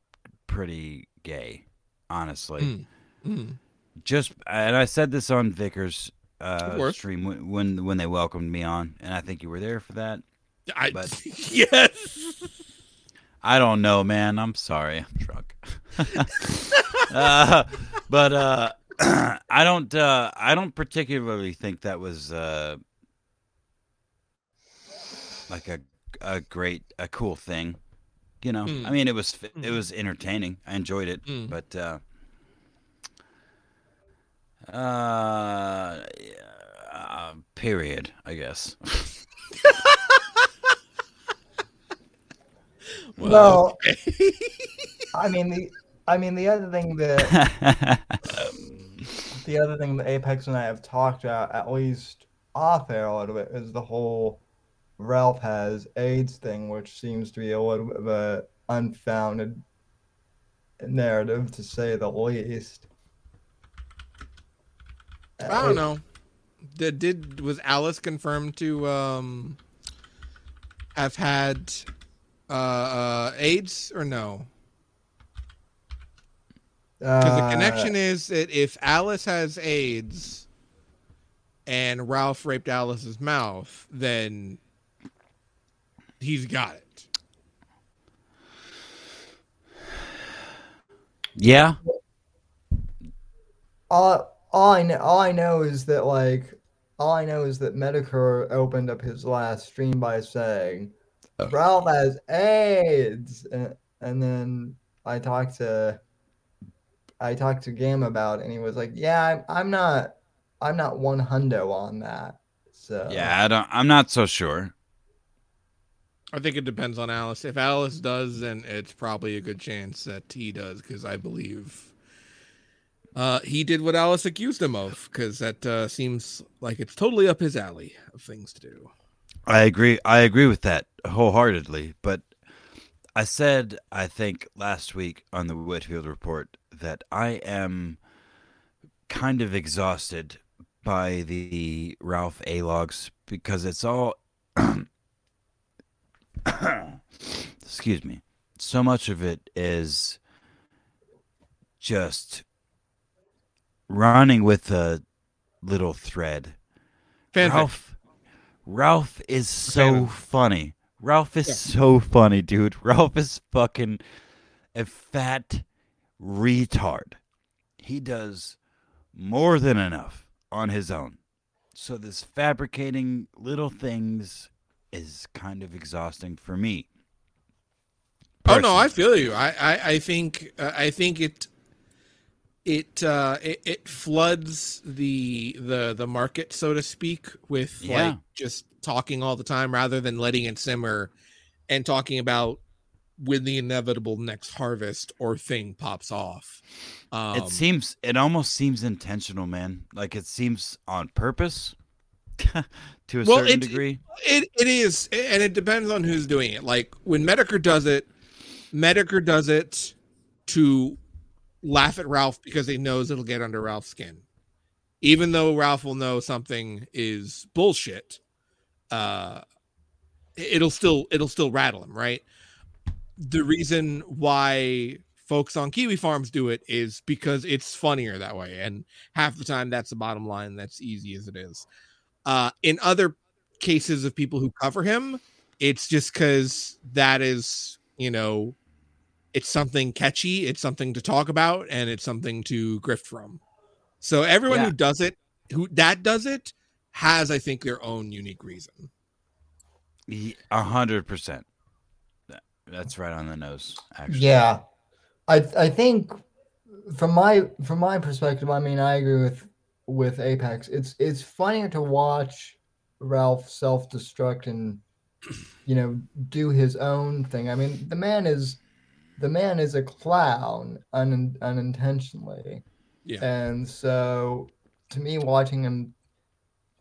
pretty gay, honestly. Mm. Mm. Just and I said this on Vickers uh, stream when, when when they welcomed me on, and I think you were there for that. I, But- *laughs* yes. I don't know, man. I'm sorry. I'm drunk. *laughs* *laughs* uh, but uh, *clears throat* I don't. Uh, I don't particularly think that was uh, like a a great, a cool thing. You know, Mm. I mean, it was it Mm. was entertaining. I enjoyed it, Mm. but uh, uh, yeah, uh, period. I guess. *laughs* No, I mean the I mean, the other thing that *laughs* the other thing that Apex and I have talked about, at least off air a little bit, is the whole Ralph has AIDS thing, which seems to be a little bit of a unfounded narrative, to say the least. I don't know. Did, did was Alice confirmed to um have had uh, uh AIDS or no? Because the Uh, connection is that if Alice has AIDS and Ralph raped Alice's mouth, then he's got it. yeah. all all I know all I know is that like all I know is that Metokur opened up his last stream by saying Ralph has AIDS and, and then I talked to I talked to Gam about and he was like, Yeah, I'm I'm not I'm not one hundo on that. So Yeah, I don't I'm not so sure. I think it depends on Alice. If Alice does, then it's probably a good chance that he does, because I believe uh, he did what Alice accused him of, because that uh, seems like it's totally up his alley of things to do. I agree. I agree with that wholeheartedly. But I said, I think last week on the Whitfield report that I am kind of exhausted by the Ralph A logs because it's all. *coughs* excuse me. So much of it is just running with a little thread. Fanfic. Ralph Ralph is so Fan- funny. Ralph is Yeah. so funny, dude. *laughs* Ralph is fucking a fat retard. He does more than enough on his own. So this fabricating little things is kind of exhausting for me. Oh no, I feel you. I I, I think uh, I think it it uh it, it floods the the the market so to speak with Yeah. like just talking all the time rather than letting it simmer and talking about when the inevitable next harvest or thing pops off. Um, it seems it almost seems intentional, man. Like it seems on purpose *laughs* to a Well, certain it- degree. It it is, and it depends on who's doing it. Like when Metokur does it, Metokur does it to laugh at Ralph because he knows it'll get under Ralph's skin, even though Ralph will know something is bullshit. Uh, it'll still it'll still rattle him, right? The reason why folks on Kiwi Farms do it is because it's funnier that way, and half the time that's the bottom line. That's easy as it is. Uh, in other cases of people who cover him, it's just because that is, you know, it's something catchy, it's something to talk about, and it's something to grift from. So everyone Yeah. who does it, who that does it, has, I think, their own unique reason. A hundred percent. That's right on the nose. Actually, Yeah, I I think from my from my perspective, I mean, I agree with with Apex. It's it's funnier to watch Ralph self destruct and you know do his own thing. I mean, the man is the man is a clown un, unintentionally, Yeah. and so to me, watching him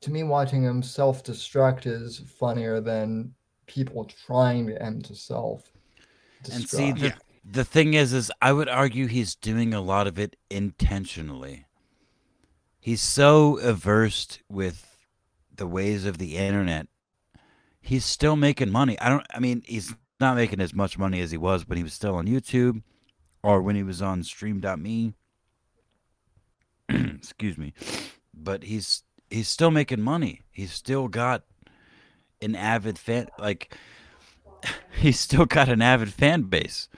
to me watching him self destruct is funnier than people trying to end to self. and see the Yeah. the thing is, is I would argue he's doing a lot of it intentionally. He's so averse with the ways of the internet. He's still making money. I don't. I mean, he's not making as much money as he was when he was still on YouTube, or when he was on Stream.me. *clears throat* Excuse me, but he's he's still making money. He's still got an avid fan. Like *laughs* he's still got an avid fan base.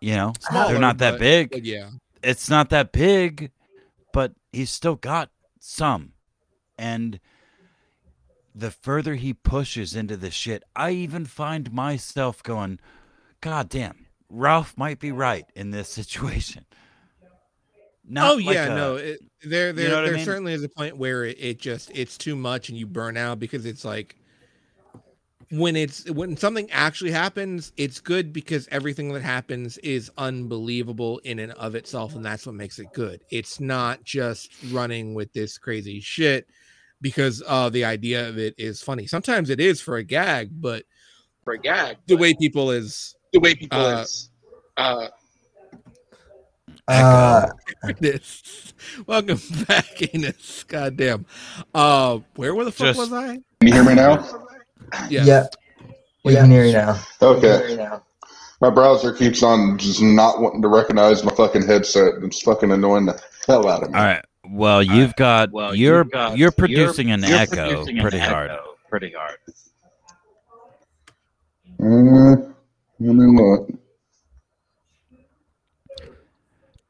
You know, they're not that but- big but yeah. it's not that big, but he's still got some. And the further he pushes into the shit, I even find myself going, God damn, Ralph might be right in this situation. Not oh like yeah, a- no, it, there there know what I there mean? certainly is a point where it, it just it's too much and you burn out because it's like when it's when something actually happens, it's good because everything that happens is unbelievable in and of itself, and that's what makes it good. It's not just running with this crazy shit because uh the idea of it is funny. Sometimes it is for a gag, but for a gag. the way people is the way people Uh, is uh Uh, *laughs* *laughs* this. Welcome back, Anus. Goddamn. Uh where were the fuck Just- was I? Can you hear me now? Yes. yeah. We can hear you now. Okay. My browser keeps on just not wanting to recognize my fucking headset. It's fucking annoying the hell out of me. All right. Well, you've got well, you're you've got- you're producing an you're echo producing an pretty echo hard. Pretty hard. Mm, let me look.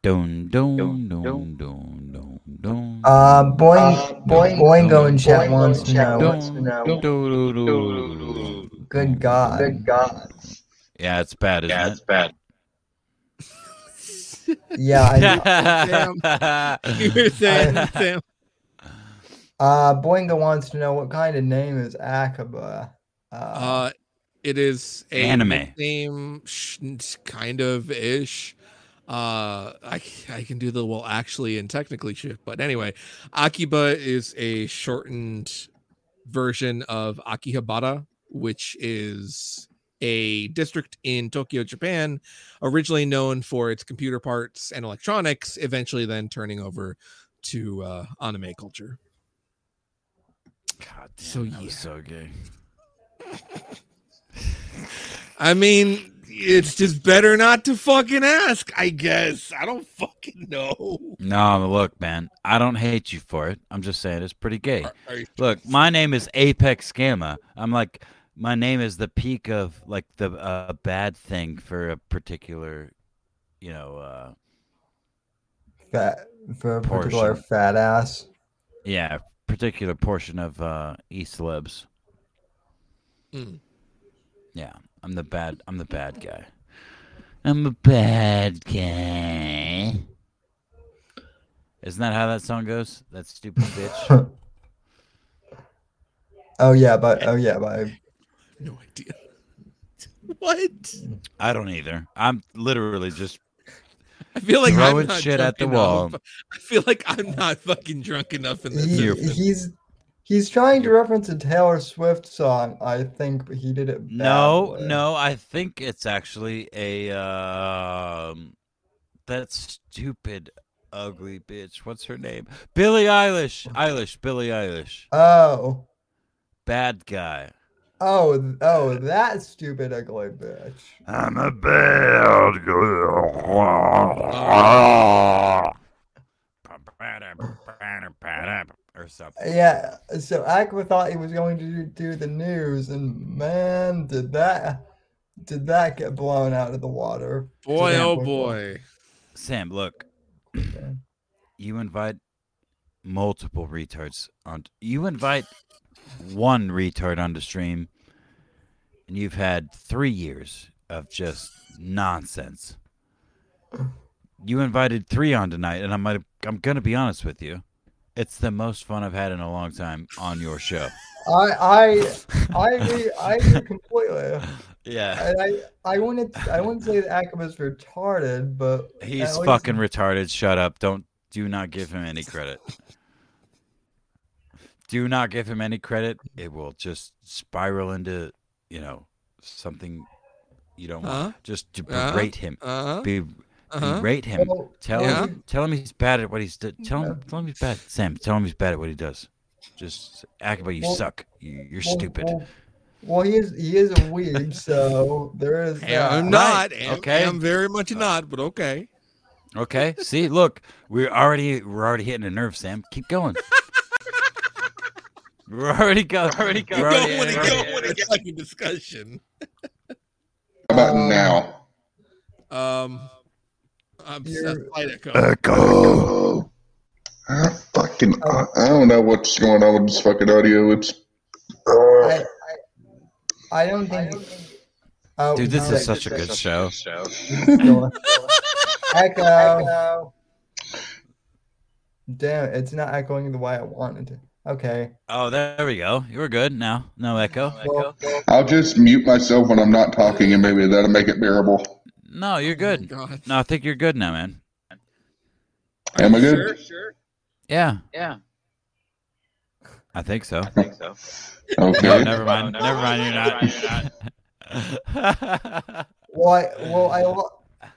Dun dun Dun, dun dun. dun dun dun. Uh, Boing, Uh, Boing, Boingo in chat wants to know. Dun, dun, dun, dun, dun. Good God. Good God. Yeah, it's bad, Yeah, isn't it's bad. Yeah, I know. it? *laughs* You were saying, Sam. Uh, Boingo wants to know what kind of name is Akiba. Uh, Uh, it is a Anime. name, kind of ish. Uh, I I can do the well, actually and technically shit, but anyway, Akiba is a shortened version of Akihabara, which is a district in Tokyo, Japan, originally known for its computer parts and electronics, eventually then turning over to uh, anime culture. God damn, So, that was yeah. so gay. I mean, it's *laughs* just better not to fucking ask, I guess. I don't fucking know. No, look, man, I don't hate you for it. I'm just saying it's pretty gay. Are you- Look, my name is Apex Gamma. I'm like, my name is the peak of like the uh, bad thing for a particular, you know, uh, fat, for a particular Portion. fat ass. yeah, particular portion of uh, East Libs. Mm. Yeah, I'm the bad. I'm the bad guy. I'm a bad guy. Isn't that how that song goes? That stupid bitch. *laughs* Oh yeah, but oh yeah, but No idea. *laughs* what? I don't either. I'm literally just I feel like Throwing I'm not shit at drunk the wall. enough. I feel like I'm not fucking drunk enough in this. he, he's he's trying to reference a Taylor Swift song, I think, but he did it. no, badly. no. I think it's actually a um, that stupid ugly bitch. What's her name? Billie Eilish. Eilish. Billie Eilish. Oh, Bad guy. Oh, oh, that stupid ugly bitch. I'm a bad girl. Or something. Yeah, so Aqua thought he was going to do, do the news, and man, did that did that get blown out of the water? boy, oh boy, boy. Sam, look. Okay. You invite multiple retards on. You invite one retard on the stream, and you've had three years of just nonsense. You invited three on tonight, and I'm gonna, I'm gonna be honest with you. It's the most fun I've had in a long time on your show. I I I agree. I agree completely. *laughs* Yeah, And I I wouldn't I wouldn't say that Akiba's retarded, but he's at least- fucking retarded. Shut up! Don't do not give him any credit. Do not give him any credit. It will just spiral into, you know, something you don't. Uh-huh. Just to Uh-huh. berate him. Uh-huh. Be, Uh-huh. berate him. Tell Yeah. him. Tell him he's bad at what he's do- tell him. Tell him he's bad. Sam. Tell him he's bad at what he does. Just act about you Well- suck. You, you're well, stupid. Well, well, he is he is a weeb, *laughs* so there is Yeah, that. I'm not. Right, am- okay. I'm very much not, but okay. Okay. See, look, we're already we're already hitting a nerve, Sam. Keep going. *laughs* we're already go. Already You don't want to go with a fucking discussion. How about now? Um, I'm You're- Seth Light Echo. Oh, I fucking, I, I don't know what's going on with this fucking audio. It's, uh, I, I, I don't think. Oh, Dude, this no, is such a good *laughs* show. Echo. Damn, it's not echoing the way I wanted to. Okay. Oh, there we go. You were good now. No echo. Well, I'll just mute myself when I'm not talking, and maybe that'll make it bearable. No, you're good. Oh, God. No, I think you're good now, man. Am I good? Sure, sure. Yeah, Yeah, I think so. I think so. Okay. No, never mind. Never mind. You're not. *laughs* well, I, well, I,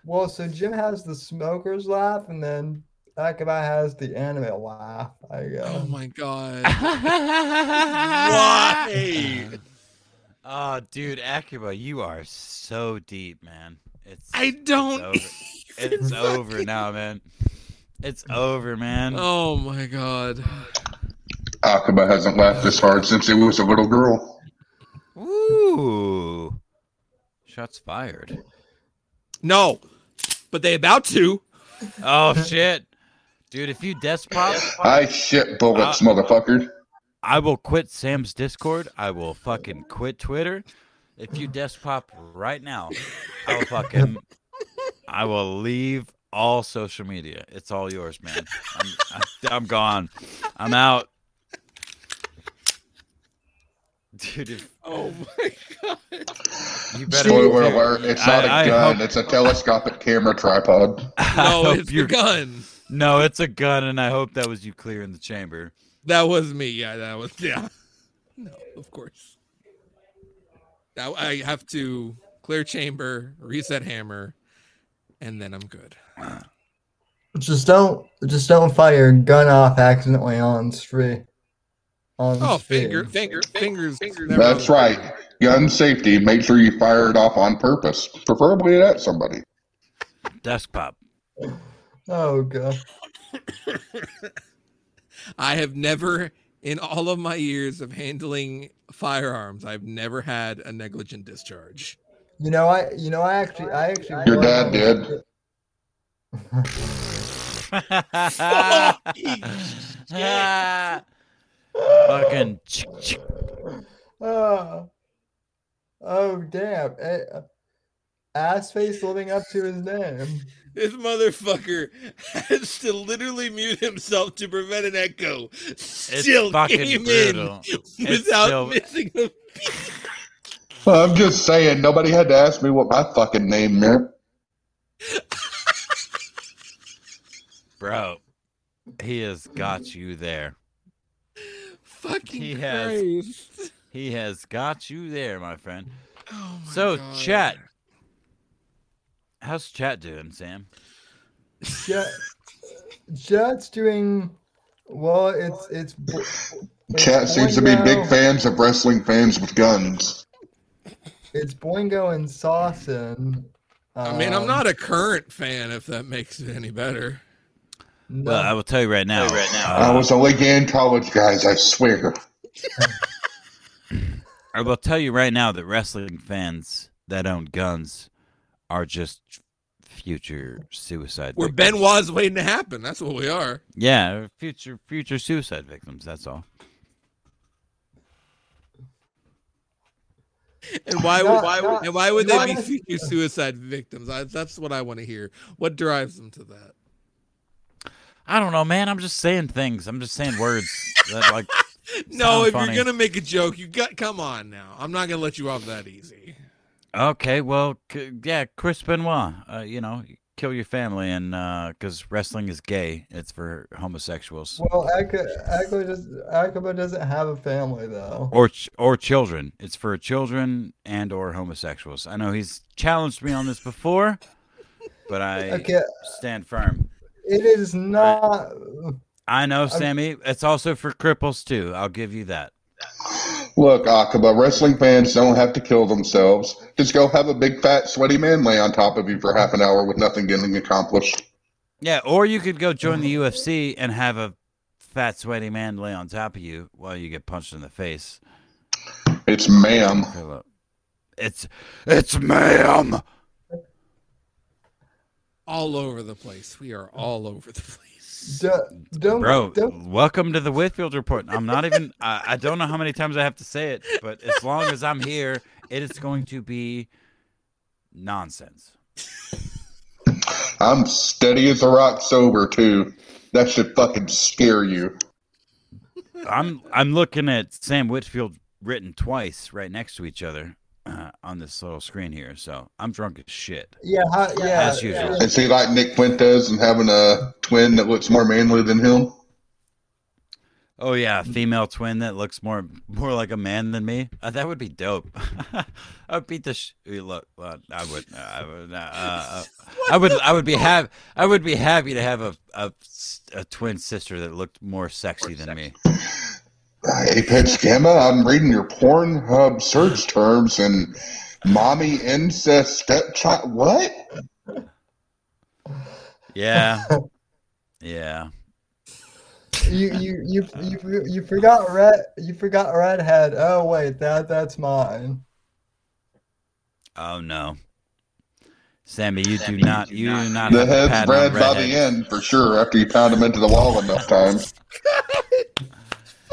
well, so Jim has the smoker's laugh, and then Akiba has the anime laugh. I guess. Oh my god. Why? oh, *laughs* dude, Akiba, you are so deep, man. It's I don't. over. It's over now, man. It's over, man. Oh my god. Akiba hasn't laughed this hard since he was a little girl. Ooh. Shots fired. No, but they about to. Oh shit. Dude, if you desk pop, I shit bullets, Uh, motherfucker. I will quit Sam's Discord. I will fucking quit Twitter. If you desk pop right now, I will fucking I will leave all social media. It's all yours, man. I'm, I'm gone. I'm out. Dude, if Oh my god. you better Spoiler alert, it's not a I- I gun, hope- it's a telescopic camera tripod. *laughs* No, it's you're- gun. No, it's a gun, and I hope that was you clear in the chamber. That was me. Yeah, that was yeah. No, of course. Now I have to clear chamber, reset hammer, and then I'm good. Just don't, just don't fire gun off accidentally on street. On Oh, stream. finger, finger, fingers, fingers. That's on- right. Gun safety, make sure you fire it off on purpose, preferably at somebody. Desk pop. Oh god. I have never, in all of my years of handling firearms, I've never had a negligent discharge. You know, I, you know, I actually, I actually. Your was dad on- did. *laughs* Fucking. chick, chick. Oh, oh damn! Eh, uh, Ass face living up to his name. This motherfucker has to literally mute himself to prevent an echo. It's Still fucking came brutal. in It's without still- missing a *laughs* I'm just saying, nobody had to ask me what my fucking name meant. *laughs* Bro, he has got you there. fucking He has- He has got you there, my friend. Oh my So, God. chat. How's chat doing, Sam? Chat, chat's doing well. It's it's. it's Chat seems to be big fans of wrestling fans with guns. It's Boingo and Sawson. I mean, I'm um, not a current fan, if that makes it any better. no- Well, I will tell you right now. Right now. I uh, was a league in college, guys, I swear. *laughs* I will tell you right now that wrestling fans that own guns are just future suicide. We're victims. Benoit's waiting to happen. That's what we are. Yeah, future future suicide victims. That's all. And why would Not- why would, not- and why would they be future suicide victims? I, that's what I want to hear. What drives them to that? I don't know, man. I'm just saying things. I'm just saying words *laughs* that like. No, if funny. you're gonna make a joke, you got come on now. I'm not gonna let you off that easy. Okay, well, c- yeah, Chris Benoit. Uh, you know, kill your family, and because wrestling is gay, it's for homosexuals Well, Aka, Aka does, Akiba doesn't have a family though. or ch- or children. It's for children and or homosexuals. I know he's challenged me on this before, but I Okay, stand firm. it is not. I know, Sammy. It's also for cripples too. I'll give you that. Look, Akiba, wrestling fans don't have to kill themselves. Just go have a big fat sweaty man lay on top of you for half an hour with nothing getting accomplished. Yeah, or you could go join the UFC and have a fat, sweaty man lay on top of you while you get punched in the face. It's ma'am. Philip. It's it's ma'am. All over the place. We are all over the place. D- Don't, Bro, don't welcome to the Whitfield Report. I'm not even. I, I don't know how many times I have to say it, but as long as I'm here, it is going to be nonsense. I'm steady as a rock sober, too. That should fucking scare you. I'm I'm looking at Sam Whitfield written twice right next to each other uh, on this little screen here. So I'm drunk as shit. Yeah, how, yeah. As usual. Is he like Nick Fuentes and having a twin that looks more manly than him? Oh yeah, a female twin that looks more more like a man than me. Uh, that would be dope. *laughs* I would beat the sh- look. Uh, I would. Uh, I would. Uh, uh, I would. I would be happy. I would be happy to have a, a a twin sister that looked more sexy than me. *laughs* Uh, Apex Gamma, I'm reading your Pornhub search terms and mommy incest stepchild. What? Yeah. *laughs* Yeah. You you you you you forgot red. You forgot redhead. Oh wait, that that's mine. Oh no. Sammy, you do not. You do not. The have a head's red by the end for sure after you pound him into the wall enough times. *laughs*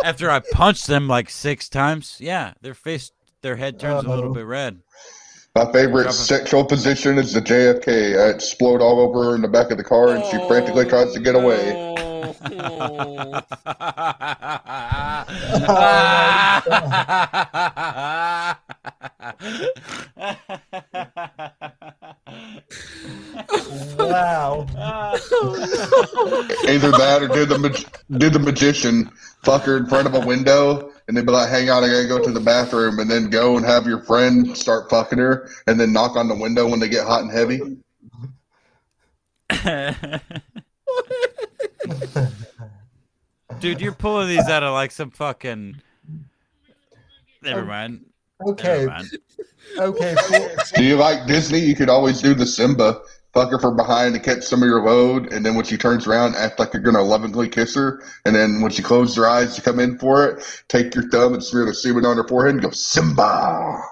After I punched them like six times, yeah, their face, their head turns a little uh-huh. bit red. My favorite Drop sexual position is the JFK. I explode all over her in the back of the car and she oh, frantically tries to get away. *laughs* Wow. Either that or do the mag- do the magician fuck her in front of a window and then be like, "Hang on, I gotta go to the bathroom," and then go and have your friend start fucking her and then knock on the window when they get hot and heavy. Dude, you're pulling these out of like some fucking. Never mind. Okay. Never mind. Okay. Do you like Disney? You could always do the Simba. Fuck her from behind to catch some of your load, and then when she turns around, act like you're gonna lovingly kiss her, and then when she closes her eyes to come in for it, take your thumb and smear the semen on her forehead and go Simba.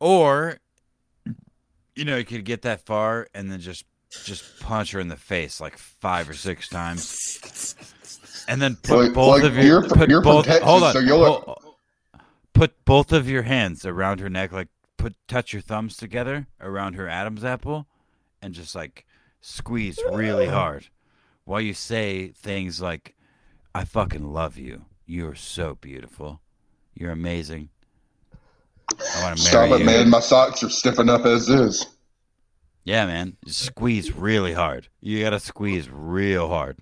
Or, you know, you could get that far and then just just punch her in the face like five or six times, and then put Like- both like of your put from both, Texas, hold on, so put both of your hands around her neck, like put touch your thumbs together around her Adam's apple, and just like squeeze really hard while you say things like, "I fucking love you. You're so beautiful. You're amazing." I want to marry Stop it, you. man. My socks are stiff enough as is. Yeah, man. Just squeeze really hard. You gotta squeeze real hard.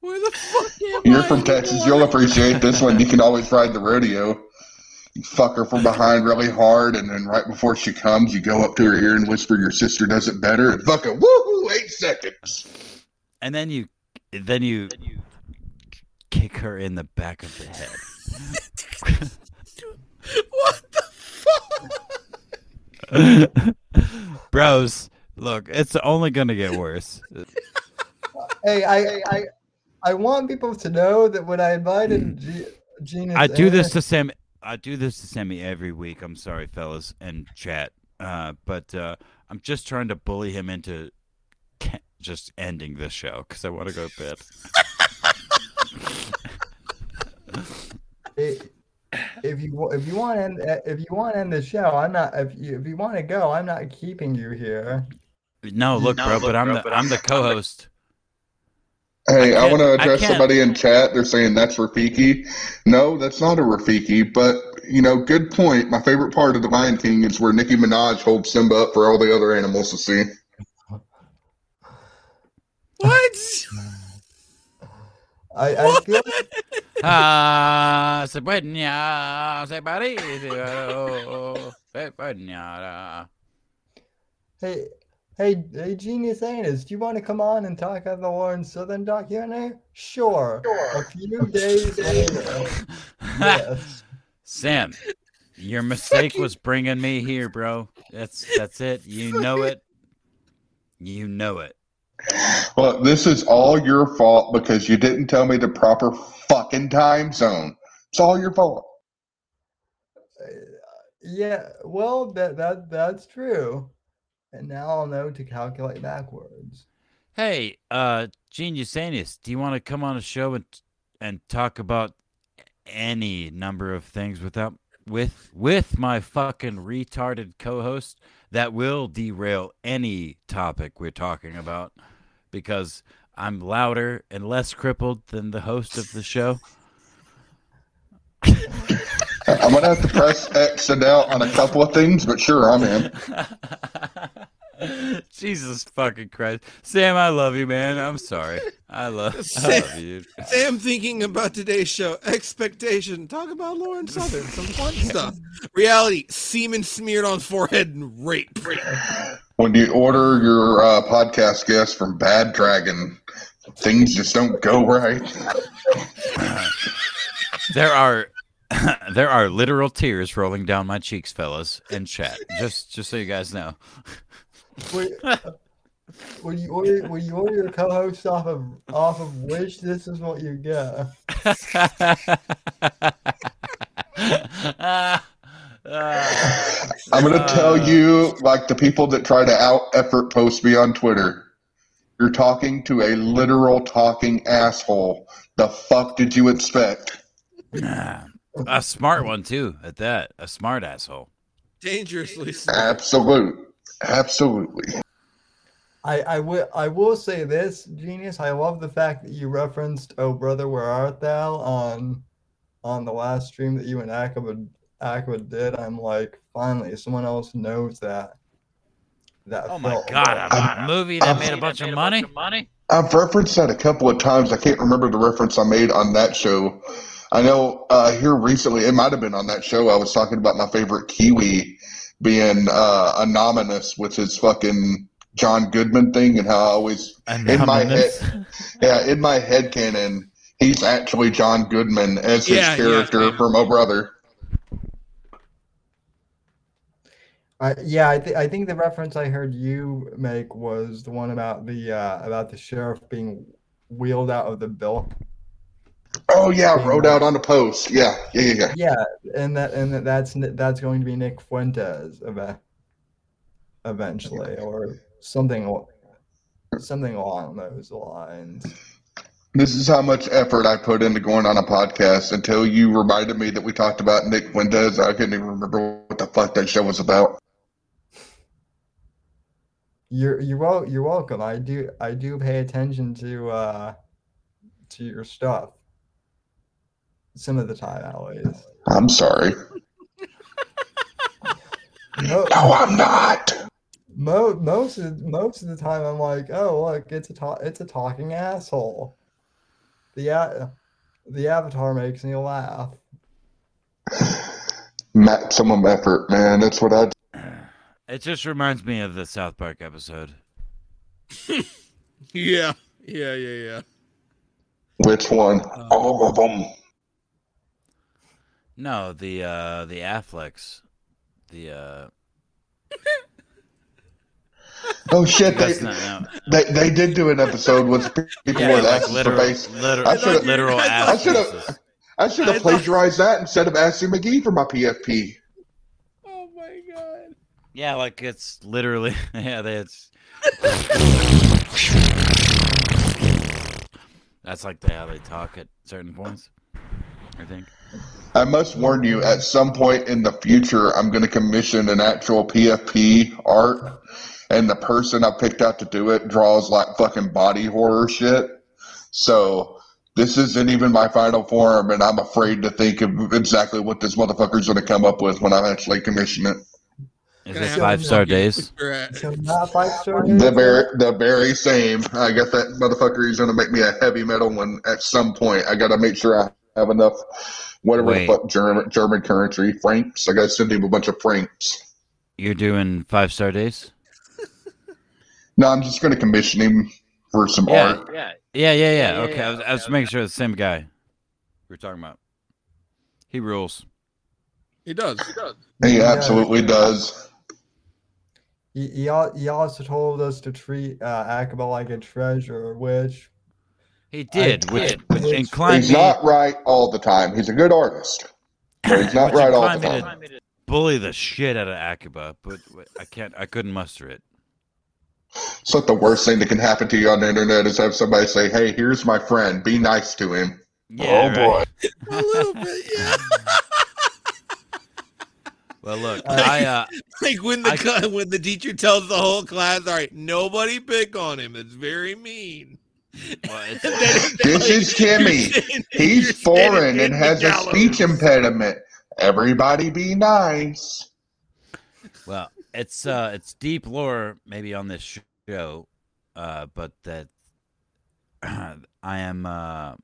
Where the fuck am You're I from Texas. You'll appreciate this one. You can always ride the rodeo. You fuck her from behind really hard, and then right before she comes, you go up to her ear and whisper, "Your sister does it better." And fucking woohoo! Eight seconds. And then you then you then you kick her in the back of the head. *laughs* What the fuck? *laughs* Bros, look, it's only gonna get worse. Hey, I I I want people to know that when I invited hmm. G- Genius, I do this to Sam I do this to Sammy every week. I'm sorry, fellas, and chat. Uh, but uh, I'm just trying to bully him into just ending this show because I want to go to bed. i- if you if you want to end if you want to end the show, I'm not. If you if you want to go, I'm not keeping you here. No, look, No, bro, look, but I'm the but I'm I'm the the- co-host. Hey, I I, want to address somebody in chat. They're saying that's Rafiki. No, that's not a Rafiki. But you know, good point. My favorite part of the Lion King is where Nicki Minaj holds Simba up for all the other animals to see. What? I I feel Ah, se puede, se parece, hey hey hey Genius Anus, do you want to come on and talk on the Lauren Southern documentary? Sure. A few days *laughs* later. *laughs* Yes. Sam, your mistake was bringing me here, bro. That's that's it. You know it. You know it. Well, this is all your fault because you didn't tell me the proper fucking time zone. It's all your fault. Uh, yeah, well, that that that's true. And now I'll know to calculate backwards. Hey, uh, Genius Anus, do you want to come on a show and and talk about any number of things without with with my fucking retarded co-host that will derail any topic we're talking about because I'm louder and less crippled than the host of the show. *laughs* *laughs* I'm gonna have to press X and out on a couple of things, but sure, I'm in. *laughs* Jesus fucking Christ, Sam, I love you, man. I'm sorry. I love, I love you. Sam thinking about today's show. Expectation. Talk about Lauren Southern. Some fun *laughs* stuff. Reality. Semen smeared on forehead and rape. When you order your uh, podcast guest from Bad Dragon, things just don't go right. There are. *laughs* there are literal tears rolling down my cheeks, fellas, in chat. Just, just so you guys know. Wait, *laughs* when you order when you order your co-host off of off of Wish, this is what you get. *laughs* I'm gonna tell uh, you, like the people that try to out effort post me on Twitter. You're talking to a literal talking asshole. The fuck did you expect? A smart one too. At that, a smart asshole. Dangerously smart. Absolute, absolutely. I I will I will say this, genius. I love the fact that you referenced "Oh Brother, Where Art Thou" on on the last stream that you and Akiba Akiba did. I'm like, finally, someone else knows that. That Oh my film. god, a movie that made a bunch of money. I've referenced that a couple of times. I can't remember the reference I made on that show. I know uh, here recently, it might have been on that show. I was talking about my favorite Kiwi being uh, anonymous with his fucking John Goodman thing, and how I always in my head, *laughs* yeah, in my head canon, he's actually John Goodman as his Yeah, yeah, character yeah. from Oh Brother. I, yeah, I, th- I think the reference I heard you make was the one about the uh, about the sheriff being wheeled out of the bill. Oh yeah, wrote out on the post. Yeah, yeah, yeah. yeah. Yeah, and that and that, that's that's going to be Nick Fuentes eve- eventually, or something something along those lines. This is how much effort I put into going on a podcast until you reminded me that we talked about Nick Fuentes. I couldn't even remember what the fuck that show was about. You're you're wel- you're welcome. I do I do pay attention to uh to your stuff. Some of the time, always. I'm sorry. No, No, I'm not. mo- most of most of the time, I'm like, oh look, it's a ta- it's a talking asshole. The a- the avatar makes me laugh. Maximum effort, man. That's what I. *sighs* It just reminds me of the South Park episode. *laughs* Yeah. Yeah, yeah, yeah. Which one? Uh, All of them. No, the uh the Afflecks. The uh *laughs* Oh shit! They, not no. they they did do an episode with *laughs* people Yeah, with like asses for literal, base. literal, I should've- literal I ass should've- I should have plagiarized that instead of asking McGee for my PFP. Oh my god. Yeah, like it's literally *laughs* yeah, that's That's like the, how they talk at certain points. I think. I must warn you, at some point in the future, I'm going to commission an actual PFP art, and the person I picked out to do it draws like fucking body horror shit. So this isn't even my final form, and I'm afraid to think of exactly what this motherfucker's going to come up with when I actually commission it. Is this five star days? where you're at. So not five star. The very, the very same. I guess that motherfucker is going to make me a heavy metal one at some point. I got to make sure I have enough, whatever Wait. the fuck German German currency francs. I got to send him a bunch of francs. You're doing five star days? No, I'm just going to commission him for some Yeah. art. Yeah. Yeah, yeah, yeah. yeah, Okay, yeah, I was, I was okay. making sure the same guy we were talking about. He rules. He does. He Yeah. absolutely does. He, he, al- he also told us to treat uh, Akiba like a treasure, which He did, which, did, which which- inclined He's me, not right all the time. He's a good artist. But he's *coughs* not right all the time. bully the shit out of Akiba, but I can't. I couldn't muster it. It's like the worst thing that can happen to you on the internet is have somebody say, "Hey, here's my friend. Be nice to him." Yeah, oh right. boy. *laughs* A little bit, yeah. *laughs* Well, look, Uh, I uh, Like when the I- when the teacher tells the whole class, "All right, nobody pick on him. It's very mean." Well, it's, And then- This is Timmy. You're sitting- you're He's foreign and has a speech impediment. Everybody be nice. well, it's uh, it's deep lore maybe on this show, uh, but that *clears throat* I am uh,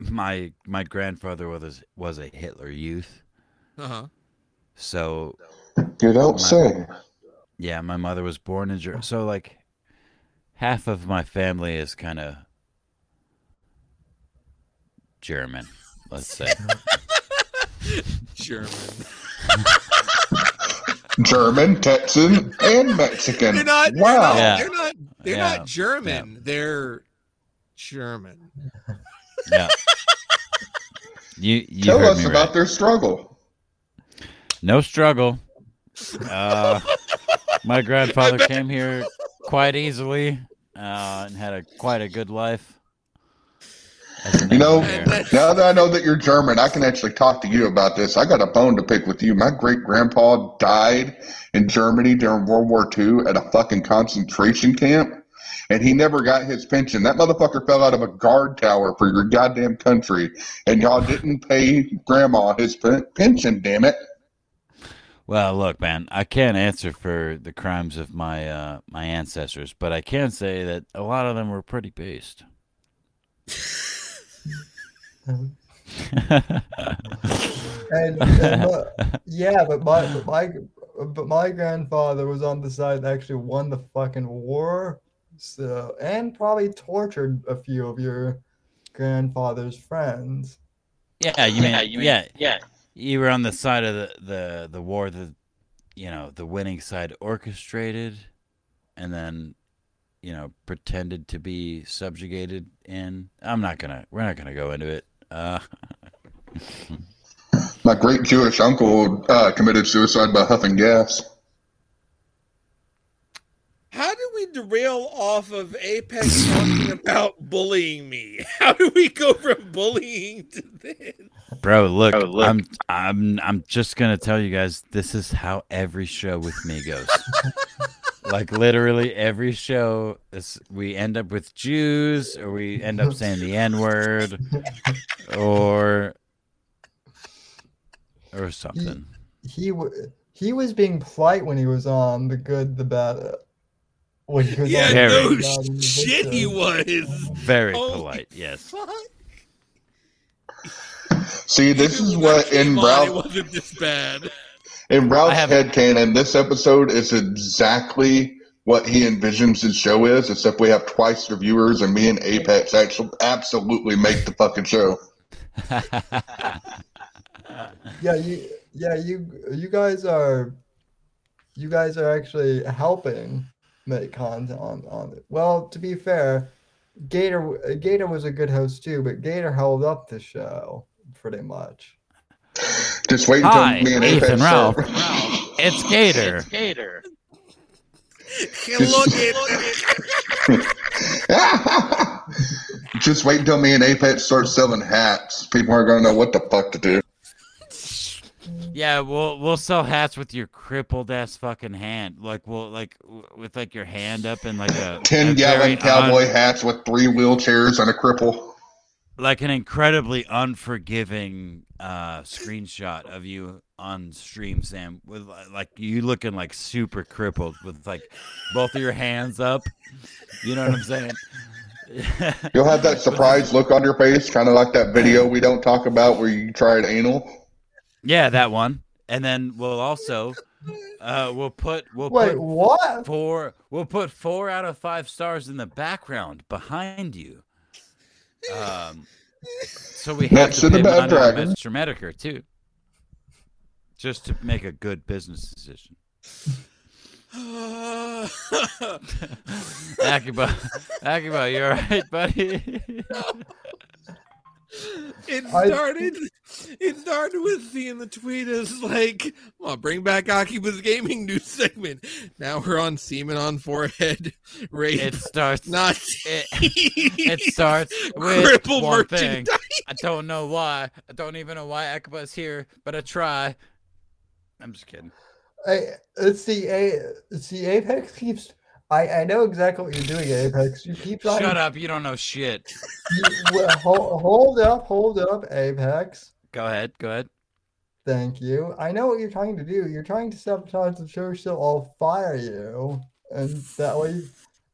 my my grandfather was was a Hitler youth, Uh-huh. so You don't say. yeah, my mother was born in Germany, so like half of my family is kind of German, let's say. *laughs* German. *laughs* German, Texan, and Mexican. They're not. wow. They're not. Yeah. They're not, they're Yeah. not German. They're German. Yeah. *laughs* You you Tell us about right. their struggle. No struggle. Uh, my grandfather came here quite easily uh, and had a quite a good life. As an You know, engineer. now that I know that you're German, I can actually talk to you about this. I got a bone to pick with you. My great grandpa died in Germany during World War II at a fucking concentration camp, and he never got his pension. That motherfucker fell out of a guard tower for your goddamn country, and y'all didn't pay grandma his pension, damn it. Well, look, man, I can't answer for the crimes of my uh, my ancestors, but I can say that a lot of them were pretty based. *laughs* *laughs* And, and my- yeah, but my but my but my grandfather was on the side that actually won the fucking war, so and probably tortured a few of your grandfather's friends. yeah, you mean yeah, you mean, yeah, yeah. you were on the side of the the the war that you know the winning side orchestrated, and then you know pretended to be subjugated in. I'm not gonna. We're not gonna go into it. Uh, *laughs* My great Jewish uncle uh, committed suicide by huffing gas. How do we derail off of Apex talking about bullying me? *laughs* How do we go from bullying to this? Bro, look, Bro, look. I'm I'm I'm just gonna tell you guys this is how every show with me goes. *laughs* like literally every show is we end up with Jews or we end up saying the N word or or something. He w- he was being polite when he was on the good, the bad. uh, When he was Yeah, on the no Good, the shit, he was. Very Holy polite, yes. Fuck. See, this is what in came on, it Ralph wasn't this bad. In Ralph's I have- headcanon, this episode is exactly what he envisions his show is, except we have twice the viewers, and me and Apex actually absolutely make the fucking show. *laughs* Yeah, you yeah you you guys are you guys are actually helping make content on, on it. Well, to be fair, Gator Gator was a good host too, but Gator held up the show pretty much. Just wait until Hi, me and Ethan Apex Ralph. start. it's Gator. Gator. Look at *laughs* Just wait until me and Apex start selling hats. People aren't gonna know what the fuck to do. Yeah, we'll we'll sell hats with your crippled ass fucking hand. Like we'll like w- with like your hand up in like a Ten a gallon cowboy un- hats with three wheelchairs and a cripple. Like an incredibly unforgiving uh screenshot of you on stream sam with like you looking like super crippled with like both of your hands up you know what i'm saying *laughs* You'll have that surprised look on your face, kind of like that video we don't talk about where you tried anal. yeah that one and then we'll also uh we'll put we'll Wait, put what? four we'll put four out of five stars in the background behind you um so we have Next to to the pay bad money on dragon. Mr. Metokur too just to make a good business decision Akiba, Akiba, you're all right, buddy? *laughs* It I- started. It started with seeing the tweet as like, "Well, bring back Akiba's gaming news segment." Now we're on semen on forehead, *laughs* rape, it starts. not. It, it starts *laughs* with Cripple one thing. I don't know why. I don't even know why Akiba's here, but I try. I'm just kidding. I, it's the A. It's the Apex keeps I, I know exactly what you're doing, Apex. You keep trying. Shut up! You don't know shit. You, well, hold, hold up, hold up, Apex. Go ahead. Go ahead. Thank you. I know what you're trying to do. You're trying to sabotage the show, so I'll fire you, and that way,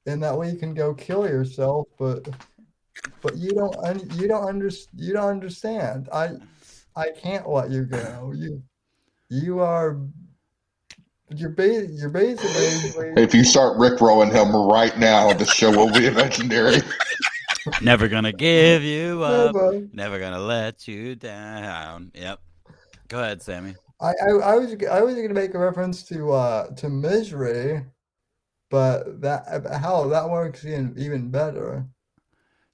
and that way you can go kill yourself. But, but you don't, un, you don't under, you don't understand. I, I can't let you go. You, you are, you're ba- you're basically. *laughs* If you start rickrolling him right now, the show will be *laughs* legendary. Never gonna give you *laughs* up. Never. Never gonna let you down. Yep. Go ahead, Sammy. I, I, I was I was gonna make a reference to uh to misery, but that how that works even even better.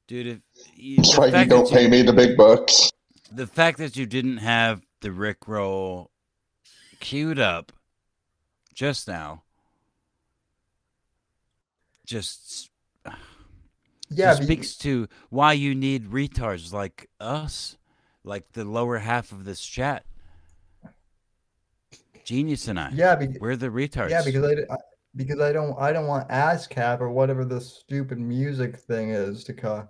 Dude, if you, That's the right, you don't that pay me the big bucks. the fact that you didn't have the Rick roll queued up just now just Yeah, just speaks to why you need retards like us, like the lower half of this chat. Genius and I. yeah, be, We're the retards. yeah, because I, I- because I don't I don't want ASCAP or whatever the stupid music thing is to come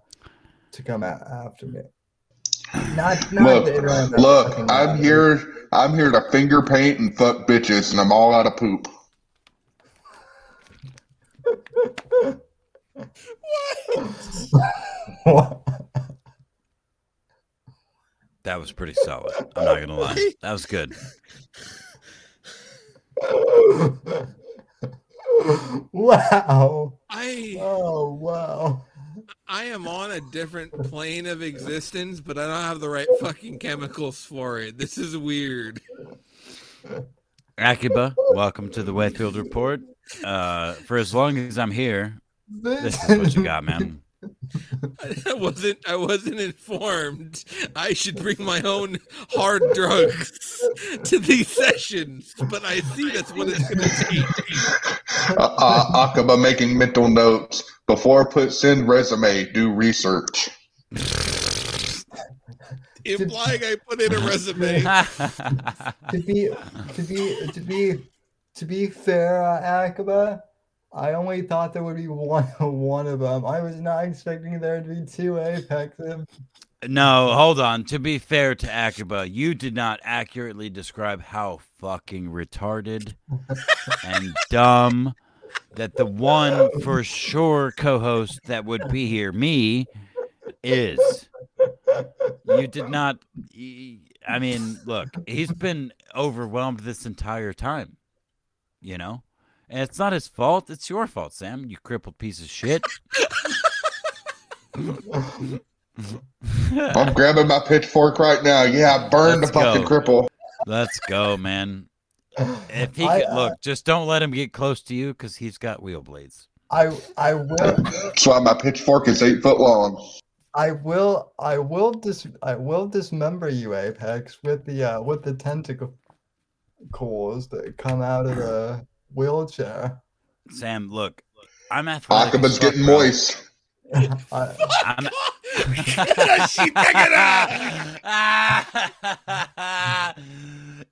to come after me. Not not Look, the internet that look, I'm matters. here. I'm here to finger paint and fuck bitches, and I'm all out of poop. that was pretty solid. I'm not gonna lie. That was good. *laughs* wow. I Oh wow. I am on a different plane of existence, but I don't have the right fucking chemicals for it. This is weird. Akiba, welcome to the Whitfield Report. Uh, for as long as I'm here, this is what you got, man. I wasn't I wasn't informed. I should bring my own hard drugs to these sessions, but I see that's what it's gonna take. Uh, uh, Akiba making mental notes before put send resume. Do research. Implying I put in a resume. to be to be to be to be fair, uh, Akiba, I only thought there would be *laughs* one one of them. I was not expecting there to be two Apexes. no, hold on. To be fair to Akiba, you did not accurately describe how fucking retarded and *laughs* dumb that the one for sure co-host that would be here, me, is. You did not. I mean, look, he's been overwhelmed this entire time. You know, and it's not his fault. It's your fault, Sam. You crippled piece of shit. *laughs* I'm grabbing my pitchfork right now. Yeah, burn Let's the fucking go. cripple. Let's go, man. If he I, could uh, look, just don't let him get close to you because he's got wheel blades. I I will That's why my pitchfork is eight foot long. I will I will dis I will dismember you, Apex, with the uh with the tentacles that come out of the wheelchair. Sam, look, I'm athletic. as Akiba's fuck, getting bro. moist. *laughs* I, I'm. *laughs* *laughs*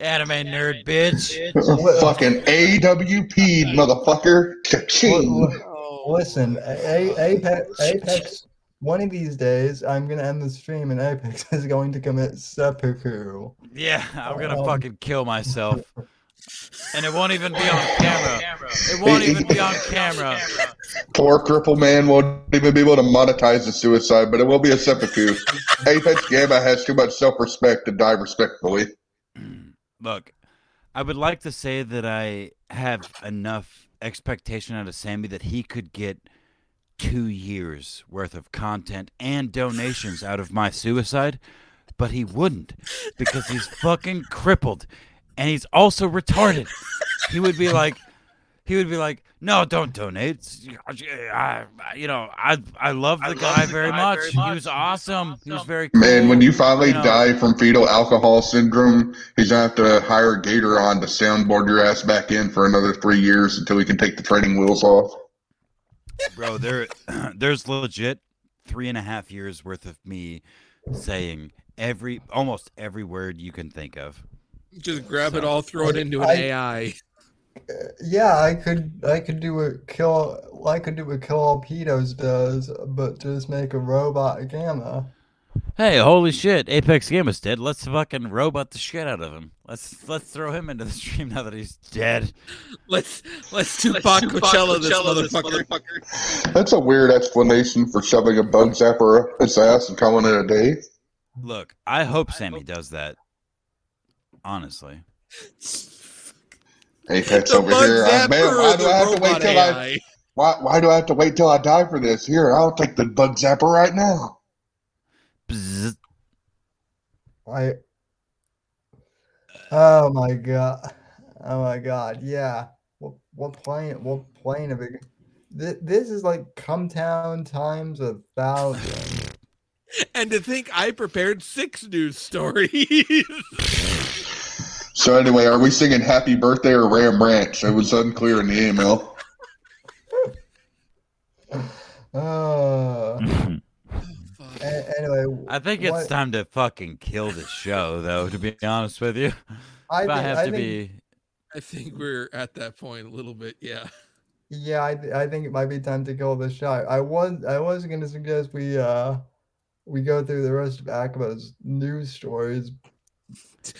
Anime nerd, bitch. fucking AWP, motherfucker. Cha-ching. Li- Listen, A- Apex, Apex. One of these days, I'm gonna end the stream, and Apex is going to commit seppuku. Yeah, I'm gonna Um, fucking kill myself, and it won't even be on camera. It won't even be on camera. Poor cripple man won't even be able to monetize the suicide, but it will be a seppuku. Apex Gamma has too much self respect to die respectfully. Mm. Look, I would like to say that I have enough expectation out of Sammy that he could get two years worth of content and donations out of my suicide, but he wouldn't because he's fucking crippled and he's also retarded. He would be like, he would be like, no, don't donate. It's- I, I- you know, I I love the guy very much. He was awesome. He was very cool. Man, when you finally You know. die from fetal alcohol syndrome, he's gonna have to hire Gator on to soundboard your ass back in for another three years until he can take the training wheels off. bro there *clears throat* there's legit three and a half years worth of me saying every almost every word you can think of Just grab it all, throw it into an I- AI. yeah, I could I could do what kill I could do what Kill All Pedos does, but just make a robot gamma. Hey, holy shit! Apex Gamma's dead. Let's fucking robot the shit out of him. Let's let's throw him into the stream now that he's dead. *laughs* Let's let's Tupac Coachella this motherfucker. That's a weird explanation for shoving a bug zapper up his ass and calling it a day. Look, I hope Sammy does that. Honestly, Apex The over here. Uh, man, why do I have to wait robot till I why, why do I have to wait till I die for this? Here, I'll take the bug zapper right now. Bzzz. I. Oh my god! Oh my god! Yeah. What what plane? What plane of it? This, this is like Cum Town times a thousand. *laughs* And to think I prepared six news stories. *laughs* So anyway, are we singing Happy Birthday or Ram Ranch? It was unclear in the email. *laughs* Uh, a- anyway, I think it's what- time to fucking kill the show, though. To be honest with you, I if I think, have I to think, be, I think we're at that point a little bit, yeah. yeah, I, th- I think it might be time to kill the show. I was I was gonna suggest we uh we go through the rest of Akiba's news stories.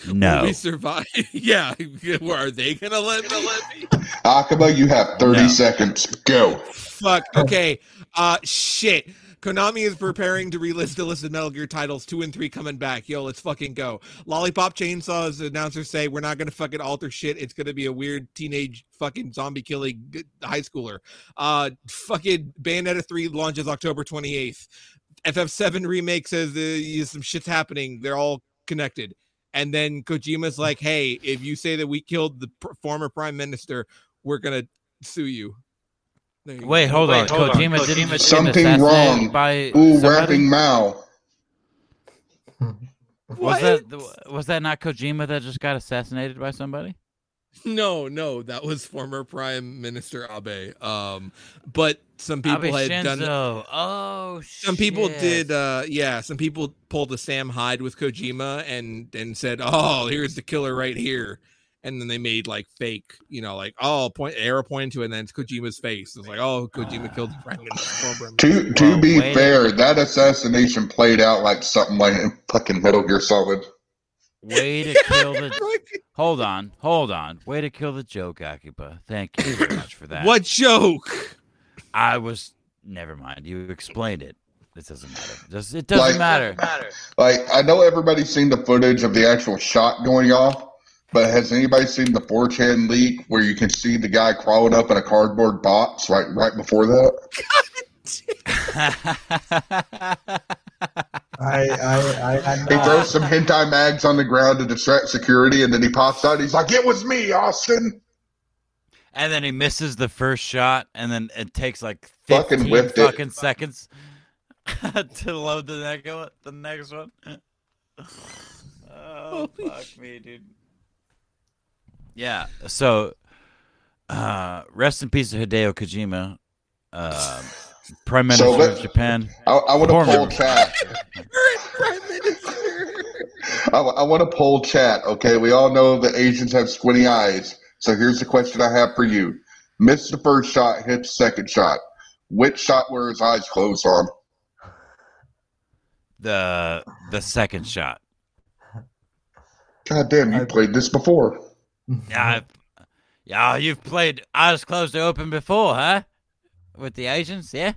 Will no. we survive? *laughs* yeah. Where *laughs* Are they gonna let me? Akiba, you have 30 No. seconds. Go. Fuck. Okay. Uh, shit. Konami is preparing to relist the listed Metal Gear titles two and three coming back. Yo, let's fucking go. Lollipop Chainsaws announcers say we're not gonna fucking alter shit. It's gonna be a weird teenage fucking zombie killing high schooler. Uh, fucking Bayonetta three launches October twenty eighth. FF7 remake says uh, some shit's happening. They're all connected. And then Kojima's like, "Hey, if you say that we killed the pr- former prime minister, we're gonna sue you." You Wait, go. hold on. Wait, hold on. Kojima didn't get Something assassinated wrong. by Ooh, somebody? rapping Mao. Was that was that not Kojima that just got assassinated by somebody? No, no, that was former Prime Minister Abe. Um, but some people Abe had done. Shinzo. Oh, Some people did. Uh, yeah, some people pulled a Sam Hyde with Kojima and and said, "Oh, here's the killer right here." And then they made like fake, you know, like oh, point arrow pointing to it, and then it's Kojima's face. It's like, oh, Kojima killed the prime minister. *sighs* To to Well, be fair, that assassination played out like something like in *laughs* fucking Metal Gear Solid. Way to *laughs* kill the. *laughs* Hold on, hold on. Way to kill the joke, Akiba. Thank you very much for that. what joke? I was. Never mind. You explained it. It doesn't matter. Just, it doesn't Like- matter. Like I know everybody's seen the footage of the actual shot going off, but has anybody seen the 4chan leak where you can see the guy crawling up in a cardboard box right right before that? *laughs* I I I had He throws some hentai mags on the ground to distract security, and then he pops out. He's like, "It was me, Austin." and then he misses the first shot, and then it takes like Fucking 15 whipped fucking seconds *laughs* to load the next one. The next one. Oh Holy fuck me, dude. Yeah. So, uh, rest in peace to Hideo Kojima, uh, Prime So Minister let- of Japan. I, I want to Former. poll chat. *laughs* Prime minister. I, I want to poll chat. Okay, we all know the Asians have squinty eyes. So here's the question I have for you: Missed the first shot, hit the second shot. Which shot were his eyes closed on? The the second shot. God damn, you I- played this before. Yeah, I've, yeah, you've played eyes closed to open before, huh? With the Asians, yeah.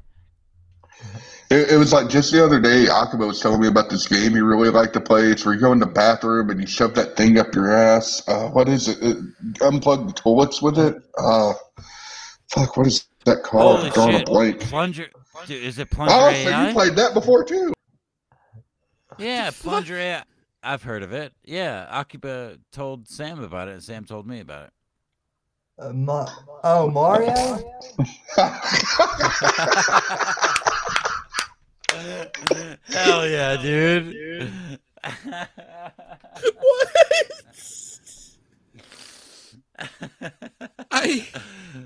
It, it was like just the other day, Akiba was telling me about this game he really liked to play. It's where you go in the bathroom and you shove that thing up your ass. Uh, what is it? it? Unplug the toilets with it. Uh, fuck, what is that called? Holy Drawing a blank. Plunger, dude, is it plunger Oh, so AI? you played that before too? Yeah, plunger AI. I've heard of it. Yeah, Akiba told Sam about it, and Sam told me about it. Uh, Ma- oh, Mario? Hell yeah, dude. what? I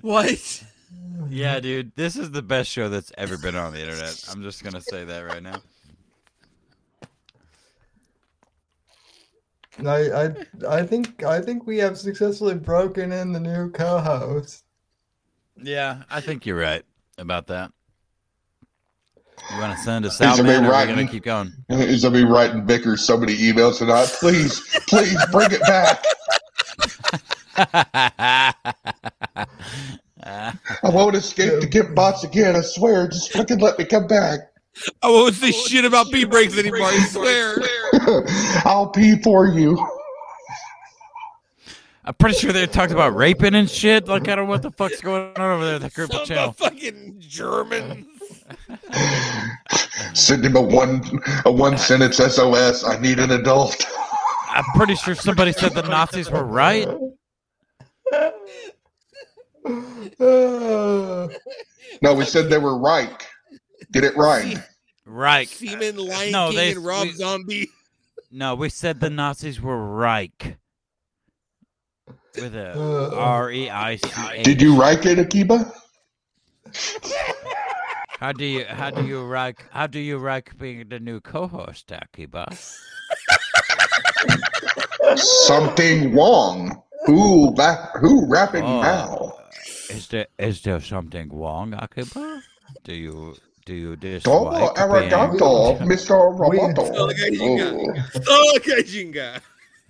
what? yeah, dude. This is the best show that's ever been on the internet. I'm just gonna say that right now. I, I I think I think we have successfully broken in the new co-host. Yeah, I think you're right about that. You want to send us Is out, it man, me or are we writing? gonna keep going? *laughs* Is gonna be writing Vickers so many emails tonight? Please, please bring it back. *laughs* I won't escape the get bots again. I swear. Just fucking let me come back. I won't say shit about pee breaks anymore. I swear. *laughs* *laughs* I'll pee for you. I'm pretty sure they talked about raping and shit. Like I don't know what the fuck's going on over there. That group of Some channel. fucking Germans. *laughs* Send him a one a one sentence SOS. I need an adult. I'm pretty sure somebody said the Nazis were right. No, we said they were right. Get it right. Right. Seaman, Lion No, King, they- and Rob we- Zombie. No, we said the Nazis were Reich. With a Uh, R E I C H. Did you write it, Akiba? How do you how do you Reich how do you Reich being the new co-host, Akiba? Something wrong. Who back? Who rapping Oh. now? Is there is there something wrong, Akiba? Do you do you dislike Todo being- arigato, Mr. Roboto. We-. Okay, Jinga.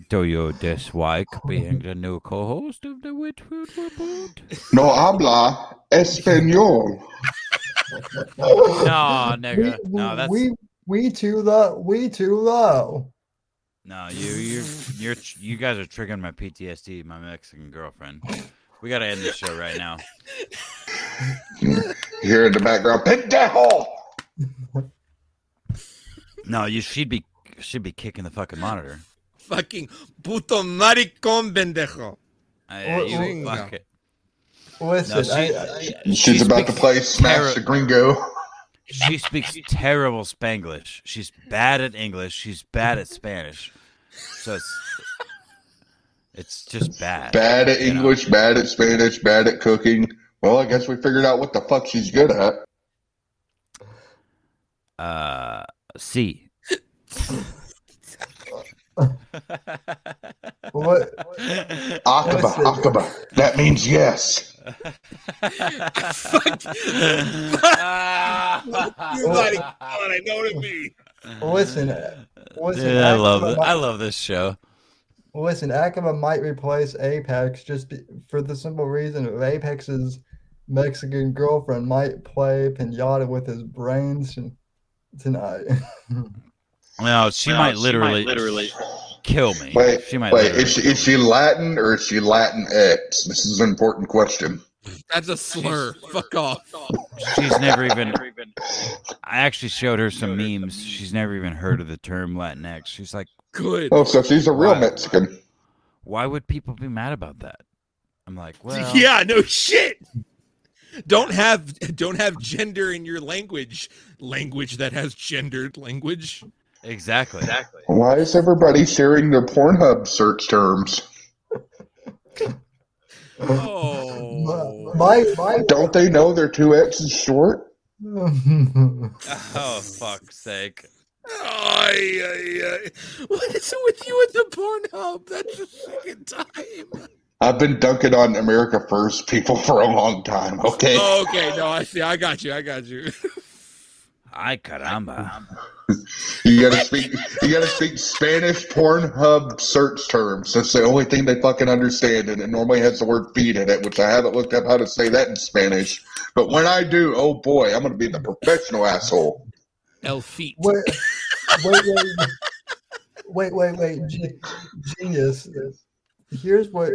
Do you dislike being the new co-host of the Whitfield Report? No habla español. No, we, nigga. No, that's we we too low. We too low. no. You you you're you guys are triggering my PTSD. My Mexican girlfriend. We gotta end this show right now. You hear in the background, pendejo. No, you she'd be she'd be kicking the fucking monitor. Fucking puto maricón pendejo. I, Or- you or- fuck it. Listen, No, she- I, I, She's She about to play Smash terri- the Gringo. She speaks terrible Spanglish. She's bad at English. She's bad at Spanish. So it's it's just bad. Bad at you know. English, bad at Spanish, bad at cooking. Well, I guess we figured out what the fuck she's good at. Uh, C. *laughs* what? Akiba, Akiba. That means yes. Fuck. You maricón, I know what it means. Listen, listen. Dude, I love it. I love this show. Listen, Akiba might replace Apex just be, for the simple reason of Apex's Mexican girlfriend might play pinata with his brains t- tonight. *laughs* No, she might literally literally. kill me. Wait, she might wait. Is she, is she Latin or is she Latin X? This is an important question. That's a slur. Fuck off. She's never even. *laughs* I actually showed her some memes. She's never even heard of the term Latinx. She's like, Good. Oh, so she's a real Wow. Mexican. why would people be mad about that? I'm like, *laughs* well, yeah, no shit. Don't have don't have gender in your language. Language that has gendered language. exactly. Exactly. Why is everybody sharing their Pornhub search terms? Oh. my my. Don't they know they're two X's short? Oh fuck's sake! Ay, ay, ay. What is it with you at the Pornhub? That's the second time. I've been dunking on America First people for a long time. Okay. Oh, okay, no, I see. I got you. I got you. Ay caramba! You gotta speak. You gotta speak Spanish Pornhub search terms. That's the only thing they fucking understand, and it normally has the word "feed" in it, which I haven't looked up how to say that in Spanish. But when I do, oh boy, I'm gonna be the professional asshole. El feet. *laughs* wait, wait, wait, wait, wait, wait, genius. Here's what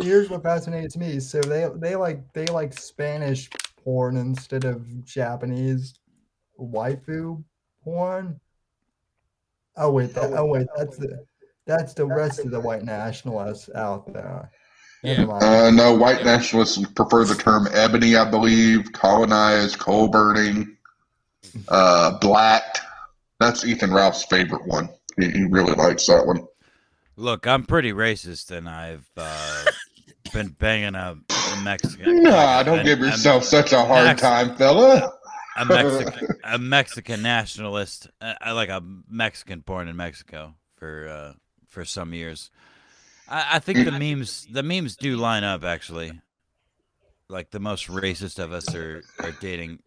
here's what fascinates me. So they they like they like Spanish porn instead of Japanese waifu porn. Oh wait, that, oh wait, that's the that's the rest of the white nationalists out there. Yeah. Uh, no, white nationalists prefer the term ebony, I believe. Colonized, coal burning, uh, blacked. That's Ethan Ralph's favorite one. He, he really likes that one. Look, I'm pretty racist, and I've uh, *laughs* been banging a, a Mexican. Nah, like, don't give yourself such a hard Max- time, fella. *laughs* a Mexican, *laughs* a Mexican nationalist. Uh, I like a Mexican born in Mexico for uh, for some years. I, I think the memes the memes do line up actually. Like the most racist of us are, are dating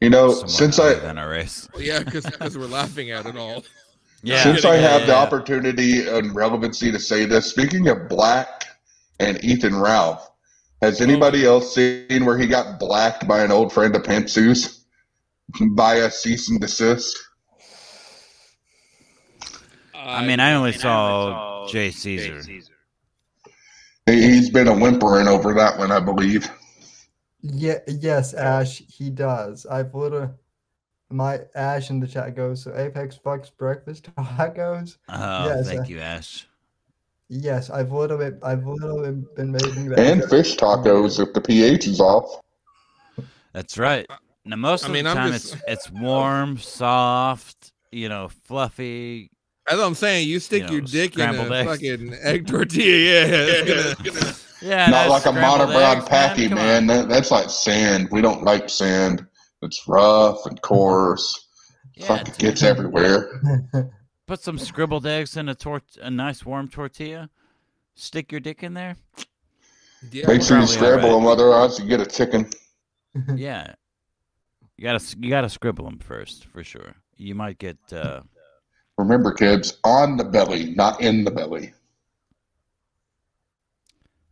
You know, someone since I than our race. Well, yeah, because we're laughing at it all. *laughs* Yeah. since I have Yeah, the yeah. opportunity and relevancy to say this, speaking of Black and Ethan Ralph, has hmm. anybody else seen where he got blacked by an old friend of Pantsu's by a cease and desist? I mean, I only saw Jay Caesar. He- He's been a whimpering over that one, I believe. Yeah, yes, Ash, he does. I've literally my Ash in the chat goes, so Apex fucks breakfast tacos. Oh, Yes, thank uh, you, Ash. Yes, I've literally I've literally been making that. And fish tacos if the pH is off. That's right. Now, most I of mean, the I'm time, just- it's it's warm, soft, you know, fluffy. That's what I'm saying. You stick You your dick in a eggs. fucking egg tortilla. *laughs* Yeah, it's gonna- *laughs* *laughs* Yeah, Not like a scrambled monobrown packy, Come man. That, that's like sand. We don't like sand. It's rough and coarse. Yeah, Fucking dude. gets everywhere. *laughs* Put some scribbled eggs in a tor- a nice warm tortilla. Stick your dick in there. yeah, Make sure you probably scramble alright. them, otherwise you get a chicken. *laughs* Yeah, you gotta you gotta scribble them first for sure. You might get uh, Remember, kids, on the belly, not in the belly.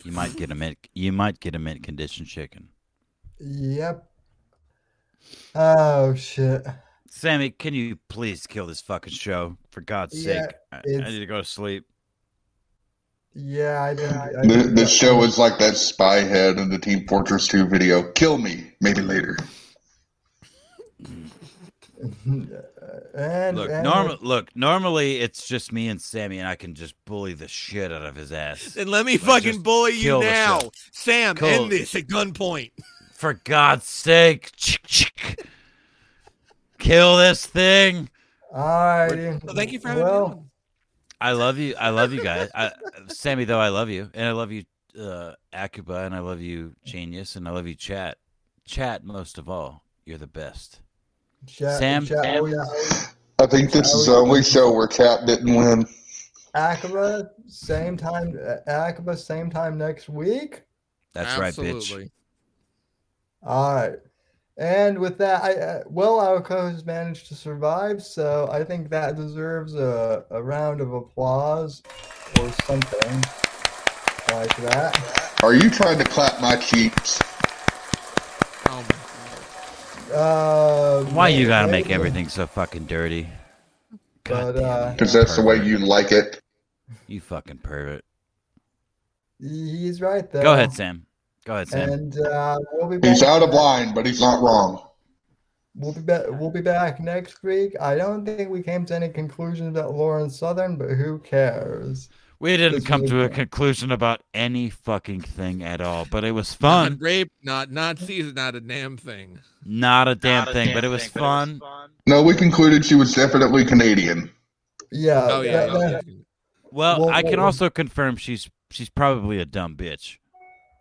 You might get a mint you might get a mint condition chicken. Yep. Oh shit. Sammy, can you please kill this fucking show for God's Yeah, sake? I, I need to go to sleep. Yeah, I didn't. I Th- didn't- show is like that spy head in the Team Fortress 2 video. Kill me, maybe later. *laughs* *laughs* and, Look, and normal. Look, normally it's just me and Sammy, and I can just bully the shit out of his ass. And let me Like, fucking bully you now. Sam. Kill- End this at gunpoint. For God's sake, chick, chick. kill this thing. Alrighty. Well, thank you for having well, me on. I love you. I love you guys. I, Sammy, though, I love you, and I love you, uh, Akiba, and I love you, Genius, and I love you, Chat. Chat, most of all, you're the best. Chat, Sam- chat Sam- always, I think this is the only show where Cap didn't win. Akiba, same time. uh, Akiba, same time next week. That's right, bitch. All right. And with that, I uh, well, our co-host managed to survive, so I think that deserves a, a round of applause or something like that. Are you trying to clap my cheeks? Oh Uh, Why you gotta make everything so fucking dirty? But, God damn uh, Because that's the way you like it. You fucking pervert. He's right there. Go ahead, Sam. Go ahead, Sam. And uh, we'll be back. He's out of line, but he's not wrong. We'll be back. We'll be back next week. I don't think we came to any conclusions about Lauren Southern, but who cares? We didn't come to a conclusion about any fucking thing at all, but it was Not fun. rape, not not season, not a damn thing. Not a damn thing, but it was fun. No, we concluded she was definitely Canadian. Yeah. Oh yeah. that- that- Well, Well, I can well- also confirm she's she's probably a dumb bitch.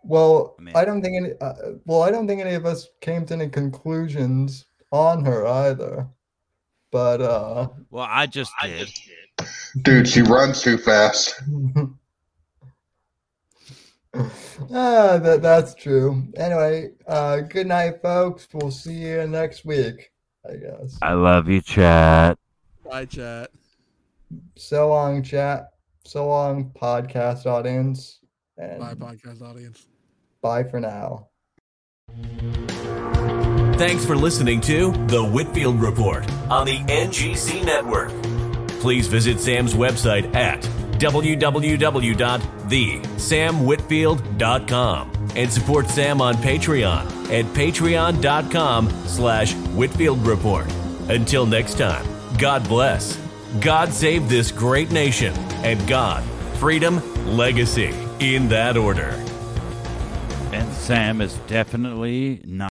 well, I mean- I don't think any. Uh, well, I don't think any of us came to any conclusions on her either. But uh, Well, I just did. Dude, she runs too fast. *laughs* ah, that that's true. Anyway, uh, good night, folks. We'll see you next week. I guess. I love you, chat. Bye, chat. So long, chat. So long, podcast audience. And Bye, podcast audience. bye for now. Thanks for listening to The Whitfield Report on the NGC Network. Please visit Sam's website at www.thesamwhitfield.com and support Sam on Patreon at patreon.com slash Whitfield Report. Until next time, God bless, God save this great nation, and God, freedom, legacy, in that order. And Sam is definitely not.